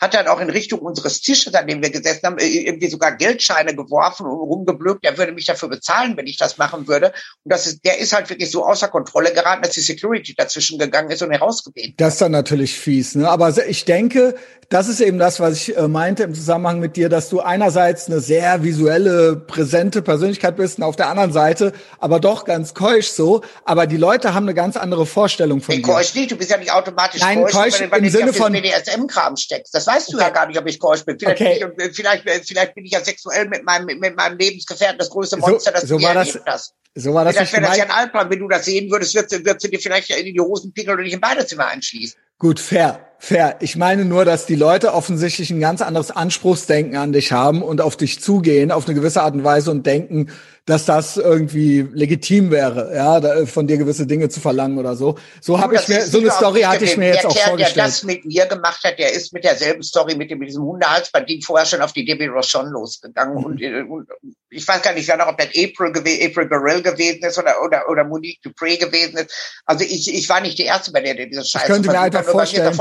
[SPEAKER 2] hat dann auch in Richtung unseres Tisches, an dem wir gesessen haben, äh, irgendwie sogar Geldscheine geworfen und rumgeblökt. Er würde mich dafür bezahlen, wenn ich das machen würde. Und das ist, der ist halt wirklich so außer Kontrolle geraten, dass die Security dazwischen gegangen ist und herausgebeten.
[SPEAKER 1] das ist dann natürlich fies, ne? Aber ich denke, das ist eben das, was ich äh, meinte im Zusammenhang mit dir, dass du einerseits eine sehr visuelle, präsente Persönlichkeit bist und auf der anderen Seite aber doch ganz keusch so. Aber die Leute haben eine ganz andere Vorstellung von
[SPEAKER 2] Ich
[SPEAKER 1] dir.
[SPEAKER 2] keusch nicht, du bist ja nicht automatisch
[SPEAKER 1] Nein,
[SPEAKER 2] keusch,
[SPEAKER 1] keusch im Sinne von-
[SPEAKER 2] den BDSM-Kram steckst. Das weißt du ja gar nicht, ob ich keusch bin. Vielleicht,
[SPEAKER 1] Okay.
[SPEAKER 2] bin ich, vielleicht, vielleicht bin ich ja sexuell mit meinem, mit meinem Lebensgefährten das größte
[SPEAKER 1] So-
[SPEAKER 2] Monster, das
[SPEAKER 1] so
[SPEAKER 2] du
[SPEAKER 1] war das-
[SPEAKER 2] hast.
[SPEAKER 1] So war das
[SPEAKER 2] Vielleicht wäre das ja ein Albtraum. Wenn du das sehen würdest, würdest, du- würdest du dir vielleicht in die Hosen pinkeln und dich im Badezimmer einschließen.
[SPEAKER 1] Gut, fair, fair. Ich meine nur, dass die Leute offensichtlich ein ganz anderes Anspruchsdenken an dich haben und auf dich zugehen auf eine gewisse Art und Weise und denken, dass das irgendwie legitim wäre, ja, da, von dir gewisse Dinge zu verlangen oder so. So habe ich mir, so eine Story hatte ich mir jetzt
[SPEAKER 2] der
[SPEAKER 1] auch
[SPEAKER 2] Kerl,
[SPEAKER 1] vorgestellt.
[SPEAKER 2] Der das mit mir gemacht hat, der ist mit derselben Story, mit, dem, mit diesem Hundehalsband, ging vorher schon auf die Debbie Rochon losgegangen.
[SPEAKER 1] Mhm.
[SPEAKER 2] Und, äh, und ich weiß gar nicht genau, ob das April, April Gorell gewesen ist oder, oder, oder Monique Dupré gewesen ist. Also ich, ich war nicht die Erste, bei der der diese Scheiße
[SPEAKER 1] könnte mir einfach vorstellen,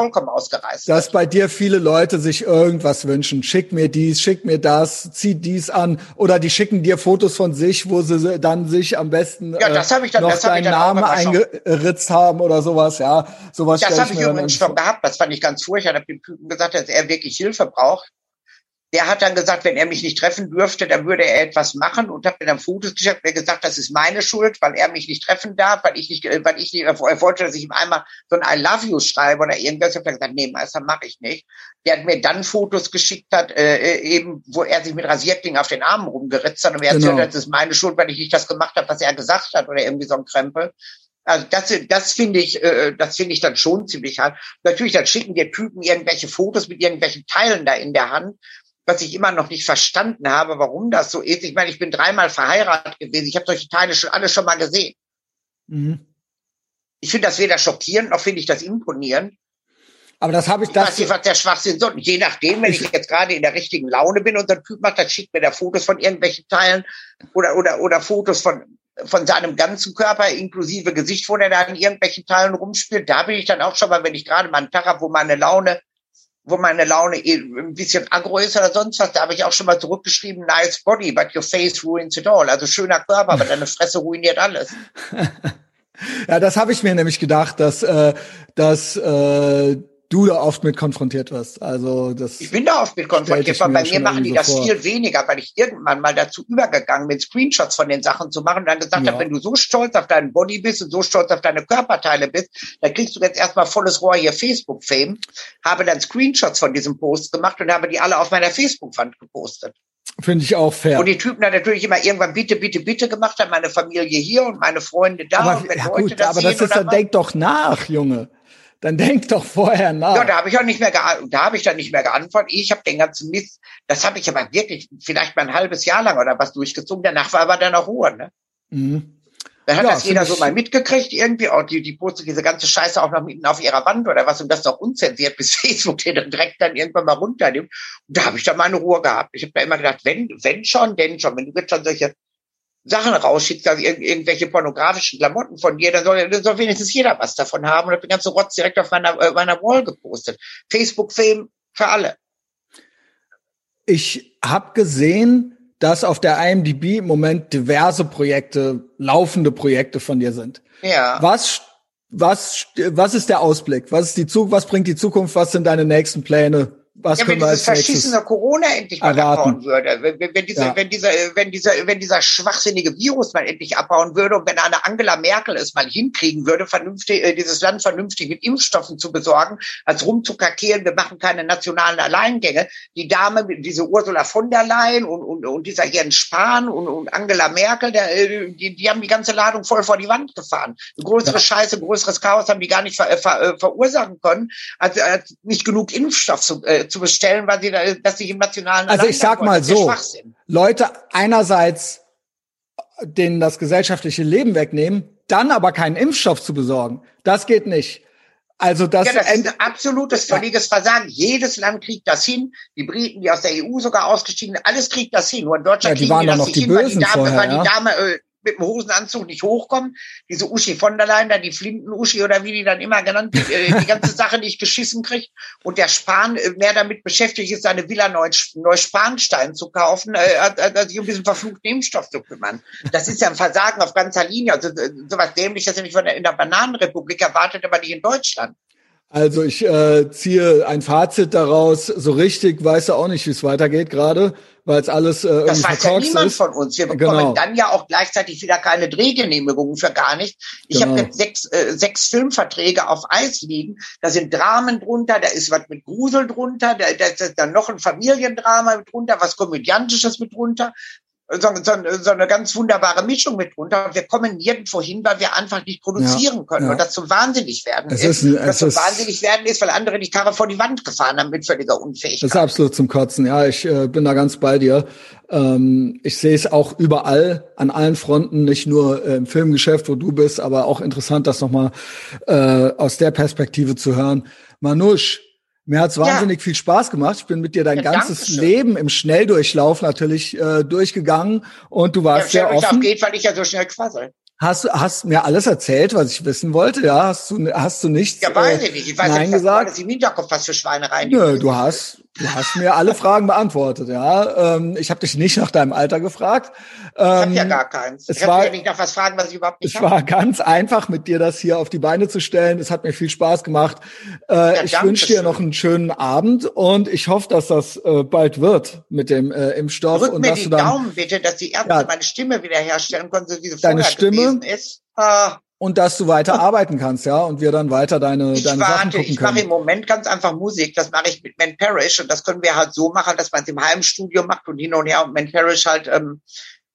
[SPEAKER 1] dass bei dir viele Leute sich irgendwas wünschen. Schick mir dies, schick mir das, zieh dies an. Oder die schicken dir Fotos von sich, wo sie dann sich am besten
[SPEAKER 2] Ja, das hab ich dann-
[SPEAKER 1] noch
[SPEAKER 2] das hab ich
[SPEAKER 1] deinen
[SPEAKER 2] auch
[SPEAKER 1] Namen eingeritzt haben oder sowas. Ja, sowas
[SPEAKER 2] Das habe ich
[SPEAKER 1] dann
[SPEAKER 2] übrigens schon gehabt. Das fand ich ganz furchtbar. Ich habe dem Typen gesagt, dass er wirklich Hilfe braucht. Der hat dann gesagt, wenn er mich nicht treffen dürfte, dann würde er etwas machen und hat mir dann Fotos geschickt. Er hat gesagt, das ist meine Schuld, weil er mich nicht treffen darf, weil ich nicht, äh, weil ich nicht, er wollte, dass ich ihm einmal so ein I love you schreibe oder irgendwas. Ich habe dann gesagt, nee, Meister, mache ich nicht. Der hat mir dann Fotos geschickt hat, äh, eben, wo er sich mit Rasierklingen auf den Armen rumgeritzt hat und er
[SPEAKER 1] Genau.
[SPEAKER 2] erzählt hat, das ist meine Schuld, weil ich nicht das gemacht habe, was er gesagt hat oder irgendwie so ein Krempel. Also das, das finde ich, äh, das finde ich dann schon ziemlich hart. Natürlich, dann schicken dir Typen irgendwelche Fotos mit irgendwelchen Teilen da in der Hand, was ich immer noch nicht verstanden habe, warum das so ist. Ich meine, ich bin dreimal verheiratet gewesen. Ich habe solche Teile schon alle schon mal gesehen.
[SPEAKER 1] Mhm.
[SPEAKER 2] Ich finde das weder schockierend noch finde ich das imponierend.
[SPEAKER 1] Aber das habe ich,
[SPEAKER 2] Ich weiß
[SPEAKER 1] das,
[SPEAKER 2] was der Schwachsinn soll. Je nachdem, wenn ich, jetzt gerade in der richtigen Laune bin und so ein Typ macht, dann schickt mir der Fotos von irgendwelchen Teilen oder, oder, oder Fotos von, von seinem ganzen Körper inklusive Gesicht, wo der da in irgendwelchen Teilen rumspielt. Da bin ich dann auch schon mal, wenn ich gerade mal einen Tag habe, wo meine Laune, wo meine Laune eh ein bisschen aggro ist oder sonst was, da habe ich auch schon mal zurückgeschrieben, nice body, but your face ruins it all. Also schöner Körper, aber deine Fresse ruiniert alles.
[SPEAKER 1] ja, das habe ich mir nämlich gedacht, dass, äh, dass äh, du da oft mit konfrontiert wirst. Also das.
[SPEAKER 2] Ich bin da oft mit konfrontiert, weil bei mir machen die das vor. viel weniger, weil ich irgendwann mal dazu übergegangen bin, Screenshots von den Sachen zu machen und dann gesagt ja. habe, wenn du so stolz auf deinen Body bist und so stolz auf deine Körperteile bist, dann kriegst du jetzt erstmal volles Rohr hier Facebook-Fame. Habe dann Screenshots von diesem Post gemacht und habe die alle auf meiner Facebook-Wand gepostet.
[SPEAKER 1] Finde ich auch fair.
[SPEAKER 2] Und die Typen dann natürlich immer irgendwann bitte, bitte, bitte gemacht haben, meine Familie hier und meine Freunde da.
[SPEAKER 1] Aber, und wenn ja, Leute gut, das aber das ist, dann denk doch nach, Junge. Dann denk doch vorher nach.
[SPEAKER 2] Ja, da habe ich auch nicht mehr da habe ich dann nicht mehr geantwortet. Ich habe den ganzen Mist, das habe ich aber wirklich vielleicht mal ein halbes Jahr lang oder was durchgezogen. Danach war aber dann auch Ruhe, ne? Mhm. Dann hat ja, das jeder so mal mitgekriegt, irgendwie, auch die, die postet diese ganze Scheiße auch noch mitten auf ihrer Wand oder was und das doch unzensiert, bis Facebook den dann direkt dann irgendwann mal runternimmt. Und da habe ich dann meine Ruhe gehabt. Ich habe da immer gedacht, wenn, wenn schon, denn schon, wenn du jetzt schon solche Sachen rausschickst, also ir irgendwelche pornografischen Klamotten von dir, dann soll, dann soll wenigstens jeder was davon haben. Und habe den ganzen Rotz direkt auf meiner, äh, meiner Wall gepostet. Facebook-Fame für alle.
[SPEAKER 1] Ich habe gesehen, dass auf der IMDb im Moment diverse Projekte, laufende Projekte von dir sind.
[SPEAKER 2] Ja.
[SPEAKER 1] Was, was, was ist der Ausblick? Was ist die Zug, was bringt die Zukunft? Was sind deine nächsten Pläne? Was ja,
[SPEAKER 2] wenn dieses verschissene Corona endlich mal erwarten. abbauen würde, wenn, wenn, dieser, ja. wenn, dieser, wenn, dieser, wenn dieser schwachsinnige Virus mal endlich abbauen würde und wenn eine Angela Merkel es mal hinkriegen würde, vernünftig, äh, dieses Land vernünftig mit Impfstoffen zu besorgen, als rumzukakieren, wir machen keine nationalen Alleingänge. Die Dame, diese Ursula von der Leyen und, und, und dieser Jens Spahn und, und Angela Merkel, der, äh, die, die haben die ganze Ladung voll vor die Wand gefahren. Eine größere ja. Scheiße, größeres Chaos haben die gar nicht ver, äh, ver, verursachen können, als, als nicht genug Impfstoff zu, äh, zu bestellen, weil sie da, dass sie im nationalen
[SPEAKER 1] Also ich sag mal so, Leute einerseits denen das gesellschaftliche Leben wegnehmen, dann aber keinen Impfstoff zu besorgen. Das geht nicht. Also das,
[SPEAKER 2] ja, das ist ein absolutes, völliges Versagen. Jedes Land kriegt das hin. Die Briten, die aus der EU sogar ausgestiegen sind, alles kriegt das hin. Nur in Deutschland
[SPEAKER 1] ja, die kriegen die das nicht hin, weil die Dame, vorher,
[SPEAKER 2] weil die Dame äh, mit dem Hosenanzug nicht hochkommen. Diese Uschi von der Leyen, da die Flinten-Uschi oder wie die dann immer genannt wird, äh, die ganze Sache nicht geschissen kriegt. Und der Spahn äh, mehr damit beschäftigt ist, seine Villa Neuspanstein zu kaufen, äh, als sich um diesen verfluchten Impfstoff zu kümmern. Das ist ja ein Versagen auf ganzer Linie. Also äh, sowas dämlich, das nicht von der, in der Bananenrepublik erwartet, aber nicht in Deutschland.
[SPEAKER 1] Also ich äh, ziehe ein Fazit daraus. So richtig weiß er auch nicht, wie es weitergeht gerade weil es alles äh, irgendwie Das weiß ja
[SPEAKER 2] niemand
[SPEAKER 1] ist.
[SPEAKER 2] von uns. Wir bekommen genau. dann ja auch gleichzeitig wieder keine Drehgenehmigungen für gar nicht. Ich genau. habe jetzt sechs, äh, sechs Filmverträge auf Eis liegen. Da sind Dramen drunter, da ist was mit Grusel drunter, da, da ist dann noch ein Familiendrama mit drunter, was Komödiantisches mit drunter so, so, so eine ganz wunderbare Mischung mit drunter. Wir kommen nirgendwo hin, weil wir einfach nicht produzieren ja, können ja. und das zum Wahnsinnig werden es ist. ist das zum Wahnsinnig werden ist, weil andere die Karre vor die Wand gefahren haben mit völliger Unfähigkeit.
[SPEAKER 1] Das ist absolut zum Kotzen. Ja, ich äh, bin da ganz bei dir. Ähm, ich sehe es auch überall, an allen Fronten, nicht nur äh, im Filmgeschäft, wo du bist, aber auch interessant, das nochmal äh, aus der Perspektive zu hören. Manusch, mir hat's wahnsinnig ja. viel Spaß gemacht. Ich bin mit dir dein ja, ganzes Leben im Schnelldurchlauf natürlich äh, durchgegangen und du warst ja, sehr offen.
[SPEAKER 2] geht, weil ich ja so schnell quassel.
[SPEAKER 1] Hast du hast mir alles erzählt, was ich wissen wollte? Ja, hast du hast du nichts?
[SPEAKER 2] Ja, weiß ich nicht. Ich weiß
[SPEAKER 1] nein
[SPEAKER 2] nicht,
[SPEAKER 1] gesagt.
[SPEAKER 2] was im Hinterkopf was für Schweinereien.
[SPEAKER 1] Nö, du hast Du hast mir alle Fragen beantwortet, ja. Ähm, ich habe dich nicht nach deinem Alter gefragt.
[SPEAKER 2] Ähm, ich habe ja gar keins.
[SPEAKER 1] Es ich war, ja
[SPEAKER 2] nicht nach was fragen, was ich überhaupt nicht
[SPEAKER 1] Es hab. war ganz einfach, mit dir das hier auf die Beine zu stellen. Es hat mir viel Spaß gemacht. Äh, ja, ich wünsche dir noch einen schönen Abend und ich hoffe, dass das äh, bald wird mit dem äh, Impfstoff.
[SPEAKER 2] Drück
[SPEAKER 1] und
[SPEAKER 2] mir
[SPEAKER 1] dass
[SPEAKER 2] die
[SPEAKER 1] du dann,
[SPEAKER 2] Daumen bitte, dass die Ärzte ja, meine Stimme wiederherstellen können, so wie sie
[SPEAKER 1] deine Stimme
[SPEAKER 2] ist. Ah
[SPEAKER 1] und dass du weiter arbeiten kannst, ja, und wir dann weiter deine,
[SPEAKER 2] ich
[SPEAKER 1] deine
[SPEAKER 2] warte,
[SPEAKER 1] Sachen gucken
[SPEAKER 2] ich
[SPEAKER 1] können.
[SPEAKER 2] Ich mache im Moment ganz einfach Musik, das mache ich mit Man Parrish und das können wir halt so machen, dass man es im Heimstudio macht und hin und her und Man Parrish halt ähm,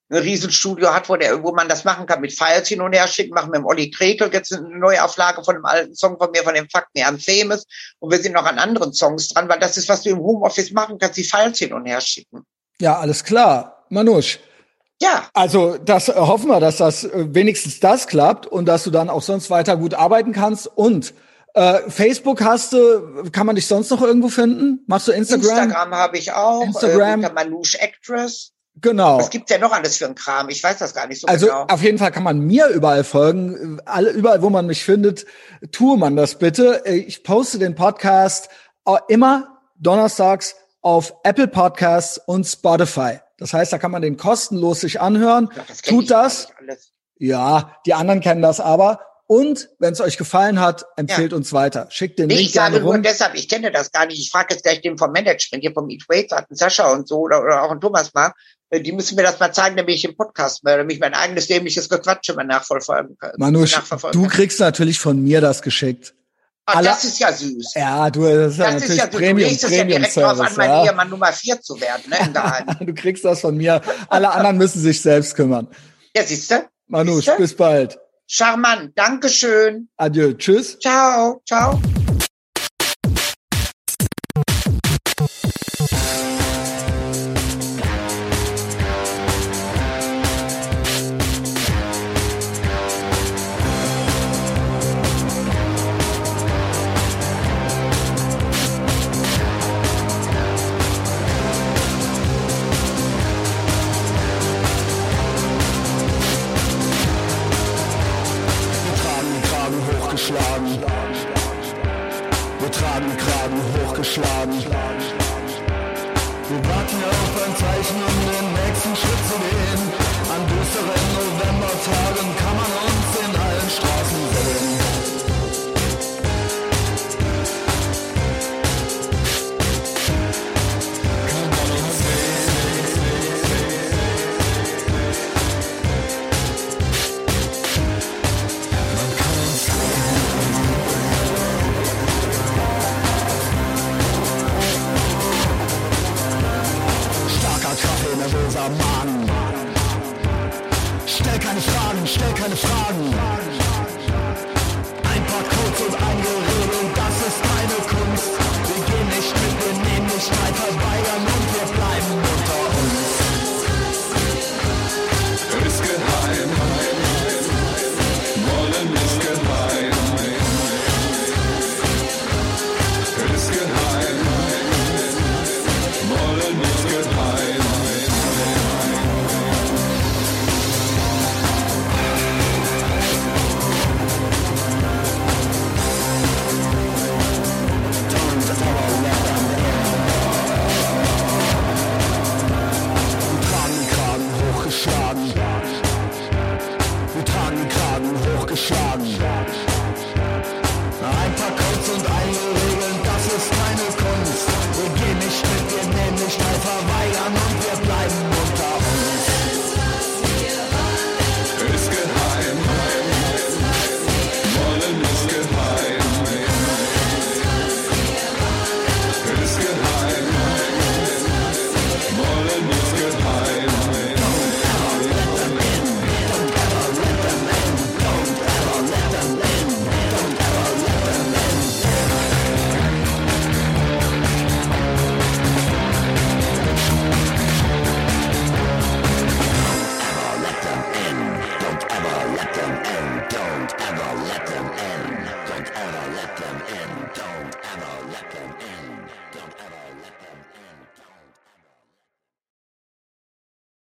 [SPEAKER 2] ein Riesenstudio hat, wo, der, wo man das machen kann, mit Files hin und her schicken, machen mit dem Olli Krekel jetzt eine Neuauflage von einem alten Song von mir, von dem Fakt Me I'm Famous und wir sind noch an anderen Songs dran, weil das ist, was du im Homeoffice machen kannst, die Files hin und her schicken.
[SPEAKER 1] Ja, alles klar. Manusch,
[SPEAKER 2] ja.
[SPEAKER 1] Also das äh, hoffen wir, dass das äh, wenigstens das klappt und dass du dann auch sonst weiter gut arbeiten kannst. Und äh, Facebook hast du, kann man dich sonst noch irgendwo finden? Machst du Instagram?
[SPEAKER 2] Instagram habe ich auch.
[SPEAKER 1] Instagram.
[SPEAKER 2] Äh, Manouche Actress.
[SPEAKER 1] Genau.
[SPEAKER 2] Was gibt's ja noch alles für ein Kram? Ich weiß das gar nicht so
[SPEAKER 1] also
[SPEAKER 2] genau.
[SPEAKER 1] Also auf jeden Fall kann man mir überall folgen. Alle, überall, wo man mich findet, tue man das bitte. Ich poste den Podcast immer donnerstags auf Apple Podcasts und Spotify. Das heißt, da kann man den kostenlos sich anhören.
[SPEAKER 2] Ja, das
[SPEAKER 1] Tut das. Ja, die anderen kennen das aber. Und wenn es euch gefallen hat, empfehlt uns weiter. Schickt den
[SPEAKER 2] Nee,
[SPEAKER 1] Link
[SPEAKER 2] ich sage nur
[SPEAKER 1] rum.
[SPEAKER 2] deshalb, ich kenne das gar nicht. Ich frage jetzt gleich den vom Management, hier vom Eat Weights, hatten Sascha und so oder, oder auch ein Thomas mal. Äh, Die müssen mir das mal zeigen, damit ich im Podcast mal, damit ich mein eigenes dämliches Gequatsche mal nachverfolgen kann.
[SPEAKER 1] Manu,
[SPEAKER 2] nachverfolgen
[SPEAKER 1] du
[SPEAKER 2] kann.
[SPEAKER 1] kriegst natürlich von mir das geschickt.
[SPEAKER 2] Ah,
[SPEAKER 1] alle-
[SPEAKER 2] das ist ja süß.
[SPEAKER 1] Ja, du, das ist ja
[SPEAKER 2] das ist
[SPEAKER 1] natürlich
[SPEAKER 2] ja, du
[SPEAKER 1] Premium,
[SPEAKER 2] legst es ja direkt drauf an,
[SPEAKER 1] Service.
[SPEAKER 2] mein
[SPEAKER 1] Ja.
[SPEAKER 2] Ehemann Nummer vier zu werden, ne.
[SPEAKER 1] Du kriegst das von mir. Alle anderen müssen sich selbst kümmern.
[SPEAKER 2] Ja, siehst du?
[SPEAKER 1] Manu,
[SPEAKER 2] Siehste?
[SPEAKER 1] bis bald.
[SPEAKER 2] Charmant. Dankeschön.
[SPEAKER 1] Adieu. Tschüss.
[SPEAKER 2] Ciao. Ciao.